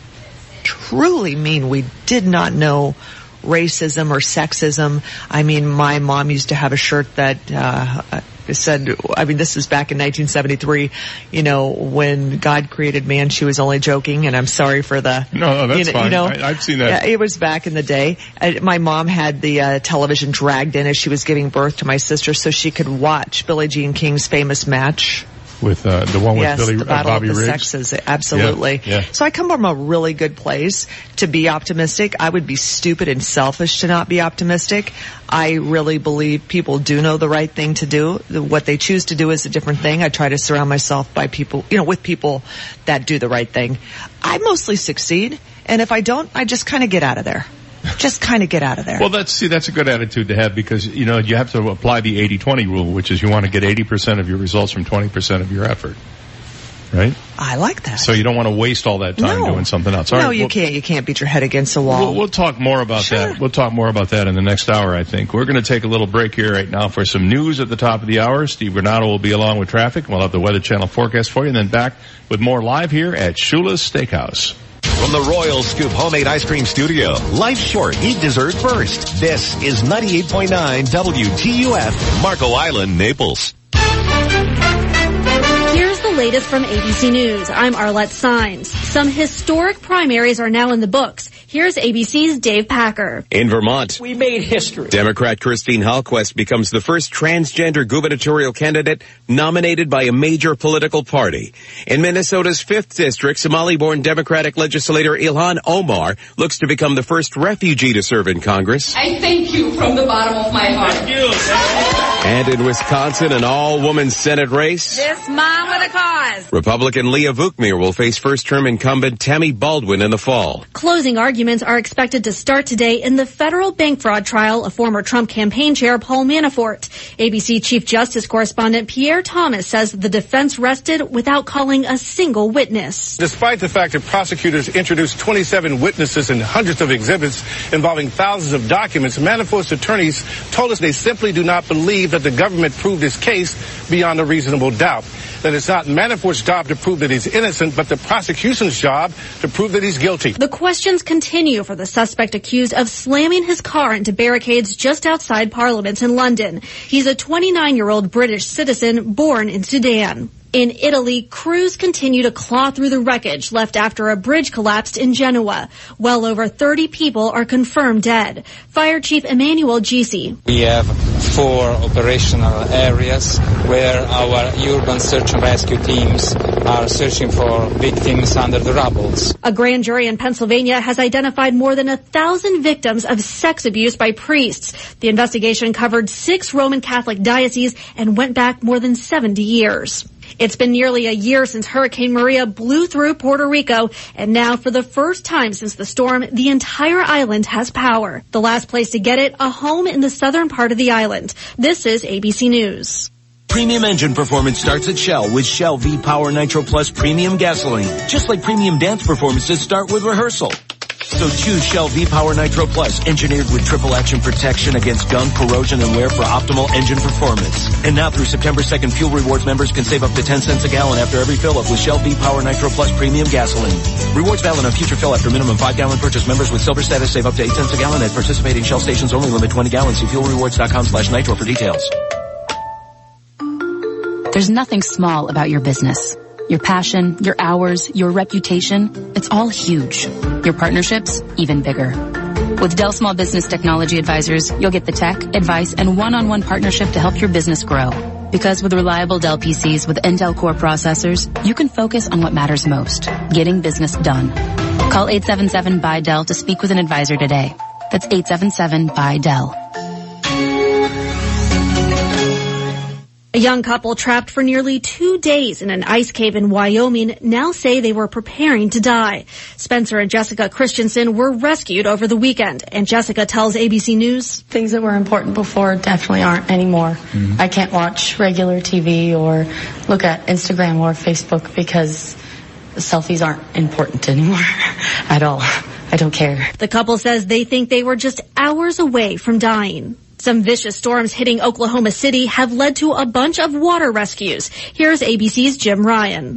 truly mean we did not know racism or sexism. I mean, my mom used to have a shirt that uh, said, I mean, this is back in 1973, you know, when God created man, she was only joking, and I'm sorry for the... No, no, that's you know, fine. You know, I- I've seen that. Yeah, it was back in the day. Uh, my mom had the uh, television dragged in as she was giving birth to my sister so she could watch Billie Jean King's famous match with uh, the one with yes, Billy the uh, battle Bobby of the Riggs. sexes, absolutely. Yeah, yeah. So I come from a really good place to be optimistic. I would be stupid and selfish to not be optimistic. I really believe people do know the right thing to do. What they choose to do is a different thing. I try to surround myself by people, you know, with people that do the right thing. I mostly succeed, and if I don't, I just kind of get out of there. Just kind of get out of there. Well, that's see, that's a good attitude to have because you know you have to apply the 80-20 rule, which is you want to get eighty percent of your results from twenty percent of your effort, right? I like that. So you don't want to waste all that time No. doing something else. All no, right, you well- can't. You can't beat your head against the wall. We'll, we'll talk more about that. We'll talk more about that in the next hour, I think. We're going to take a little break here right now for some news at the top of the hour. Steve Renato will be along with traffic. We'll have the Weather Channel forecast for you and then back with more live here at Shula's Steakhouse. From the Royal Scoop Homemade Ice Cream Studio, life short, eat dessert first. This is 98.9 WGUF, Marco Island, Naples. Here's the latest from ABC News. I'm Arlette Saenz. Some historic primaries are now in the books. Here's ABC's Dave Packer. In Vermont, we made history. Democrat Christine Hallquist becomes the first transgender gubernatorial candidate nominated by a major political party. In Minnesota's 5th district, Somali-born Democratic legislator Ilhan Omar looks to become the first refugee to serve in Congress. I thank you from the bottom of my heart. Thank you. And in Wisconsin, an all-woman Senate race. This mom with a cause. Republican Leah Vukmir will face first-term incumbent Tammy Baldwin in the fall. Closing arguments are expected to start today in the federal bank fraud trial of former Trump campaign chair Paul Manafort. ABC Chief Justice correspondent Pierre Thomas says the defense rested without calling a single witness. Despite the fact that prosecutors introduced 27 witnesses and hundreds of exhibits involving thousands of documents, Manafort's attorneys told us they simply do not believe that the government proved his case beyond a reasonable doubt. That it's not Manafort's job to prove that he's innocent, but the prosecution's job to prove that he's guilty. The questions continue for the suspect accused of slamming his car into barricades just outside Parliament in London. He's a 29-year-old British citizen born in Sudan. In Italy, crews continue to claw through the wreckage left after a bridge collapsed in Genoa. Well over 30 people are confirmed dead. Fire Chief Emmanuel Gisi. We have four operational areas where our urban search and rescue teams are searching for victims under the rubble. A grand jury in Pennsylvania has identified more than a thousand victims of sex abuse by priests. The investigation covered six Roman Catholic dioceses and went back more than 70 years. It's been nearly a year since Hurricane Maria blew through Puerto Rico, and now for the first time since the storm, the entire island has power. The last place to get it, a home in the southern part of the island. This is ABC News. Premium engine performance starts at Shell with Shell V-Power Nitro Plus Premium Gasoline. Just like premium dance performances start with rehearsal. So choose Shell V-Power Nitro Plus, engineered with triple action protection against gunk, corrosion, and wear for optimal engine performance. And now through September 2nd, Fuel Rewards members can save up to 10 cents a gallon after every fill-up with Shell V-Power Nitro Plus Premium Gasoline. Rewards valid on future fill after minimum 5-gallon purchase. Members with silver status save up to 8 cents a gallon at participating Shell stations only. Limit 20 gallons. See fuelrewards.com slash nitro for details. There's nothing small about your business. Your passion, your hours, your reputation, it's all huge. Your partnerships, even bigger. With Dell Small Business Technology Advisors, you'll get the tech, advice, and one-on-one partnership to help your business grow. Because with reliable Dell PCs with Intel Core processors, you can focus on what matters most, getting business done. Call 877-BY-DELL to speak with an advisor today. That's 877-BY-DELL. A young couple trapped for nearly two days in an ice cave in Wyoming now say they were preparing to die. Spencer and Jessica Christensen were rescued over the weekend, and Jessica tells ABC News. Things that were important before definitely aren't anymore. Mm-hmm. I can't watch regular TV or look at Instagram or Facebook because selfies aren't important anymore at all. I don't care. The couple says they think they were just hours away from dying. Some vicious storms hitting Oklahoma City have led to a bunch of water rescues. Here's ABC's Jim Ryan.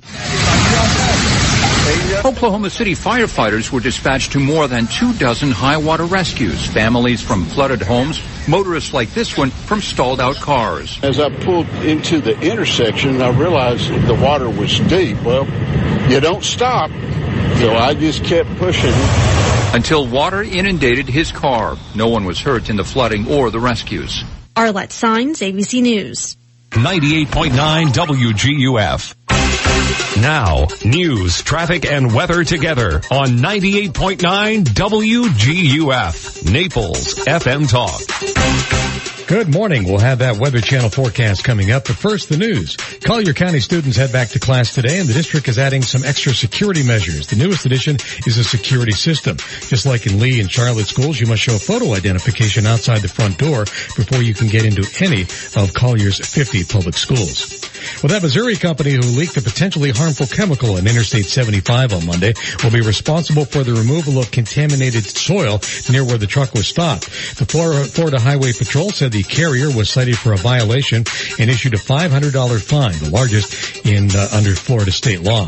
Oklahoma City firefighters were dispatched to more than two dozen high water rescues, families from flooded homes, motorists like this one from stalled out cars. As I pulled into the intersection, I realized the water was deep. Well, you don't stop. So I just kept pushing. Until water inundated his car. No one was hurt in the flooding or the rescues. Arlette Saenz, ABC News. 98.9 WGUF. Now, news, traffic, and weather together on 98.9 WGUF. Naples FM Talk. Good morning. We'll have that Weather Channel forecast coming up, but first the news. Collier County students head back to class today and the district is adding some extra security measures. The newest addition is a security system. Just like in Lee and Charlotte schools, you must show photo identification outside the front door before you can get into any of Collier's 50 public schools. Well, that Missouri company who leaked a potentially harmful chemical in Interstate 75 on Monday will be responsible for the removal of contaminated soil near where the truck was stopped. The Florida Highway Patrol said the carrier was cited for a violation and issued a $500 fine, the largest in uh, under Florida state law.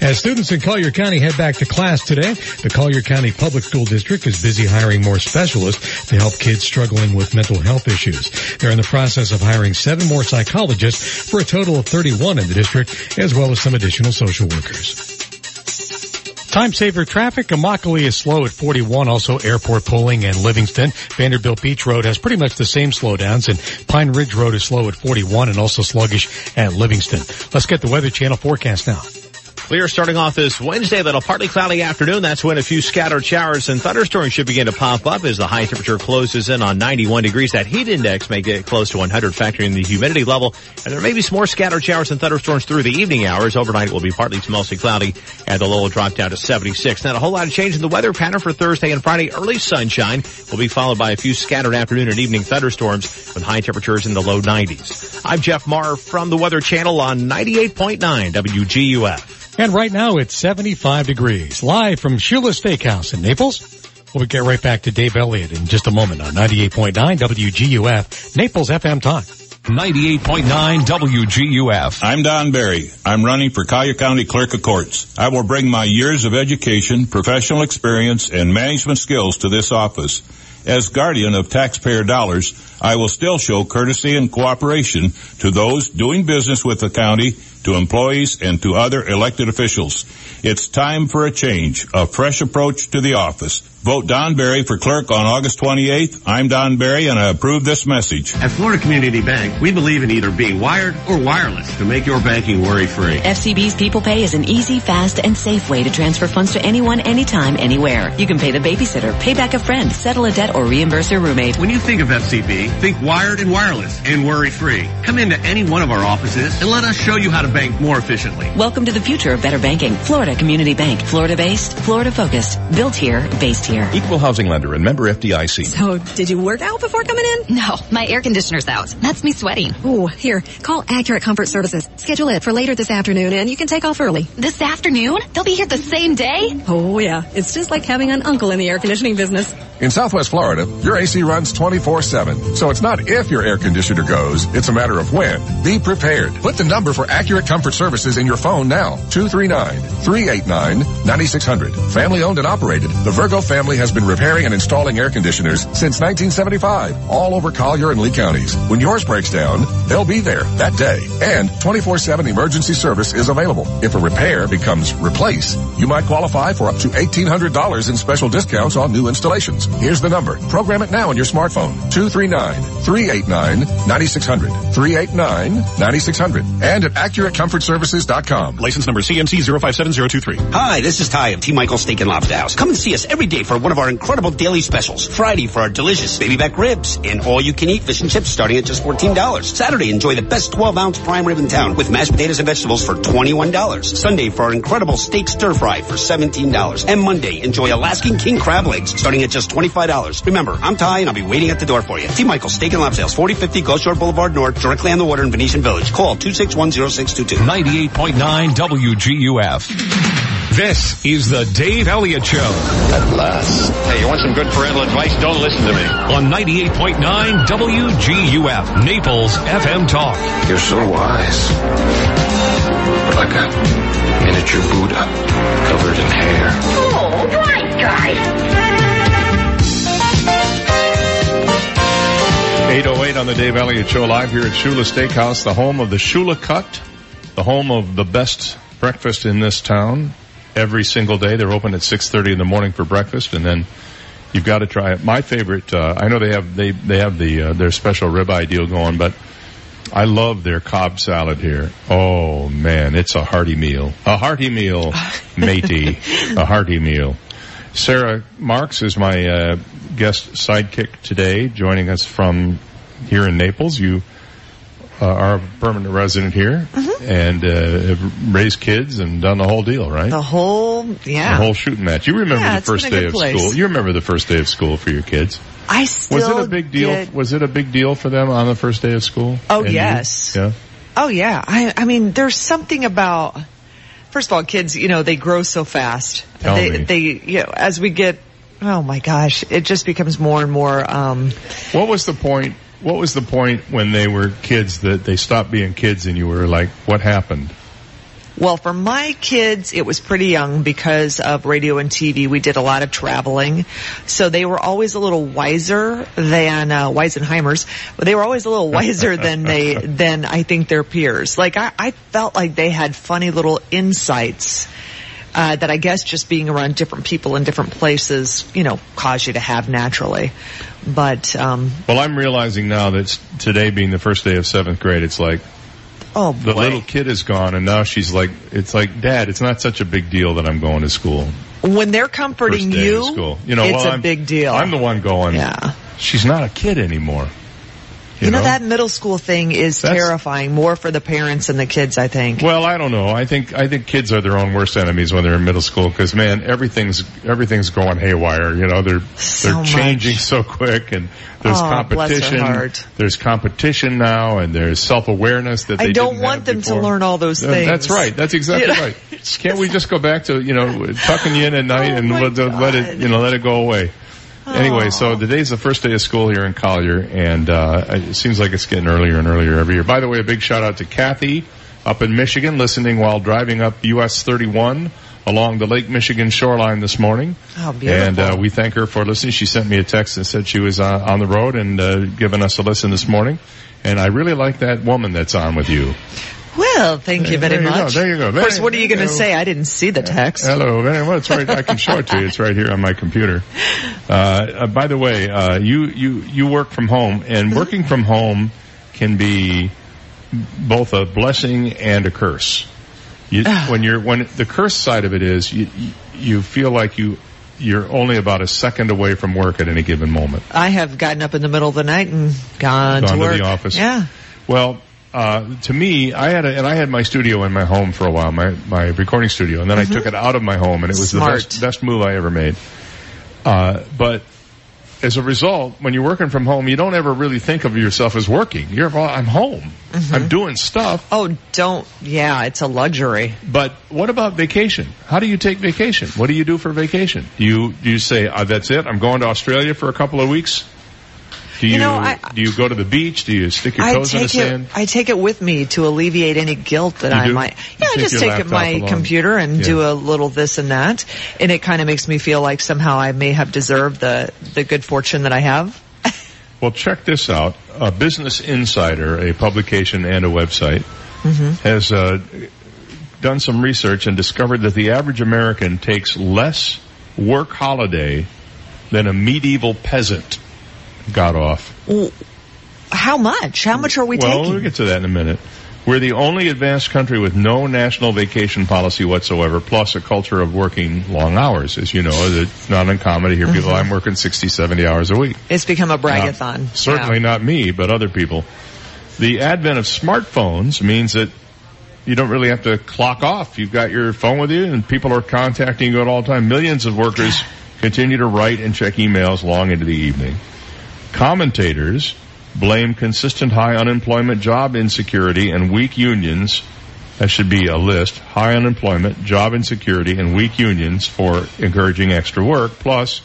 As students in Collier County head back to class today, the Collier County Public School District is busy hiring more specialists to help kids struggling with mental health issues. They're in the process of hiring seven more psychologists for a total of 31 in the district, as well as some additional social workers. Time saver traffic. Immokalee is slow at 41. Also airport pulling and Livingston. Vanderbilt Beach Road has pretty much the same slowdowns and Pine Ridge Road is slow at 41 and also sluggish at Livingston. Let's get the Weather Channel forecast now. We are starting off this Wednesday, little partly cloudy afternoon. That's when a few scattered showers and thunderstorms should begin to pop up as the high temperature closes in on 91 degrees. That heat index may get close to 100, factoring the humidity level. And there may be some more scattered showers and thunderstorms through the evening hours. Overnight it will be partly to mostly cloudy and the low will drop down to 76. Not a whole lot of change in the weather pattern for Thursday and Friday. Early sunshine will be followed by a few scattered afternoon and evening thunderstorms with high temperatures in the low 90s. I'm Jeff Marr from the Weather Channel on 98.9 WGUF. And right now it's 75 degrees. Live from Shula's Steakhouse in Naples. We'll get right back to Dave Elliott in just a moment on 98.9 WGUF, Naples FM Talk. 98.9 WGUF. I'm Don Barry. I'm running for Collier County Clerk of Courts. I will bring my years of education, professional experience, and management skills to this office. As guardian of taxpayer dollars, I will still show courtesy and cooperation to those doing business with the county, to employees, and to other elected officials. It's time for a change, a fresh approach to the office. Vote Don Barry for clerk on August 28th. I'm Don Barry and I approve this message. At Florida Community Bank, we believe in either being wired or wireless to make your banking worry-free. FCB's People Pay is an easy, fast, and safe way to transfer funds to anyone, anytime, anywhere. You can pay the babysitter, pay back a friend, settle a debt, or reimburse your roommate. When you think of FCB, think wired and wireless and worry-free. Come into any one of our offices and let us show you how to bank more efficiently. Welcome to the future of better banking. Florida Community Bank. Florida-based, Florida-focused. Built here, based here. Equal housing lender and member FDIC. So, did you work out before coming in? No, my air conditioner's out. That's me sweating. Ooh, here, call Accurate Comfort Services. Schedule it for later this afternoon and you can take off early. This afternoon? They'll be here the same day? Oh yeah, it's just like having an uncle in the air conditioning business. In Southwest Florida, your AC runs 24-7. So it's not if your air conditioner goes, it's a matter of when. Be prepared. Put the number for Accurate Comfort Services in your phone now. 239-389-9600. Family owned and operated, the Virgo family has been repairing and installing air conditioners since 1975, all over Collier and Lee counties. When yours breaks down, they'll be there that day. And 24-7 emergency service is available. If a repair becomes replace, you might qualify for up to $1,800 in special discounts on new installations. Here's the number. Program it now on your smartphone. 239-389-9600. 389-9600. And at AccurateComfortServices.com. License number CMC 057023. Hi, this is Ty of T. Michael's Steak and Lobster House. Come and see us every day for one of our incredible daily specials. Friday for our delicious baby back ribs and all you can eat fish and chips starting at just $14. Saturday, enjoy the best 12 ounce prime rib in town with mashed potatoes and vegetables for $21. Sunday for our incredible steak stir fry for $17. And Monday, enjoy Alaskan king crab legs starting at just $25. Remember, I'm Ty and I'll be waiting at the door for you. T. Michael's Steak and Lobster House, 4050 Gulf Shore Boulevard North, directly on the water in Venetian Village. Call 2610622. 98.9 WGUF. This is the Dave Elliott Show. At last. Hey, you want some good parental advice? Don't listen to me. On 98.9 WGUF, Naples FM Talk. You're so wise. Like a miniature Buddha covered in hair. Oh, right, guy. 808 on the Dave Elliott Show live here at Shula's Steakhouse, the home of the Shula Cut, the home of the best breakfast in this town. Every single day they're open at 6.30 in the morning for breakfast and then you've got to try it. My favorite, uh, I know they have, they, they have the, uh, their special ribeye deal going, but I love their Cobb salad here. Oh man, it's a hearty meal. A hearty meal, matey. a hearty meal. Sara Marx is my uh, guest sidekick today, joining us from here in Naples. You uh, are a permanent resident here and uh, have raised kids and done the whole deal, right? The whole, yeah. The whole shooting match. You remember Yeah, the first day of place. school. You remember the first day of school for your kids. I still Was it a big deal? Was it a big deal for them on the first day of school? Oh, And you? yes. Yeah. Oh yeah. I I mean there's something about first of all kids, you know, they grow so fast. Tell they me. they you know, as we get oh my gosh, it just becomes more and more um What was the point? What was the point when they were kids that they stopped being kids and you were like, what happened? Well, for my kids, it was pretty young because of radio and TV. We did a lot of traveling. So they were always a little wiser than, uh, Weisenheimers. But they were always a little wiser than they, than I think their peers. Like I, I felt like they had funny little insights. Uh, that I guess just being around different people in different places, you know, cause you to have naturally. But, um, Well, I'm realizing now that today being the first day of seventh grade, it's like, Oh, boy. The little kid is gone, and now she's like, it's like, Dad, it's not such a big deal that I'm going to school. When they're comforting you, school. You know, it's well, a I'm, big deal. I'm the one going. Yeah. She's not a kid anymore. You, know, that middle school thing is terrifying, more for the parents and the kids, I think. Well, I don't know. I think I think kids are their own worst enemies when they're in middle school because man, everything's everything's going haywire. You know, they're So they're changing so quick, and there's Oh, competition. There's competition now, and there's self awareness that they I don't want them to learn all those things. That's right. That's exactly right. Can't we just go back to you know tucking you in at night Oh and let, let it you know let it go away? Anyway, so today's the first day of school here in Collier, and uh, it seems like it's getting earlier and earlier every year. By the way, a big shout out to Kathy up in Michigan, listening while driving up US 31 along the Lake Michigan shoreline this morning. Oh, beautiful. And uh, we thank her for listening. She sent me a text and said she was uh, on the road and uh, giving us a listen this morning. And I really like that woman that's on with you. Well, thank you There very you go, much. there you go. Of course, what are you going to say? I didn't see the text. Hello, very well. It's right. I can show it to you. It's right here on my computer. Uh, uh, by the way, uh, you you you work from home, and working from home can be both a blessing and a curse. You, when you're when the curse side of it is you you- you feel like you you're only about a second away from work at any given moment. I have gotten up in the middle of the night and gone, Gone to to work. the office. Yeah. Well, uh, to me, I had a, and I had my studio in my home for a while, my my recording studio, and then I took it out of my home, and it was Mm-hmm. Smart. the best best move I ever made. Uh, but as a result, when you're working from home, you don't ever really think of yourself as working. You're, well, I'm home. I'm doing stuff. Oh, don't. Yeah, it's a luxury. But what about vacation? How do you take vacation? What do you do for vacation? Do you do you say uh, that's it? I'm going to Australia for a couple of weeks. Do you, You know, I- do you go to the beach? Do you stick your I toes in the take it. sand? I take it with me to alleviate any guilt that You I do? might. Yeah, I just take my along? computer and Yeah. do a little this and that, and it kind of makes me feel like somehow I may have deserved the the good fortune that I have. Well, check this out. Uh, Business Insider, a publication and a website, Mm-hmm. has uh, done some research and discovered that the average American takes less work holiday than a medieval peasant got off. How much? How much are we well, taking? Well, we'll get to that in a minute. We're the only advanced country with no national vacation policy whatsoever, plus a culture of working long hours. As you know, it's not uncommon to hear people, Mhm. I'm working 60, 70 hours a week. It's become a bragathon. certainly not me, but other people. The advent of smartphones means that you don't really have to clock off. You've got your phone with you and people are contacting you at all time. Millions of workers continue to write and check emails long into the evening. Commentators blame consistent high unemployment, job insecurity, and weak unions. That should be a list. High unemployment, job insecurity, and weak unions for encouraging extra work. Plus,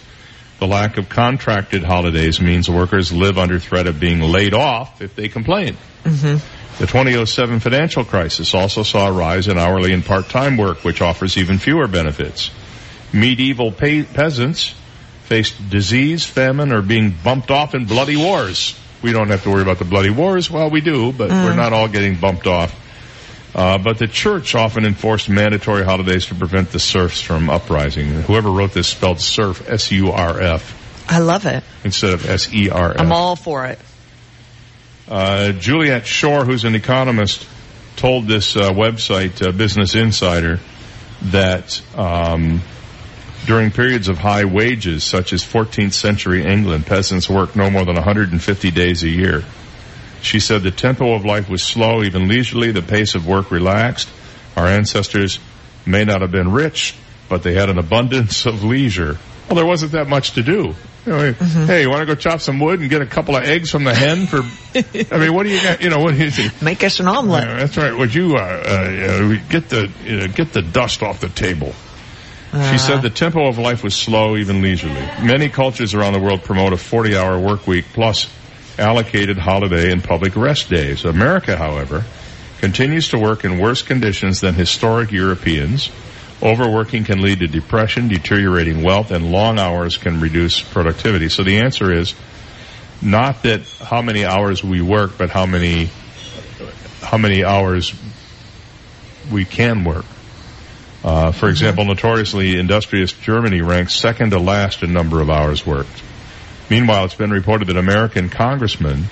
the lack of contracted holidays means workers live under threat of being laid off if they complain. Mm-hmm. The 2007 financial crisis also saw a rise in hourly and part-time work, which offers even fewer benefits. Medieval pe- peasants faced disease, famine, or being bumped off in bloody wars. We don't have to worry about the bloody wars. Well, we do, but Mm. we're not all getting bumped off. Uh, but the church often enforced mandatory holidays to prevent the serfs from uprising. Whoever wrote this spelled serf, S-U-R-F, I love it. instead of S-E-R-F. I'm all for it. Uh, Juliet Schor, who's an economist, told this uh, website, uh, Business Insider, that um, during periods of high wages, such as 14th century England, peasants worked no more than 150 days a year. She said the tempo of life was slow, even leisurely. The pace of work relaxed. Our ancestors may not have been rich, but they had an abundance of leisure. Well, there wasn't that much to do. You know, Hey, you want to go chop some wood and get a couple of eggs from the hen for? I mean, what do you got? You know, what do you think? Make us an omelet. Yeah, that's right. Would you uh, uh, uh, get the uh, get the dust off the table? She said uh-huh. the tempo of life was slow, even leisurely. Many cultures around the world promote a 40-hour work week plus allocated holiday and public rest days. America, however, continues to work in worse conditions than historic Europeans. Overworking can lead to depression, deteriorating wealth, and long hours can reduce productivity. So the answer is not that how many hours we work, but how many how many hours we can work. Uh, for example, notoriously industrious Germany ranks second to last in number of hours worked. Meanwhile, it's been reported that American congressmen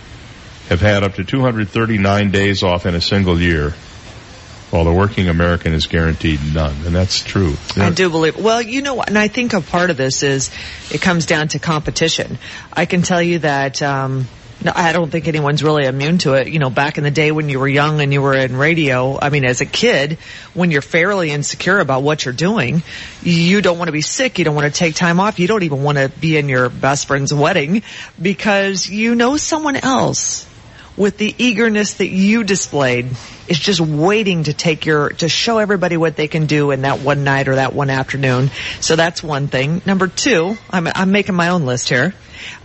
have had up to 239 days off in a single year, while the working American is guaranteed none. And that's true. I do believe. Well, you know, and I think a part of this is it comes down to competition. I can tell you that. Um, no, I don't think anyone's really immune to it. You know, back in the day when you were young and you were in radio, I mean, as a kid, when you're fairly insecure about what you're doing, you don't want to be sick. You don't want to take time off. You don't even want to be in your best friend's wedding because you know someone else with the eagerness that you displayed is just waiting to take your to show everybody what they can do in that one night or that one afternoon. So that's one thing. Number two, I'm I'm making my own list here.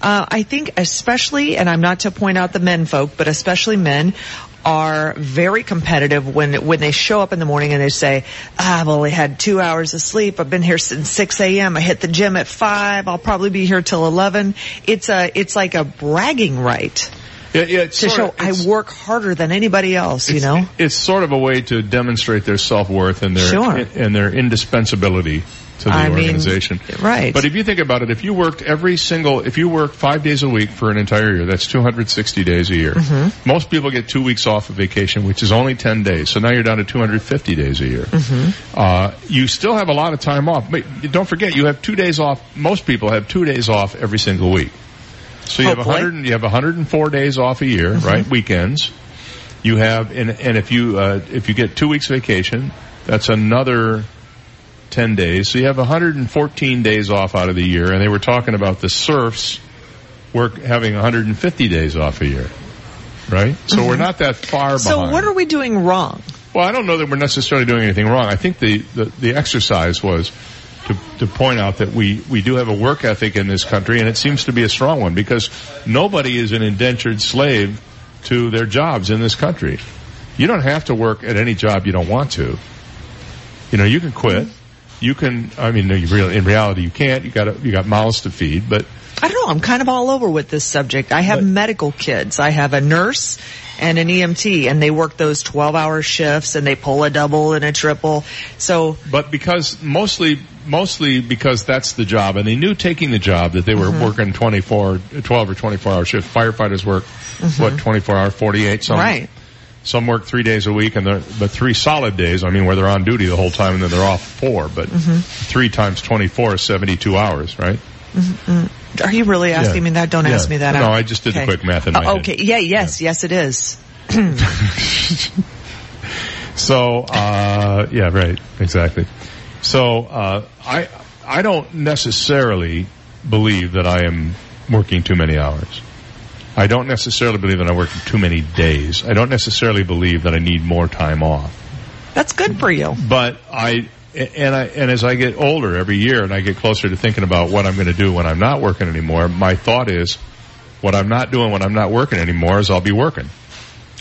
Uh, I think especially, and I'm not to point out the men folk, but especially men are very competitive when when they show up in the morning and they say, "I've only had two hours of sleep. I've been here since 6 a.m. I hit the gym at five. I'll probably be here till 11." It's a it's like a bragging right Yeah, yeah, to show of- I work harder than anybody else. You know, It's sort of a way to demonstrate their self-worth and their Sure. and their indispensability to the I mean, organization. right. But if you think about it, if you worked every single, if you work five days a week for an entire year, that's 260 days a year. Mm-hmm. Most people get two weeks off of vacation, which is only 10 days. So now you're down to 250 days a year. Mm-hmm. Uh, you still have a lot of time off. But don't forget, you have two days off. Most people have two days off every single week. So you Hopefully. have 100, you have 104 days off a year, Mm-hmm. right? Weekends. You have, and, and if you, uh, if you get two weeks vacation, that's another 10 days. So you have 114 days off out of the year. And they were talking about the serfs work having 150 days off a year. Right? So we're not that far Mm-hmm. so behind. what are we doing wrong? Well, I don't know that we're necessarily doing anything wrong. I think the, the, the exercise was to, to point out that we, we do have a work ethic in this country and it seems to be a strong one because nobody is an indentured slave to their jobs in this country. You don't have to work at any job you don't want to. You know, you can quit. You can, I mean, no, you really, in reality you can't. You got you got mouths to feed, but I don't know. I'm kind of all over with this subject. I have medical kids. I have a nurse and an EMT, and they work those 12 hour shifts, and they pull a double and a triple. So But because mostly, mostly because that's the job, and they knew taking the job that they were Mhm. working 24, 12 or 24 hour shift. Firefighters work, what, 24 hour, 48, some, Right. some work three days a week and the, but three solid days, I mean, where they're on duty the whole time and then they're off four, but Mhm. three times 24 is 72 hours, right? Mm, are you really asking Yeah. me that? Don't Yeah. ask me that. No, out. I just did the quick math in my Uh, head. Okay. Yeah. Yes. Yes, it is. So, uh, yeah, right, exactly. So, uh, I, I don't necessarily believe that I am working too many hours. I don't necessarily believe that I work too many days. I don't necessarily believe that I need more time off. That's good for you. But I, and I, and as I get older every year and I get closer to thinking about what I'm going to do when I'm not working anymore, my thought is, what I'm not doing when I'm not working anymore is I'll be working.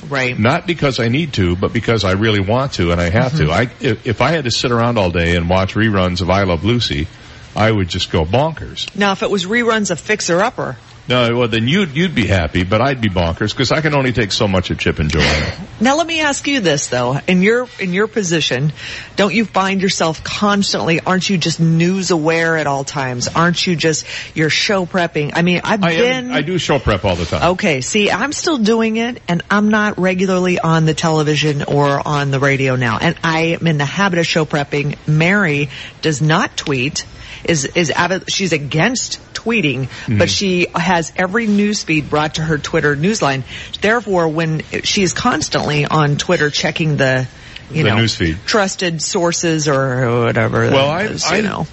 Right. Not because I need to, but because I really want to and I have Mhm. to. I, if, if I had to sit around all day and watch reruns of I Love Lucy, I would just go bonkers. Now, if it was reruns of Fixer Upper, No, well then you'd, you'd be happy, but I'd be bonkers because I can only take so much of Chip and Joanna. Now let me ask you this though. In your, in your position, don't you find yourself constantly, aren't you just news aware at all times? Aren't you just, you're show prepping? I mean, I've I been, am, I do show prep all the time. Okay, see, I'm still doing it and I'm not regularly on the television or on the radio now. And I am in the habit of show prepping. Mary does not tweet, is, is avid, she's against tweeting, Mm-hmm. but she has every news feed brought to her Twitter newsline. Therefore, when she is constantly on Twitter checking the, you The know, news feed. trusted sources or whatever. Well, I- is, I- you know.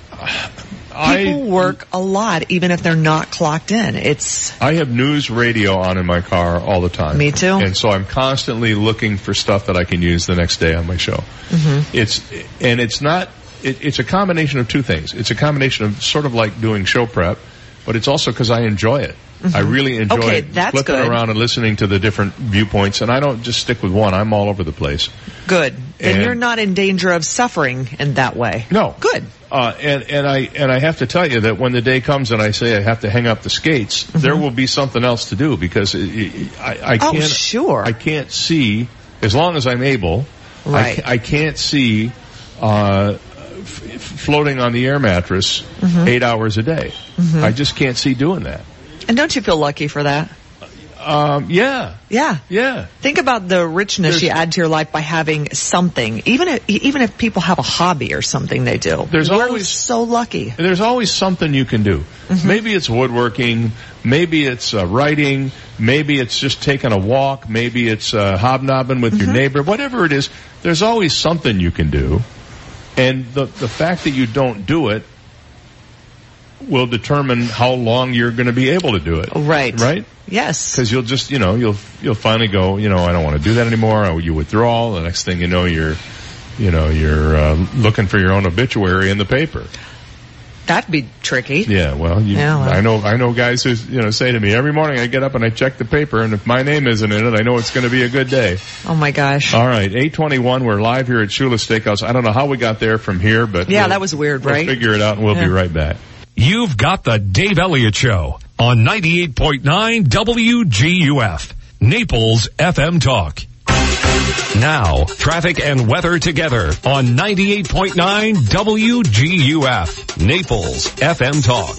I- People work a lot even if they're not clocked in. It's, I have news radio on in my car all the time. Me too. And so I'm constantly looking for stuff that I can use the next day on my show. Mhm. It's, and it's not, it, it's a combination of two things. It's a combination of sort of like doing show prep, but it's also because I enjoy it. I really enjoy Mm-hmm. Okay, flipping good. around and listening to the different viewpoints, and I don't just stick with one. I'm all over the place. Good. Then And- you're not in danger of suffering in that way. No. Good. Uh, and, and I, and I have to tell you that when the day comes and I say I have to hang up the skates, there will be something else to do because it, it, I, I Oh, can't, sure. I can't see, as long as I'm able, Right. I, I can't see, uh, floating on the air mattress Mhm. eight hours a day. Mhm. I just can't see doing that. And don't you feel lucky for that? Um, yeah. Yeah. Yeah. Think about the richness There's- you add to your life by having something. Even if, even if people have a hobby or something they do. There's We're always- so lucky. There's always something you can do. Maybe it's woodworking. Maybe it's uh, writing. Maybe it's just taking a walk. Maybe it's uh, hobnobbing with your neighbor. Whatever it is, there's always something you can do. And the the fact that you don't do it will determine how long you're going to be able to do it. Right. Right. Yes. Because you'll just, you know, you'll you'll finally go, you know, I don't want to do that anymore. You withdraw. The next thing you know, you're, you know, you're uh, looking for your own obituary in the paper. That'd be tricky. Yeah, well, you, Yeah, well. I know, I know guys who, you know, say to me every morning I get up and I check the paper and if my name isn't in it, I know it's going to be a good day. Oh my gosh. All right, 821, we're live here at Shula's Steakhouse. I don't know how we got there from here, but Yeah, we'll- that was weird, we'll right? figure it out and we'll Yeah. be right back. You've got the Dave Elliott Show on 98.9 WGUF, Naples FM Talk. Now, traffic and weather together on 98.9 WGUF, Naples FM Talk.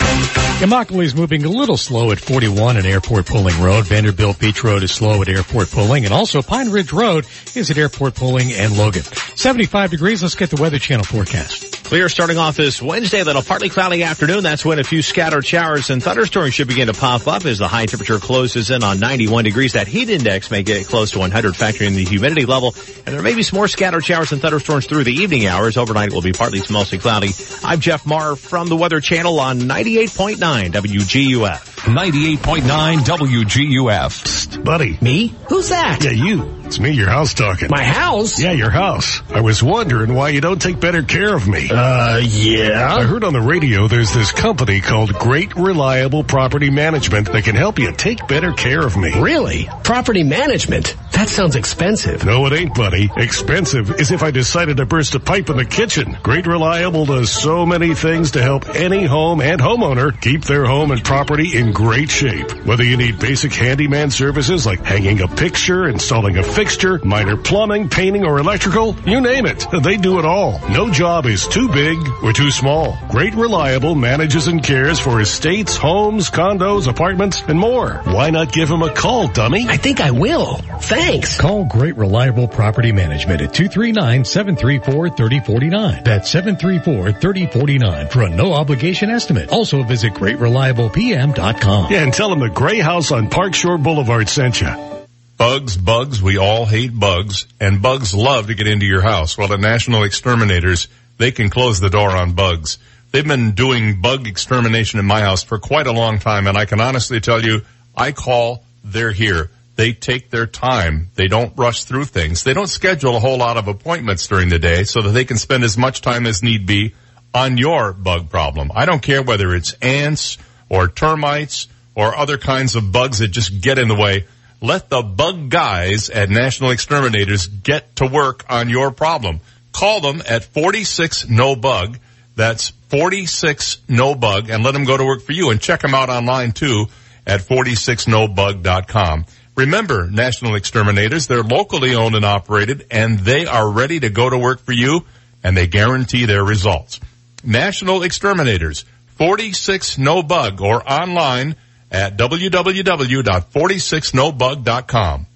Immokalee is moving a little slow at 41 at Airport Pulling Road. Vanderbilt Beach Road is slow at Airport Pulling, and also Pine Ridge Road is at Airport Pulling and Logan. 75 degrees. Let's get the Weather Channel forecast. Clear starting off this Wednesday, that'll partly cloudy afternoon. That's when a few scattered showers and thunderstorms should begin to pop up as the high temperature closes in on 91 degrees. That heat index may get close to 100, factoring the humidity level. And there may be some more scattered showers and thunderstorms through the evening hours. Overnight it will be partly to mostly cloudy. I'm Jeff Marr from the Weather Channel on 98.9 WGUF. 98.9 WGUF. Buddy. Me? Who's that? Yeah, you. It's me, your house talking. My house? Yeah, your house. I was wondering why you don't take better care of me. Uh, yeah? I heard on the radio there's this company called Great Reliable Property Management that can help you take better care of me. Really? Property management? That sounds expensive. No, it ain't, buddy. Expensive is if I decided to burst a pipe in the kitchen. Great Reliable does so many things to help any home and homeowner keep their home and property in great shape. Whether you need basic handyman services like hanging a picture, installing a fixture, minor plumbing, painting, or electrical, you name it. They do it all. No job is too big or too small. Great Reliable manages and cares for estates, homes, condos, apartments, and more. Why not give him a call, dummy? I think I will. Thanks. Call Great Reliable Property Management at 239-734-3049. That's 734-3049 for a no obligation estimate. Also visit greatreliablepm.com. Yeah, and tell them the Gray House on Park Shore Boulevard sent you. Bugs, bugs, we all hate bugs, and bugs love to get into your house. Well, at National Exterminators, they can close the door on bugs. They've been doing bug extermination in my house for quite a long time, and I can honestly tell you, I call, they're here. They take their time. They don't rush through things. They don't schedule a whole lot of appointments during the day so that they can spend as much time as need be on your bug problem. I don't care whether it's ants or termites or other kinds of bugs that just get in the way. Let the bug guys at National Exterminators get to work on your problem. Call them at 46 no bug. That's 46 no bug and let them go to work for you and check them out online too at 46nobug.com. Remember, National Exterminators, they're locally owned and operated and they are ready to go to work for you and they guarantee their results. National Exterminators, 46 no bug or online at www.46nobug.com.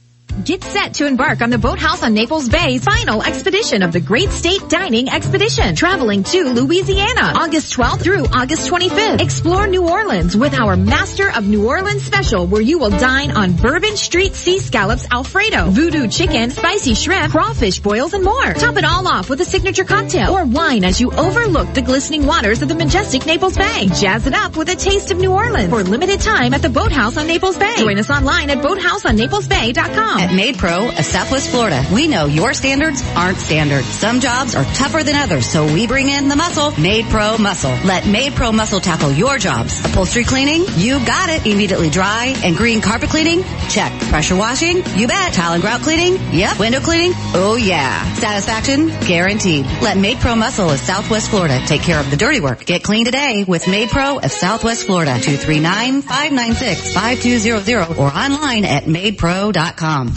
Get set to embark on the Boathouse on Naples Bay's final expedition of the Great State Dining Expedition, traveling to Louisiana, August 12th through August 25th. Explore New Orleans with our Master of New Orleans special, where you will dine on Bourbon Street sea scallops Alfredo, voodoo chicken, spicy shrimp, crawfish boils, and more. Top it all off with a signature cocktail or wine as you overlook the glistening waters of the majestic Naples Bay. Jazz it up with a taste of New Orleans for limited time at the Boathouse on Naples Bay. Join us online at boathouseonnaplesbay.com. At MaidPro of Southwest Florida, we know your standards aren't standard. Some jobs are tougher than others, so we bring in the muscle, MaidPro Muscle. Let MaidPro Muscle tackle your jobs. Upholstery cleaning? You got it. Immediately dry and green carpet cleaning? Check. Pressure washing? You bet. Tile and grout cleaning? Yep. Window cleaning? Oh yeah. Satisfaction? Guaranteed. Let MaidPro Muscle of Southwest Florida take care of the dirty work. Get clean today with MaidPro of Southwest Florida. 239-596-5200 or online at maidpro.com.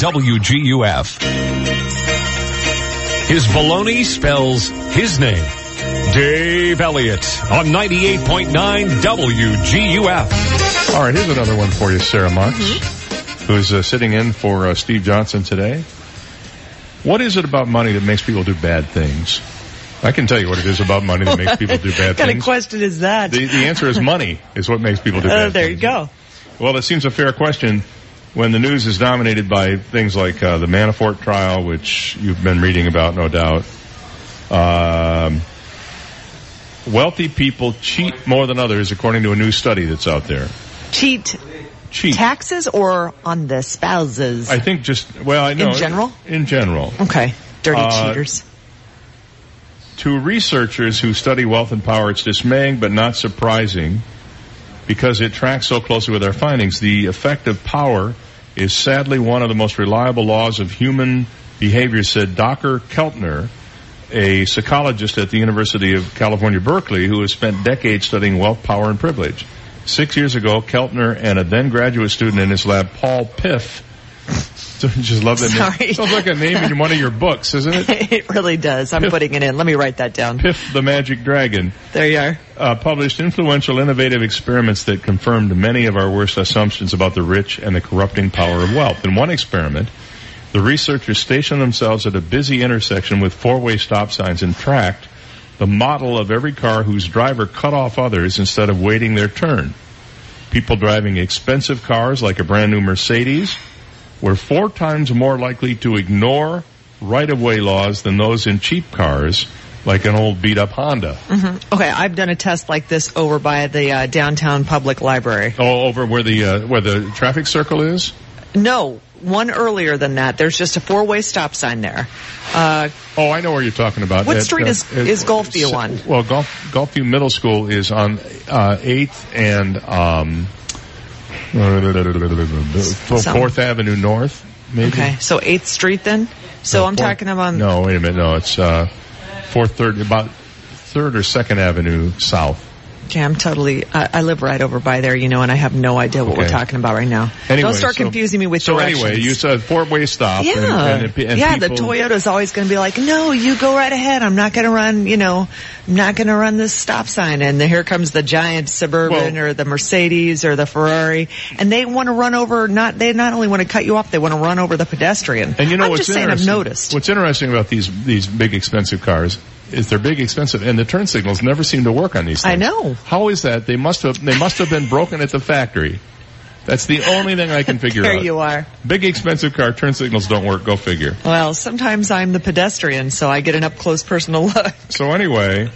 WGUF. His baloney spells his name. Dave Elliott on 98.9 WGUF. All right, here's another one for you, Sara Marx, who's uh, sitting in for uh, Steve Johnson today. What is it about money that makes people do bad things? I can tell you what it is about money that makes people do bad things. what kind of question is that? The, the answer is money is what makes people do Uh, bad there things. There you go. Well, it seems a fair question when the news is dominated by things like uh, the Manafort trial, which you've been reading about, no doubt. Um, wealthy people cheat more than others, according to a new study that's out there. Cheat. Cheat. Taxes or on the spouses? I think just well, I know In general? In general, Okay. Dirty Uh, cheaters. to researchers who study wealth and power, it's dismaying but not surprising because it tracks so closely with our findings. The effect of power is sadly one of the most reliable laws of human behavior, said Dr. Keltner, a psychologist at the University of California, Berkeley, who has spent decades studying wealth, power, and privilege. Six years ago, Keltner and a then graduate student in his lab, Paul Piff, just love that Sorry. name. Sounds like a name in one of your books, isn't it? it really does. I'm putting it in. Let me write that down. Piff the Magic Dragon. There you are. Uh, published influential, innovative experiments that confirmed many of our worst assumptions about the rich and the corrupting power of wealth. In one experiment, the researchers stationed themselves at a busy intersection with four-way stop signs and tracked the model of every car whose driver cut off others instead of waiting their turn. People driving expensive cars like a brand new Mercedes were four times more likely to ignore right-of-way laws than those in cheap cars like an old beat-up Honda. hmm Okay, I've done a test like this over by the uh, downtown public library. Oh, over where the uh, where the traffic circle is. No, one earlier than that. There's just a four-way stop sign there. Uh, Oh, I know where you're talking about. What At, street is- at- is Gulfview on? Well, Gulf, Gulfview Middle School is on uh, 8th and um, Fourth Avenue North. Maybe. okay, so 8th Street then? So No, I'm Fourth- talking about... No, wait a minute. No, it's uh, Fourth, Third, about Third or Second Avenue South. Okay, I'm totally... I, I live right over by there, you know, and I have no idea what we're talking about right now. Anyway, Don't start so- confusing me with your. So directions. anyway, you said four-way stop. Yeah, and, and, and yeah. people, the Toyota's always going to be like, "No, you go right ahead. I'm not going to run. You know, I'm not going to run this stop sign." And then here comes the giant Suburban or the Mercedes or the Ferrari, and they want to run over. Not they not only want to cut you off, they want to run over the pedestrian. And you know I'm what's just saying, I've interesting? noticed. What's interesting about these these big expensive cars is they're big expensive and the turn signals never seem to work on these things. I know. How is that? They must have they must have been broken at the factory. That's the only thing I can figure There out. you are. Big expensive car turn signals don't work. Go figure. Well, sometimes I'm the pedestrian, so I get an up close personal look. So anyway,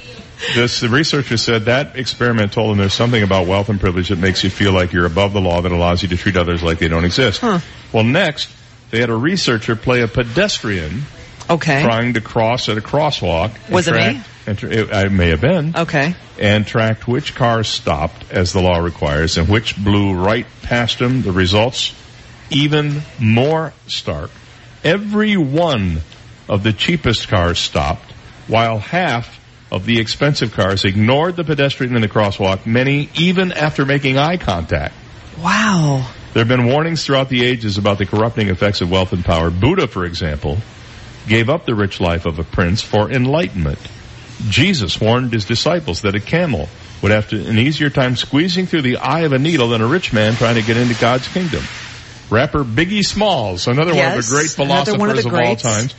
this the researcher said that experiment told them there's something about wealth and privilege that makes you feel like you're above the law that allows you to treat others like they don't exist. Well, next they had a researcher play a pedestrian Okay. trying to cross at a crosswalk. Was it me? and it, I may have been. Okay. And tracked which cars stopped as the law requires and which blew right past him. The results even more stark. Every one of the cheapest cars stopped, while half of the expensive cars ignored the pedestrian in the crosswalk, many even after making eye contact. Wow. There have been warnings throughout the ages about the corrupting effects of wealth and power. Buddha, for example, gave up the rich life of a prince for enlightenment. Jesus warned his disciples that a camel would have to, an easier time squeezing through the eye of a needle than a rich man trying to get into God's kingdom. Rapper Biggie Smalls, another one of the great of philosophers the of, all times,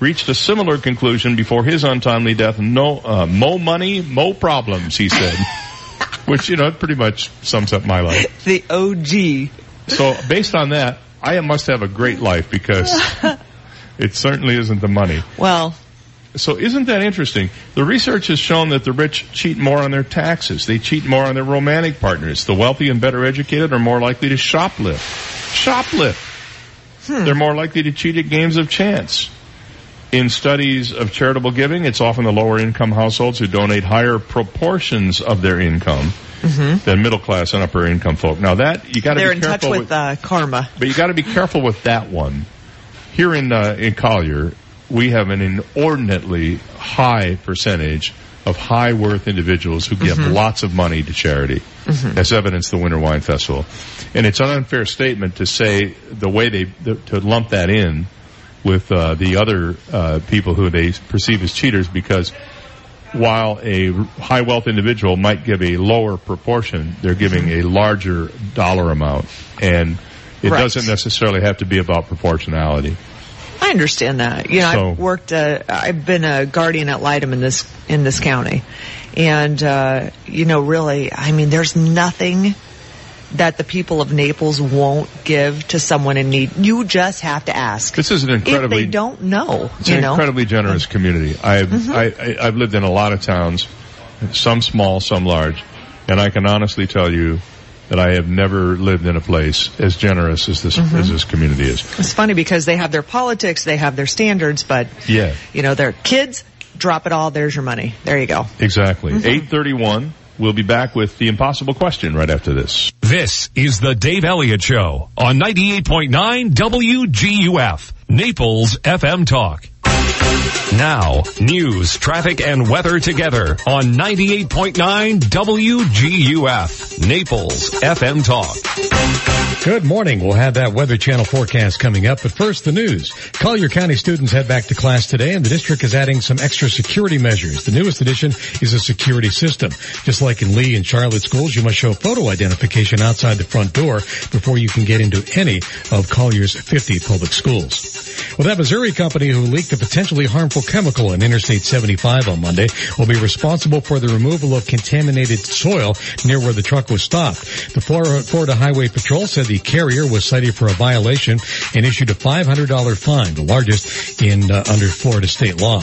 reached a similar conclusion before his untimely death. No, uh, mo money, mo problems, he said. Which, you know, pretty much sums up my life. The OG. So based on that, I must have a great life because it certainly isn't the money. Well, So isn't that interesting? The research has shown that the rich cheat more on their taxes. They cheat more on their romantic partners. The wealthy and better educated are more likely to shoplift. Shoplift. They're more likely to cheat at games of chance. In studies of charitable giving, it's often the lower income households who donate higher proportions of their income than middle class and upper income folk. Now that you got to be in touch careful with uh, karma. but you got to be careful with that one. Here in uh, in Collier, we have an inordinately high percentage of high worth individuals who give Mhm. lots of money to charity. Mhm. As evidenced the Winter Wine Festival, and it's an unfair statement to say the way they the, to lump that in with uh, the other uh, people who they perceive as cheaters because while a high wealth individual might give a lower proportion, they're giving a larger dollar amount. And it Right. doesn't necessarily have to be about proportionality. I understand that. You know, So- I've worked. Uh, I've been a guardian ad litem in this in this county, and uh, you know, really, I mean, there's nothing that the people of Naples won't give to someone in need. You just have to ask. This is an if incredibly they don't know, It's an know. incredibly generous community. I've Mhm. I, I, I've lived in a lot of towns, some small, some large, and I can honestly tell you that I have never lived in a place as generous as this Mhm. as this community is. It's funny because they have their politics, they have their standards, but Yeah, you know, their kids drop it all. There's your money. There you go. exactly. Mhm. Eight thirty-one. We'll be back with the impossible question right after this. This is the Dave Elliott Show on 98.9 WGUF, Naples FM Talk. Now, news, traffic, and weather together on 98.9 WGUF, Naples FM Talk. Good morning. We'll have that Weather Channel forecast coming up, but first the news. Collier County students head back to class today and the district is adding some extra security measures. The newest addition is a security system. Just like in Lee and Charlotte schools, you must show photo identification outside the front door before you can get into any of Collier's 50 public schools. Well, that Missouri company who leaked a potentially harmful chemical in Interstate 75 on Monday will be responsible for the removal of contaminated soil near where the truck was stopped. The Florida, Highway Patrol said the carrier was cited for a violation and issued a $500 fine, the largest in uh, under Florida state law.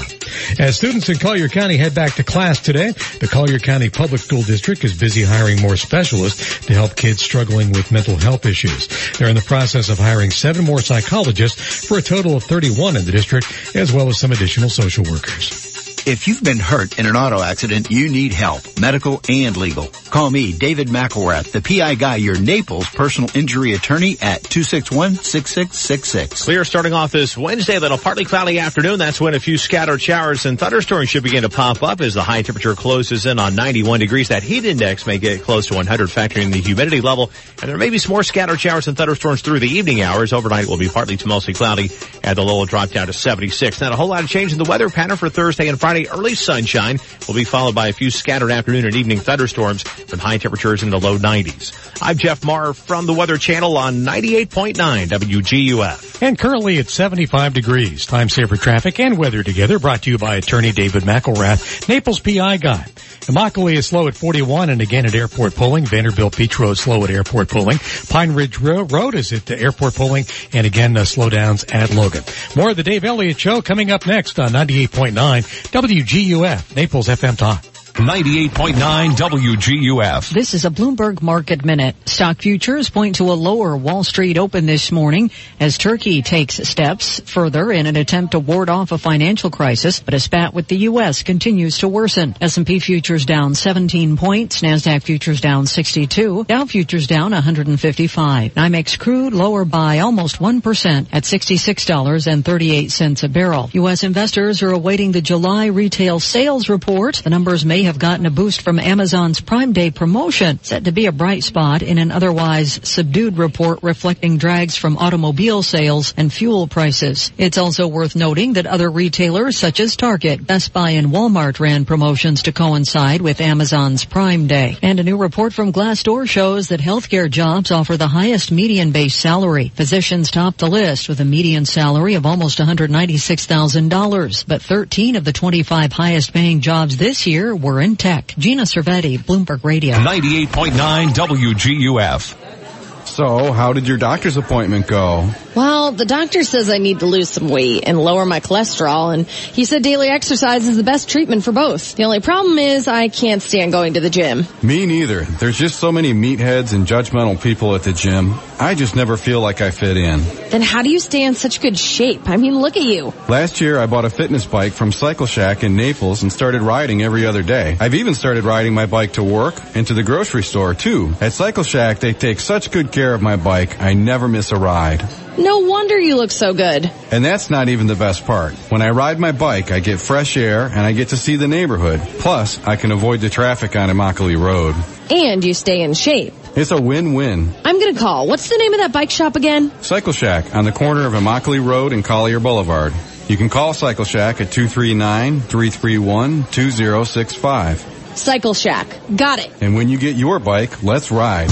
As students in Collier County head back to class today, the Collier County Public School District is busy hiring more specialists to help kids struggling with mental health issues. They're in the process of hiring seven more psychologists for a total of 31 in the district, as well as some additional social workers. If you've been hurt in an auto accident, you need help, medical and legal. Call me, David McElrath, the PI guy, your Naples personal injury attorney at 261-6666. Clear starting off this Wednesday, little partly cloudy afternoon. That's when a few scattered showers and thunderstorms should begin to pop up as the high temperature closes in on 91 degrees. That heat index may get close to 100, factoring the humidity level. And there may be some more scattered showers and thunderstorms through the evening hours. Overnight will be partly to mostly cloudy and the low will drop down to 76. Not a whole lot of change in the weather pattern for Thursday and Friday. Early sunshine will be followed by a few scattered afternoon and evening thunderstorms with high temperatures in the low 90s. I'm Jeff Marr from the Weather Channel on 98.9 WGUF. And currently it's 75 degrees. Time saver traffic and weather together brought to you by attorney David McElrath, Naples PI guy. Immokalee is slow at 41 and again at airport pulling. Vanderbilt Beach Road slow at airport pulling. Pine Ridge Road is at the airport pulling and again uh, slowdowns at Logan. More of the Dave Elliott show coming up next on 98.9 WGUF, Naples FM Talk. 98.9 WGUF. This is a Bloomberg Market Minute. Stock futures point to a lower Wall Street open this morning as Turkey takes steps further in an attempt to ward off a financial crisis, but a spat with the U.S. continues to worsen. S&P futures down 17 points, NASDAQ futures down 62, Dow futures down 155. NYMEX crude lower by almost 1% at $66.38 a barrel. U.S. investors are awaiting the July retail sales report. The numbers may have gotten a boost from Amazon's Prime Day promotion, set to be a bright spot in an otherwise subdued report reflecting drags from automobile sales and fuel prices. It's also worth noting that other retailers such as Target, Best Buy, and Walmart ran promotions to coincide with Amazon's Prime Day. And a new report from Glassdoor shows that healthcare jobs offer the highest median base salary. Physicians top the list with a median salary of almost $196,000, but 13 of the 25 highest paying jobs this year were in tech. Gina Cervetti, Bloomberg Radio. 98.9 WGUF. So, how did your doctor's appointment go? Well, the doctor says I need to lose some weight and lower my cholesterol, and he said daily exercise is the best treatment for both. The only problem is I can't stand going to the gym. Me neither. There's just so many meatheads and judgmental people at the gym. I just never feel like I fit in. Then how do you stay in such good shape? I mean, look at you. Last year, I bought a fitness bike from Cycle Shack in Naples and started riding every other day. I've even started riding my bike to work and to the grocery store too. At Cycle Shack, they take such good care of my bike, I never miss a ride. No wonder you look so good. And that's not even the best part. When I ride my bike, I get fresh air and I get to see the neighborhood. Plus, I can avoid the traffic on Immokalee Road. And you stay in shape. It's a win-win. I'm gonna call. What's the name of that bike shop again? Cycle Shack on the corner of Immokalee Road and Collier Boulevard. You can call Cycle Shack at 239-331-2065. Cycle Shack. Got it. And when you get your bike, let's ride.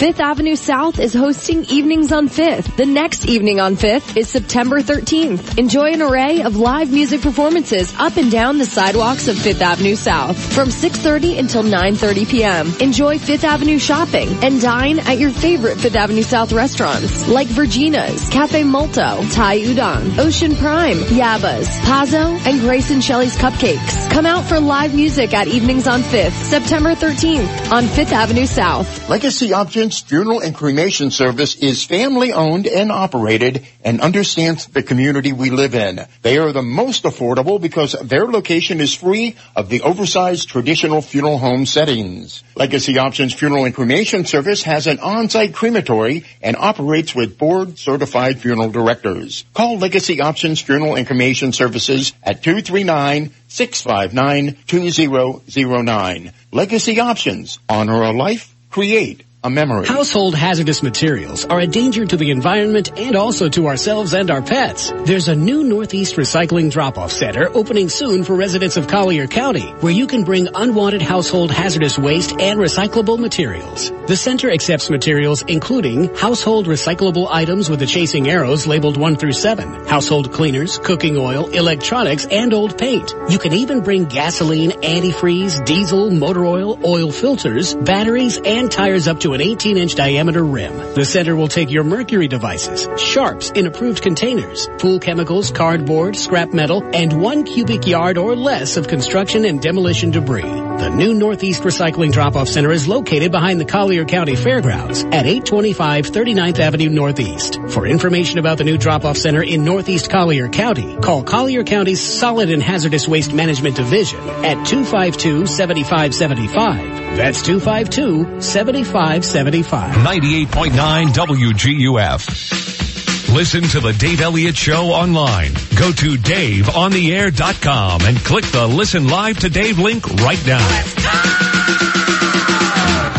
Fifth Avenue South is hosting Evenings on 5th. The next evening on 5th is September 13th. Enjoy an array of live music performances up and down the sidewalks of Fifth Avenue South from 6.30 until 9.30 p.m. Enjoy Fifth Avenue shopping and dine at your favorite Fifth Avenue South restaurants like Virginia's, Cafe Molto, Thai Udon, Ocean Prime, Yaba's, Pazzo, and Grace and Shelley's Cupcakes. Come out for live music at Evenings on 5th, September 13th on 5th Avenue South. Legacy Options Funeral and Cremation Service is family owned and operated and understands the community we live in. They are the most affordable because their location is free of the oversized traditional funeral home settings. Legacy Options Funeral and Cremation Service has an on-site crematory and operates with board certified funeral directors. Call Legacy Options Funeral and Cremation Services at 239 659 2009. Legacy Options. Honor a life. Create a memory. Household hazardous materials are a danger to the environment and also to ourselves and our pets. There's a new Northeast Recycling Drop-Off Center opening soon for residents of Collier County, where you can bring unwanted household hazardous waste and recyclable materials. The center accepts materials including household recyclable items with the chasing arrows labeled 1 through 7, household cleaners, cooking oil, electronics, and old paint. You can even bring gasoline, antifreeze, diesel, motor oil, oil filters, batteries, and tires up to an 18 inch diameter rim. The center will take your mercury devices, sharps in approved containers, pool chemicals, cardboard, scrap metal, and one cubic yard or less of construction and demolition debris. The new Northeast Recycling Drop-Off Center is located behind the Collier County Fairgrounds at 825 39th Avenue Northeast. For information about the new drop-off center in Northeast Collier County, call Collier County's Solid and Hazardous Waste Management Division at 252-7575. That's 252-7575. 98.9 WGUF. Listen to the Dave Elliott Show online. Go to DaveOnTheAir.com and click the Listen Live to Dave link right now.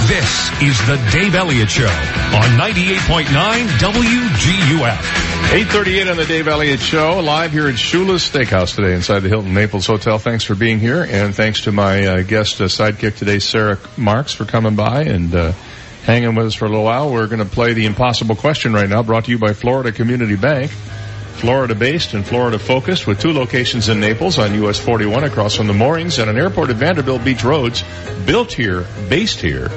This is the Dave Elliott Show on 98.9 WGUF. 838 on the Dave Elliott Show, live here at Shula's Steakhouse today inside the Hilton Naples Hotel. Thanks for being here, and thanks to my uh, guest uh, sidekick today, Sara Marx, for coming by and uh, hanging with us for a little while. We're going to play the impossible question right now, brought to you by Florida Community Bank. Florida based and Florida focused with two locations in Naples on US 41 across from the moorings and an airport at Vanderbilt Beach Roads, built here, based here,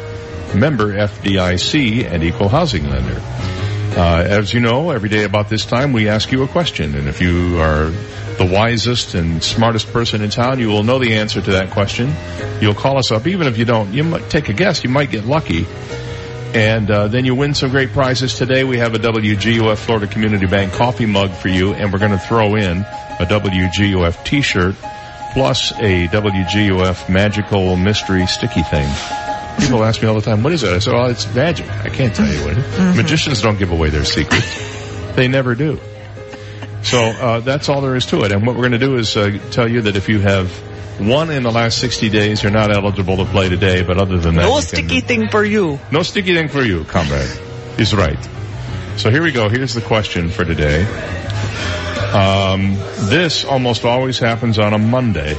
member FDIC and equal housing lender. Uh, as you know, every day about this time we ask you a question, and if you are the wisest and smartest person in town, you will know the answer to that question. You'll call us up, even if you don't. You might take a guess. You might get lucky, and uh, then you win some great prizes. Today we have a WGUF Florida Community Bank coffee mug for you, and we're going to throw in a WGUF T-shirt plus a WGUF magical mystery sticky thing. People ask me all the time, what is it? I say, well, it's magic. I can't tell you what it is. Mm-hmm. Magicians don't give away their secrets. they never do. So uh, that's all there is to it. And what we're going to do is uh, tell you that if you have won in the last 60 days, you're not eligible to play today. But other than that, No sticky thing for you. no sticky thing for you, comrade. Is right. So here we go. Here's the question for today. Um, this almost always happens on a Monday.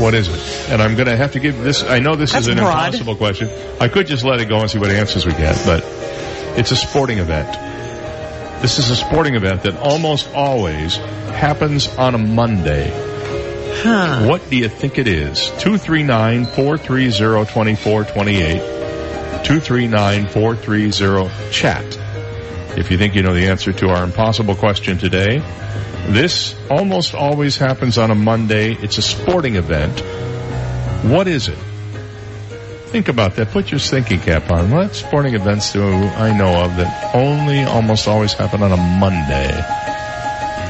What is it? And I'm going to have to give this. I know this That's is an broad. impossible question. I could just let it go and see what answers we get, but it's a sporting event. This is a sporting event that almost always happens on a Monday. Huh. What do you think it is? 239-430-2428. 239-430-chat. If you think you know the answer to our impossible question today, this almost always happens on a Monday. It's a sporting event. What is it? Think about that. Put your thinking cap on. What sporting events do I know of that only almost always happen on a Monday?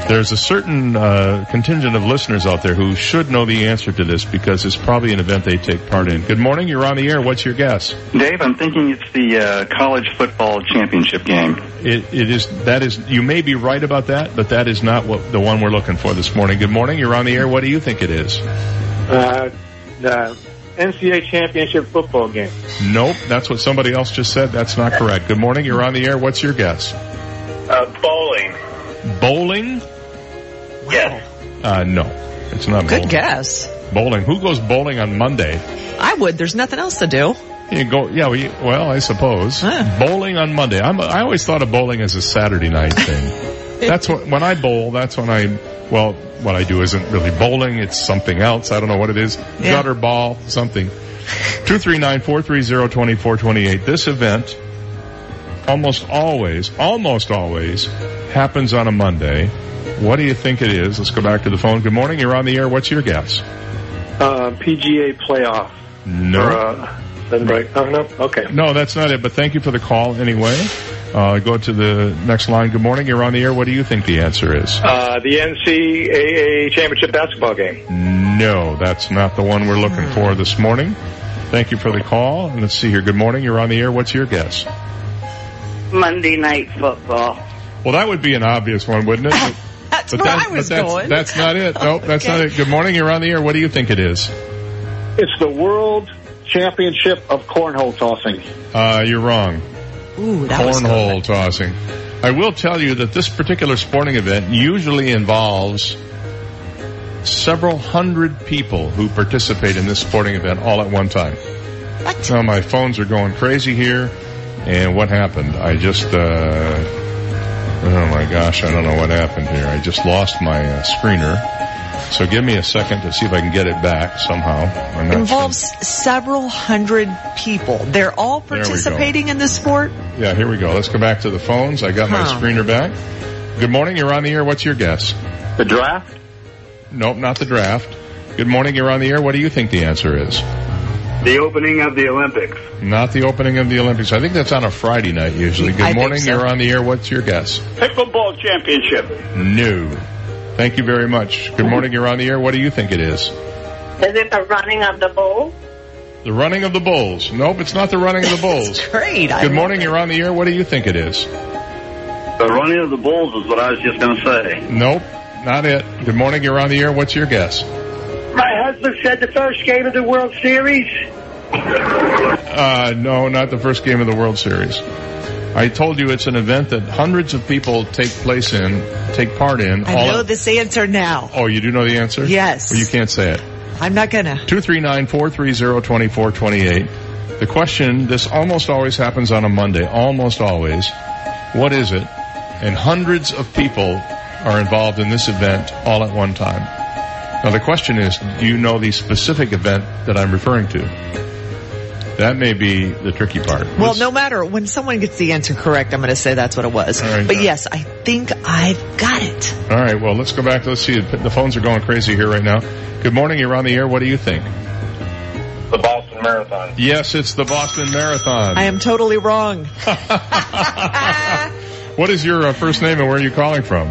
There's a certain uh, contingent of listeners out there who should know the answer to this because it's probably an event they take part in. Good morning. You're on the air. What's your guess? Dave, I'm thinking it's the uh, college football championship game. It, it is that is you may be right about that, but that is not what the one we're looking for this morning. Good morning. You're on the air. What do you think it is? Uh, the NCAA championship football game. Nope. That's what somebody else just said. That's not correct. Good morning. You're on the air. What's your guess? Uh, bowling. Bowling? Yes. Uh, no. It's not Good bowling. guess. Bowling. Who goes bowling on Monday? I would. There's nothing else to do. You go, yeah, we, well, I suppose. Bowling on Monday. I'm, I always thought of bowling as a Saturday night thing. that's what, when I bowl, that's when I, well, what I do isn't really bowling, it's something else. I don't know what it is. Yeah. Gutter ball, something. 239-430-2428. This event almost always, almost always happens on a Monday. What do you think it is? Let's go back to the phone. Good morning. You're on the air. What's your guess? Uh, PGA playoff. No. Or, uh, then break. Oh, no? Okay. No, that's not it, but thank you for the call anyway. Uh, go to the next line. Good morning. You're on the air. What do you think the answer is? Uh, the NCAA championship basketball game. No, that's not the one we're looking for this morning. Thank you for the call. And let's see here. Good morning. You're on the air. What's your guess? Monday night football. Well, that would be an obvious one, wouldn't it? That's but where that's, I was that's, going. That's not it. Nope, that's Okay. not it. Good morning. You're on the air. What do you think it is? It's the world championship of cornhole tossing. Uh, you're wrong. Ooh, that was Cornhole tossing. I will tell you that this particular sporting event usually involves several hundred people who participate in this sporting event all at one time. What? Now my phones are going crazy here, and what happened? I just, uh, oh my gosh, I don't know what happened here. I just lost my uh, screener. So give me a second to see if I can get it back somehow. I'm not Involves several hundred people. They're all There we go. participating in the sport. Yeah, here we go. Let's go back to the phones. I got my screener back. Good morning. You're on the air. What's your guess? The draft? Nope, not the draft. Good morning. You're on the air. What do you think the answer is? The opening of the Olympics. Not the opening of the Olympics. I think that's on a Friday night usually. Good I morning. so. You're on the air. What's your guess? Pickleball championship. No. Thank you very much. Good morning. You're on the air. What do you think it is? Is it the running of the bull? The running of the bulls. Nope, it's not the running of the bulls. Great. Good love morning. You're on the air. What do you think it is? The running of the bulls is what I was just going to say. Nope, not it. Good morning. You're on the air. What's your guess? My husband said the first game of the World Series. Uh, no, not the first game of the World Series. I told you it's an event that hundreds of people take place in, take part in. I all know this answer now. oh, you do know the answer? Yes. Well, you can't say it. I'm not gonna. 239-430-2428. The question, this almost always happens on a Monday, almost always. What is it? And hundreds of people are involved in this event all at one time. Now the question is, do you know the specific event that I'm referring to? That may be the tricky part. Well, no matter when someone gets the answer correct, I'm going to say that's what it was. right, but go. yes, I think I've got it. All right, well, let's go back. Let's see. The phones are going crazy here right now. Good morning. You're on the air. What do you think? The Boston Marathon. Yes, it's the Boston Marathon. I am totally wrong. What is your uh, first name and where are you calling from?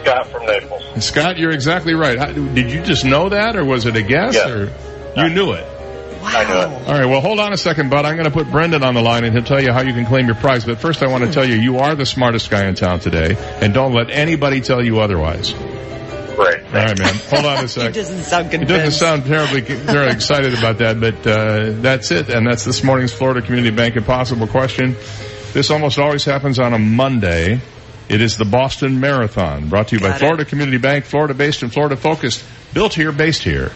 Scott from Naples. Scott, you're exactly right. How, did you just know that, or was it a guess, Yes. or you knew it? Wow. I knew it. All right. Well, hold on a second, bud. I'm going to put Brendan on the line, and he'll tell you how you can claim your prize. But first, I want to tell you, you are the smartest guy in town today, and don't let anybody tell you otherwise. Great. All right, man. Hold on a It doesn't sound It doesn't sound terribly very excited about that, but uh, that's it. And that's this morning's Florida Community Bank Impossible question. This almost always happens on a Monday. It is the Boston Marathon, brought to you by Got Florida Community Bank, Florida based and Florida focused, built here, based here.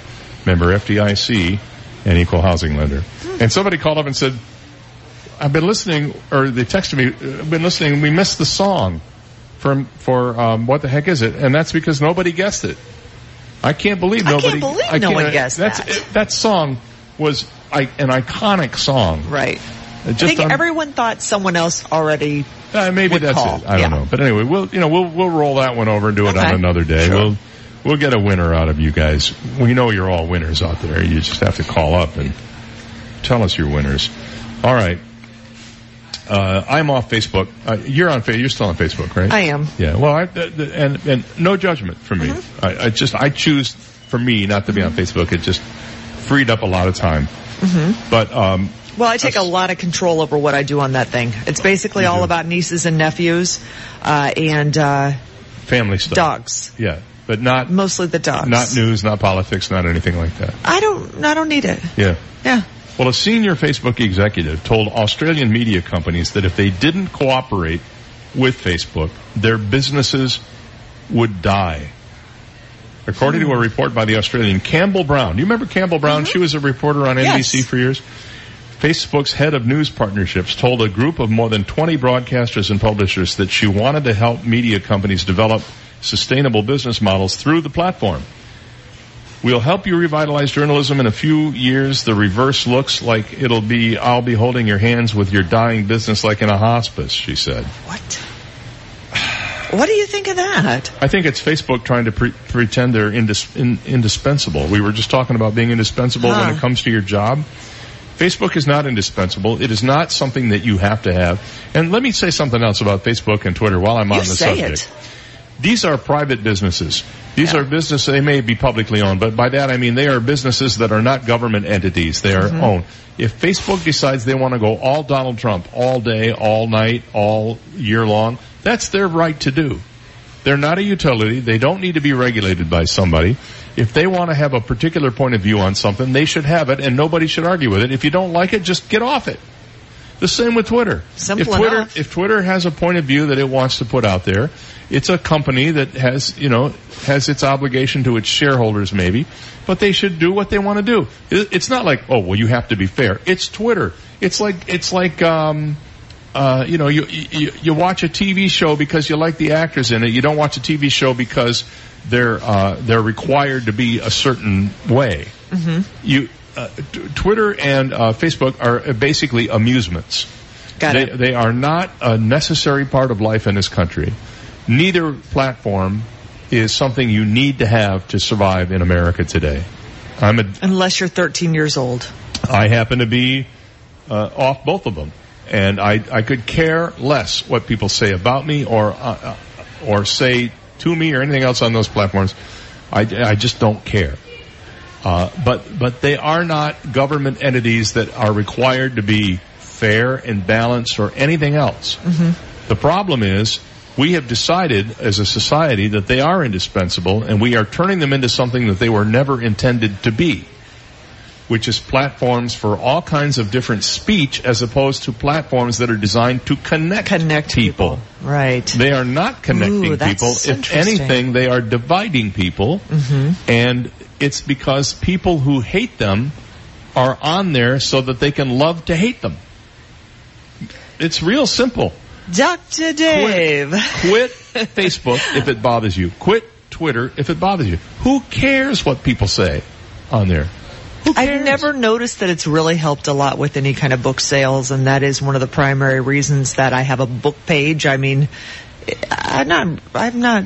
Member FDIC and equal housing lender. And somebody called up and said, I've been listening, or they texted me, I've been listening, we missed the song for, for, um, what the heck is it? And that's because nobody guessed it. I can't believe nobody. I can't believe no one guessed that. It, that song was I, an iconic song. Right. It I think un- everyone thought someone else already. uh, maybe that's call. it. I don't know. But anyway, we'll you know we'll we'll roll that one over and do it on another day. Sure. We'll we'll get a winner out of you guys. We know you're all winners out there. You just have to call up and tell us your winners. All right. Uh, I'm off Facebook. Uh, you're on. Fa- You're still on Facebook, right? I am. Yeah. Well, I, th- th- and and no judgment from me. Mm-hmm. I, I just I choose for me not to be on Facebook. It just freed up a lot of time. hmm But um, Well, I take a lot of control over what I do on that thing. It's basically all about nieces and nephews, uh, and uh, family stuff. dogs. Yeah, but not Mostly the dogs. not news, not politics, not anything like that. I don't. I don't need it. Yeah. Yeah. Well, a senior Facebook executive told Australian media companies that if they didn't cooperate with Facebook, their businesses would die. According to a report by the Australian Campbell Brown. Do you remember Campbell Brown? She was a reporter on NBC Yes. for years. Facebook's head of news partnerships told a group of more than 20 broadcasters and publishers that she wanted to help media companies develop sustainable business models through the platform. We'll help you revitalize journalism in a few years. The reverse looks like it'll be, I'll be holding your hands with your dying business like in a hospice, she said. What What do you think of that? I think it's Facebook trying to pre- pretend they're indis- in- indispensable. We were just talking about being indispensable when it comes to your job. Facebook is not indispensable. It is not something that you have to have. And let me say something else about Facebook and Twitter while I'm You on the subject. it. These are private businesses. These are businesses, they may be publicly owned, but by that I mean they are businesses that are not government entities. They are Mhm. owned. If Facebook decides they want to go all Donald Trump, all day, all night, all year long, that's their right to do. They're not a utility. They don't need to be regulated by somebody. If they want to have a particular point of view on something, they should have it and nobody should argue with it. If you don't like it, just get off it. The same with Twitter. Simple if Twitter, enough. if Twitter has a point of view that it wants to put out there, it's a company that has, you know, has its obligation to its shareholders maybe, but they should do what they want to do. It's not like, oh, well, you have to be fair. It's Twitter. It's like, it's like, um, uh, you know, you, you you watch a TV show because you like the actors in it. You don't watch a TV show because they're uh, they're required to be a certain way. Mm-hmm. You uh, t- Twitter and uh, Facebook are basically amusements. Got they, it. they are not a necessary part of life in this country. Neither platform is something you need to have to survive in America today. I'm a, Unless you're 13 years old. I happen to be uh, off both of them, and I I could care less what people say about me or uh, uh, or say to me or anything else on those platforms. I, I just don't care. Uh, but but they are not government entities that are required to be fair and balanced or anything else. The problem is we have decided as a society that they are indispensable and we are turning them into something that they were never intended to be. Which is platforms for all kinds of different speech as opposed to platforms that are designed to connect, connect people. Right. They are not connecting Ooh, people. If anything, they are dividing people. Mm-hmm. And it's because people who hate them are on there so that they can love to hate them. It's real simple. Dr. Dave. Quit Facebook if it bothers you. Quit Twitter if it bothers you. Who cares what people say on there? I've never noticed that it's really helped a lot with any kind of book sales, and that is one of the primary reasons that I have a book page. I mean, I'm not, I'm not,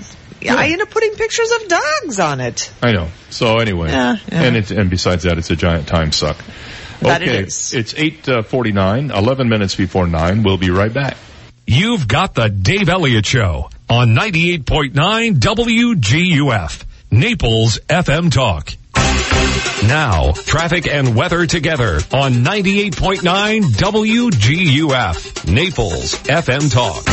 I end up putting pictures of dogs on it. I know. So anyway, Yeah, yeah. and it, and besides that, it's a giant time suck. That okay, is. it's eight uh, forty-nine, eleven minutes before nine. We'll be right back. You've got the Dave Elliott Show on 98.9 WGUF, Naples FM Talk. Now, traffic and weather together on 98.9 WGUF, Naples FM Talk.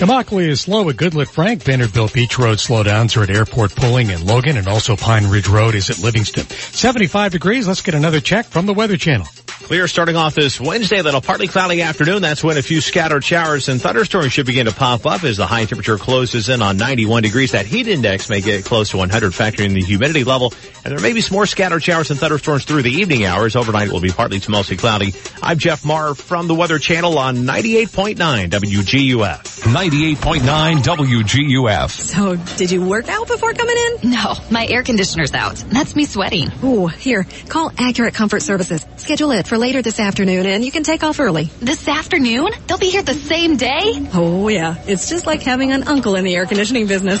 Immokalee is slow at Goodlette Frank. Vanderbilt Beach Road slowdowns are at Airport Pulling and Logan and also Pine Ridge Road is at Livingston. 75 degrees. Let's get another check from the Weather Channel. Clear starting off this Wednesday, then a partly cloudy afternoon. That's when a few scattered showers and thunderstorms should begin to pop up as the high temperature closes in on 91 degrees. That heat index may get close to 100 factoring the humidity level. And there may be some more scattered showers and thunderstorms through the evening hours. Overnight it will be partly to mostly cloudy. I'm Jeff Marr from the Weather Channel on 98.9 WGUF. 98.9 WGUF. So, did you work out before coming in? No, my air conditioner's out. That's me sweating. Ooh, here, call Accurate Comfort Services. Schedule it for later this afternoon and you can take off early. This afternoon? They'll be here the same day? Oh yeah, it's just like having an uncle in the air conditioning business.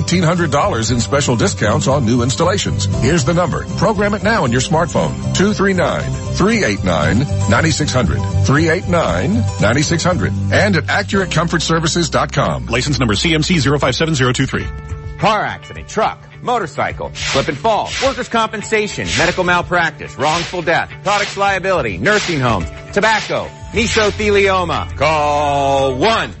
$1,800 in special discounts on new installations. Here's the number. Program it now on your smartphone. 239-389-9600. 389-9600. And at AccurateComfortServices.com. License number CMC 057023. Car accident, truck, motorcycle, slip and fall, workers' compensation, medical malpractice, wrongful death, products liability, nursing homes, tobacco, mesothelioma. Call 1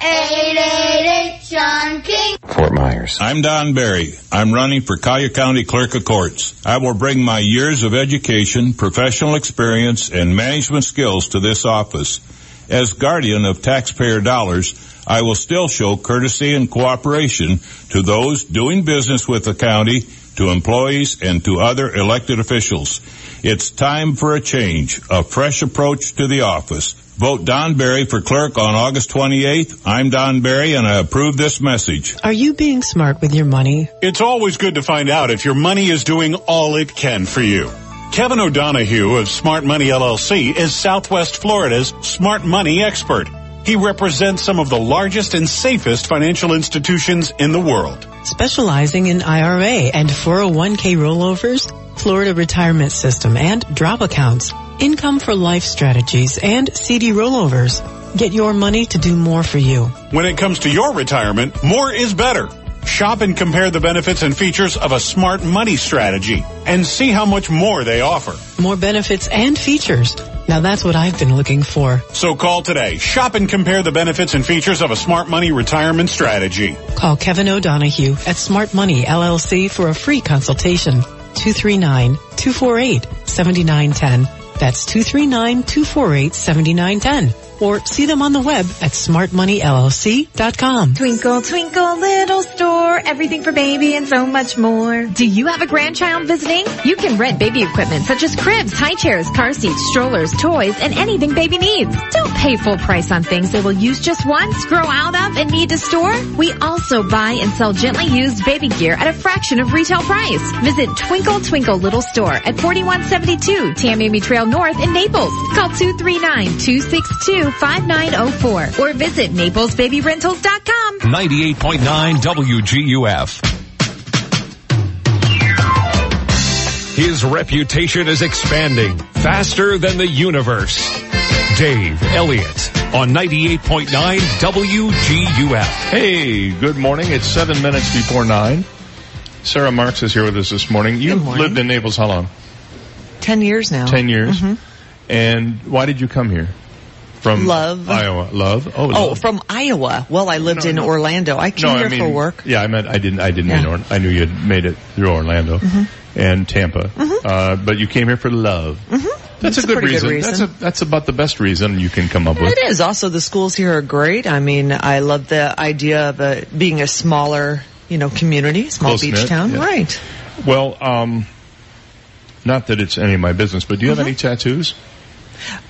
888 John King. Fort Myers. I'm Don Barry. I'm running for Collier County Clerk of Courts. I will bring my years of education, professional experience, and management skills to this office. As guardian of taxpayer dollars, I will still show courtesy and cooperation to those doing business with the county, to employees, and to other elected officials. It's time for a change, a fresh approach to the office. Vote Don Barry for clerk on August 28th. I'm Don Barry and I approve this message. Are you being smart with your money? It's always good to find out if your money is doing all it can for you. Kevin O'Donohue of Smart Money LLC is Southwest Florida's smart money expert. He represents some of the largest and safest financial institutions in the world. Specializing in IRA and 401k rollovers, Florida retirement system and drop accounts, income for life strategies and CD rollovers. Get your money to do more for you. When it comes to your retirement, more is better. Shop and compare the benefits and features of a smart money strategy and see how much more they offer. More benefits and features. Now that's what I've been looking for. So call today. Shop and compare the benefits and features of a smart money retirement strategy. Call Kevin O'Donohue at Smart Money LLC for a free consultation. 239-248-7910. That's 239-248-7910 or see them on the web at smartmoneyllc.com. Twinkle, twinkle, little store, everything for baby and so much more. Do you have a grandchild visiting? You can rent baby equipment such as cribs, high chairs, car seats, strollers, toys, and anything baby needs. Don't pay full price on things they will use just once, grow out of, and need to store. We also buy and sell gently used baby gear at a fraction of retail price. Visit Twinkle Twinkle Little Store at 4172 Tamiami Trail North in Naples. Call 239 262 5904 or visit naplesbabyrentals.com. 98.9 WGUF. His reputation is expanding faster than the universe. Dave Elliott on 98.9 WGUF. Hey, good morning. It's seven minutes before nine. Sara Marx is here with us this morning. You morning. lived in Naples how long? Ten years now. Ten years. Mhm. And why did you come here? From Love. Iowa. Love. Oh, Oh, love. from Iowa. Well, I lived No, in no. Orlando. I came no, here I mean, for work. Yeah, I meant I didn't. I didn't Yeah. mean. Or, I knew you had made it through Orlando Mhm. and Tampa, uh, but you came here for love. Mm-hmm. That's, That's a a good pretty good reason. reason. That's a that's about the best reason you can come up with. It is. Also, the schools here are great. I mean, I love the idea of a, being a smaller, you know, community, small Close-knit, beach town. yeah. Right. Well, um, not that it's any of my business, but do you have any tattoos?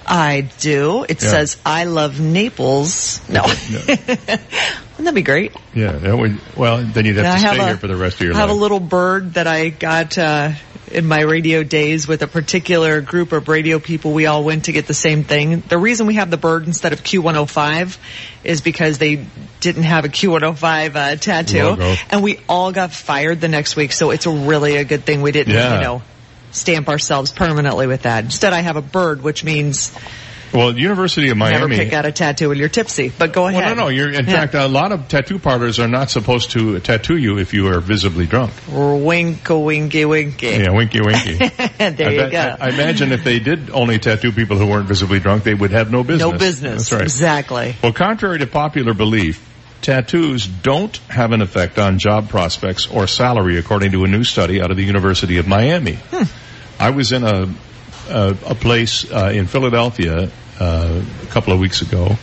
I do. It Yeah. says, I love Naples. No. Wouldn't that be great? Yeah, that would, well, then you'd have Yeah, to I stay a- here for the rest of your life. I have a little bird that I got uh, in my radio days with a particular group of radio people. We all went to get the same thing. The reason we have the bird instead of Q105 is because they didn't have a Q105 uh, tattoo, Logo. and we all got fired the next week. So it's really a good thing we didn't, Yeah. you know, stamp ourselves permanently with that. Instead, I have a bird, which means Well, University of Miami. never pick out a tattoo when you're tipsy. But go ahead. Well, no, no. You're, in Yeah. fact, a lot of tattoo parlors are not supposed to tattoo you if you are visibly drunk. Wink, winky, winky. Yeah, winky, winky. there I you go. I, I imagine if they did only tattoo people who weren't visibly drunk, they would have no business. no business. That's right. Exactly. Well, contrary to popular belief, tattoos don't have an effect on job prospects or salary, according to a new study out of the University of Miami. Hmm. I was in a a, a place uh, in Philadelphia uh, a couple of weeks ago,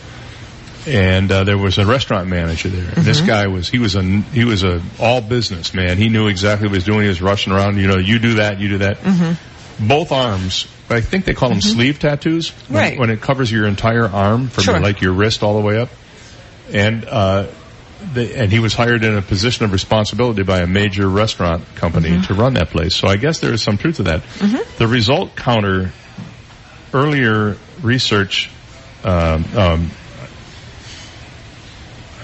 and uh, there was a restaurant manager there. And This guy was he was a he was a all business man. He knew exactly what he was doing. He was rushing around. You know, you do that, you do that. Both arms. I think they call them sleeve tattoos. When, Right. When it covers your entire arm from Sure. like your wrist all the way up. And uh, the, and he was hired in a position of responsibility by a major restaurant company to run that place. So I guess there is some truth to that. The result counter earlier research. Um, um,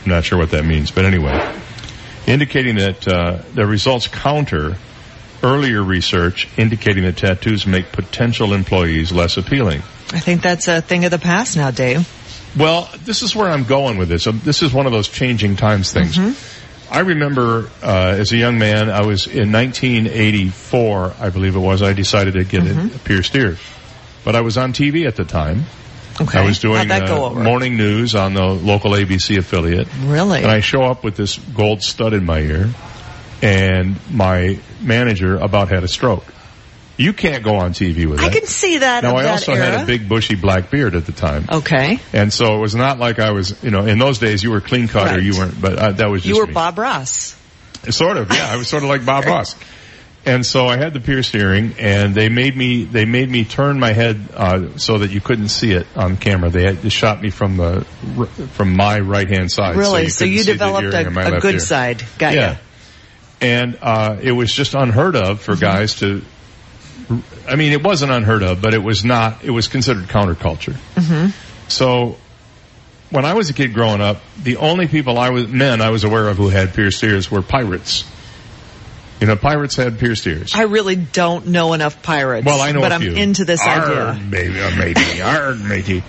I'm not sure what that means, but anyway, indicating that uh, the results counter earlier research indicating that tattoos make potential employees less appealing. I think that's a thing of the past now, Dave. Well, this is where I'm going with this. Um, This is one of those changing times things. I remember uh, as a young man, I was in 1984, I believe it was. I decided to get a pierced ear, but I was on TV at the time. Okay. I was doing uh, morning news on the local ABC affiliate. Really? And I show up with this gold stud in my ear, and my manager about had a stroke. You can't go on TV with that. I can see that. now I that also era. had a big bushy black beard at the time. Okay. And so it was not like I was, you know, in those days you were clean cut or you weren't, but uh, that was just You were me. Bob Ross. Sort of, yeah. I was sort of like Bob Ross. And so I had the pierced earring, and they made me they made me turn my head uh, so that you couldn't see it on camera. They had, they shot me from the r- from my right hand side. Really? So you developed earring in my a, a good ear. side. Got yeah. ya. And uh, it was just unheard of for guys to. I mean, it wasn't unheard of, but it was not. It was considered counterculture. Mm-hmm. So when I was a kid growing up, the only people I was men I was aware of who had pierced ears were pirates. You know, pirates had pierced ears. I really don't know enough pirates. Well, I know but a I'm few. into this Arr, idea. baby, uh, matey, arr, matey.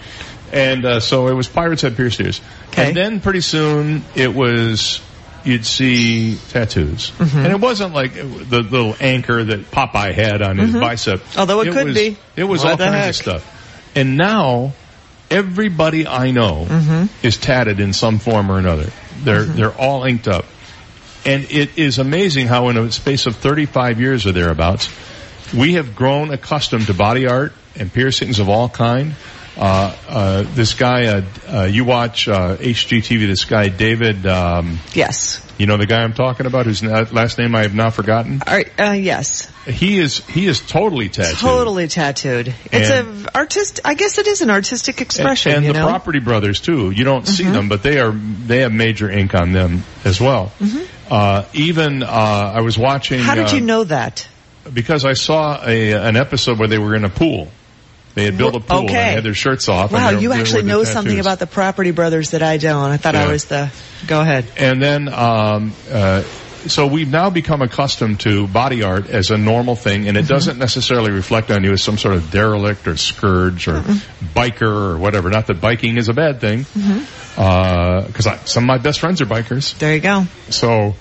And uh, so it was pirates had pierced ears. And then pretty soon it was you'd see tattoos, Mm-hmm. and it wasn't like the little anchor that Popeye had on his Mhm. bicep. Although it could was, be. It was What all kinds heck? of stuff. And now everybody I know Mm-hmm. is tatted in some form or another. They're they're all inked up. And it is amazing how in a space of 35 years or thereabouts, we have grown accustomed to body art and piercings of all kind. Uh, uh, this guy, uh, uh, you watch uh, HGTV. This guy, David. Um, yes. You know the guy I'm talking about, whose last name I have not forgotten. Uh, yes. He is he is totally tattooed. Totally tattooed. It's And- a artist. I guess it is an artistic expression. And, and the know. Property Brothers too. You don't see Mhm. them, but they are they have major ink on them as well. Uh, even uh, I was watching. Mm-hmm. How did uh, you know that? Because I saw a an episode where they were in a pool. They had built a pool and Okay. they had their shirts off. Wow, you actually know something about the Property Brothers that I don't. I thought I was the. Go ahead. And then, um, uh, so we've now become accustomed to body art as a normal thing, and it Mm-hmm. doesn't necessarily reflect on you as some sort of derelict or scourge or biker or whatever. Not that biking is a bad thing, because I some of my best friends are bikers. There you go. So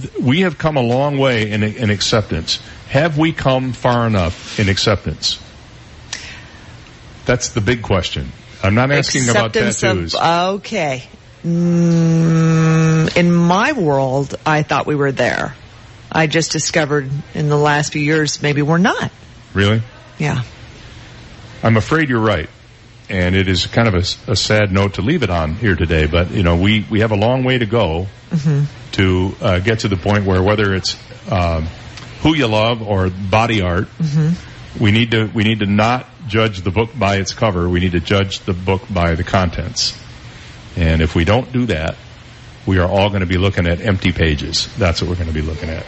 th- we have come a long way in, in acceptance. Have we come far enough in acceptance? That's the big question. I'm not asking about Acceptance tattoos. Of, okay. Mm, in my world, I thought we were there. I just discovered in the last few years maybe we're not. really? Yeah. I'm afraid you're right. And it is kind of a sad note to leave it on here today, but you know, we, we have a long way to go hmm to uh, get to the point where whether it's um, who you love or body art, hmm we need to we need to not judge the book by its cover. We need to judge the book by the contents. And if we don't do that, we are all going to be looking at empty pages. That's what we're going to be looking at.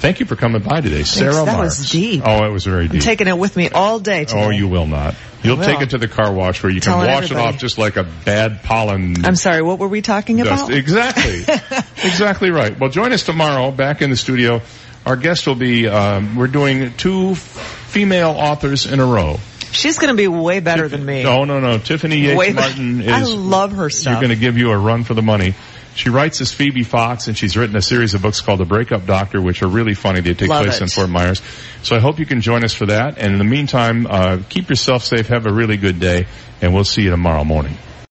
Thank you for coming by today, Sara that Marx. was deep. Oh, it was very I'm deep. taking it with me all day today. Oh, you will not. You'll I take it to the car wash where you can Telling wash it off just like a bad pollen. I'm sorry, what were we talking dust. about? Exactly. exactly right. Well, join us tomorrow back in the studio Our guest will be, um, we're doing two female authors in a row. She's going to be way better than me. No, no, no. Tiffany Yates Way- Martin is. I love her stuff. You're going to give you a run for the money. She writes as Phoebe Fox, and she's written a series of books called The Breakup Doctor, which are really funny. They take Love place it. in Fort Myers. So I hope you can join us for that. And in the meantime, uh, keep yourself safe. Have a really good day, and we'll see you tomorrow morning.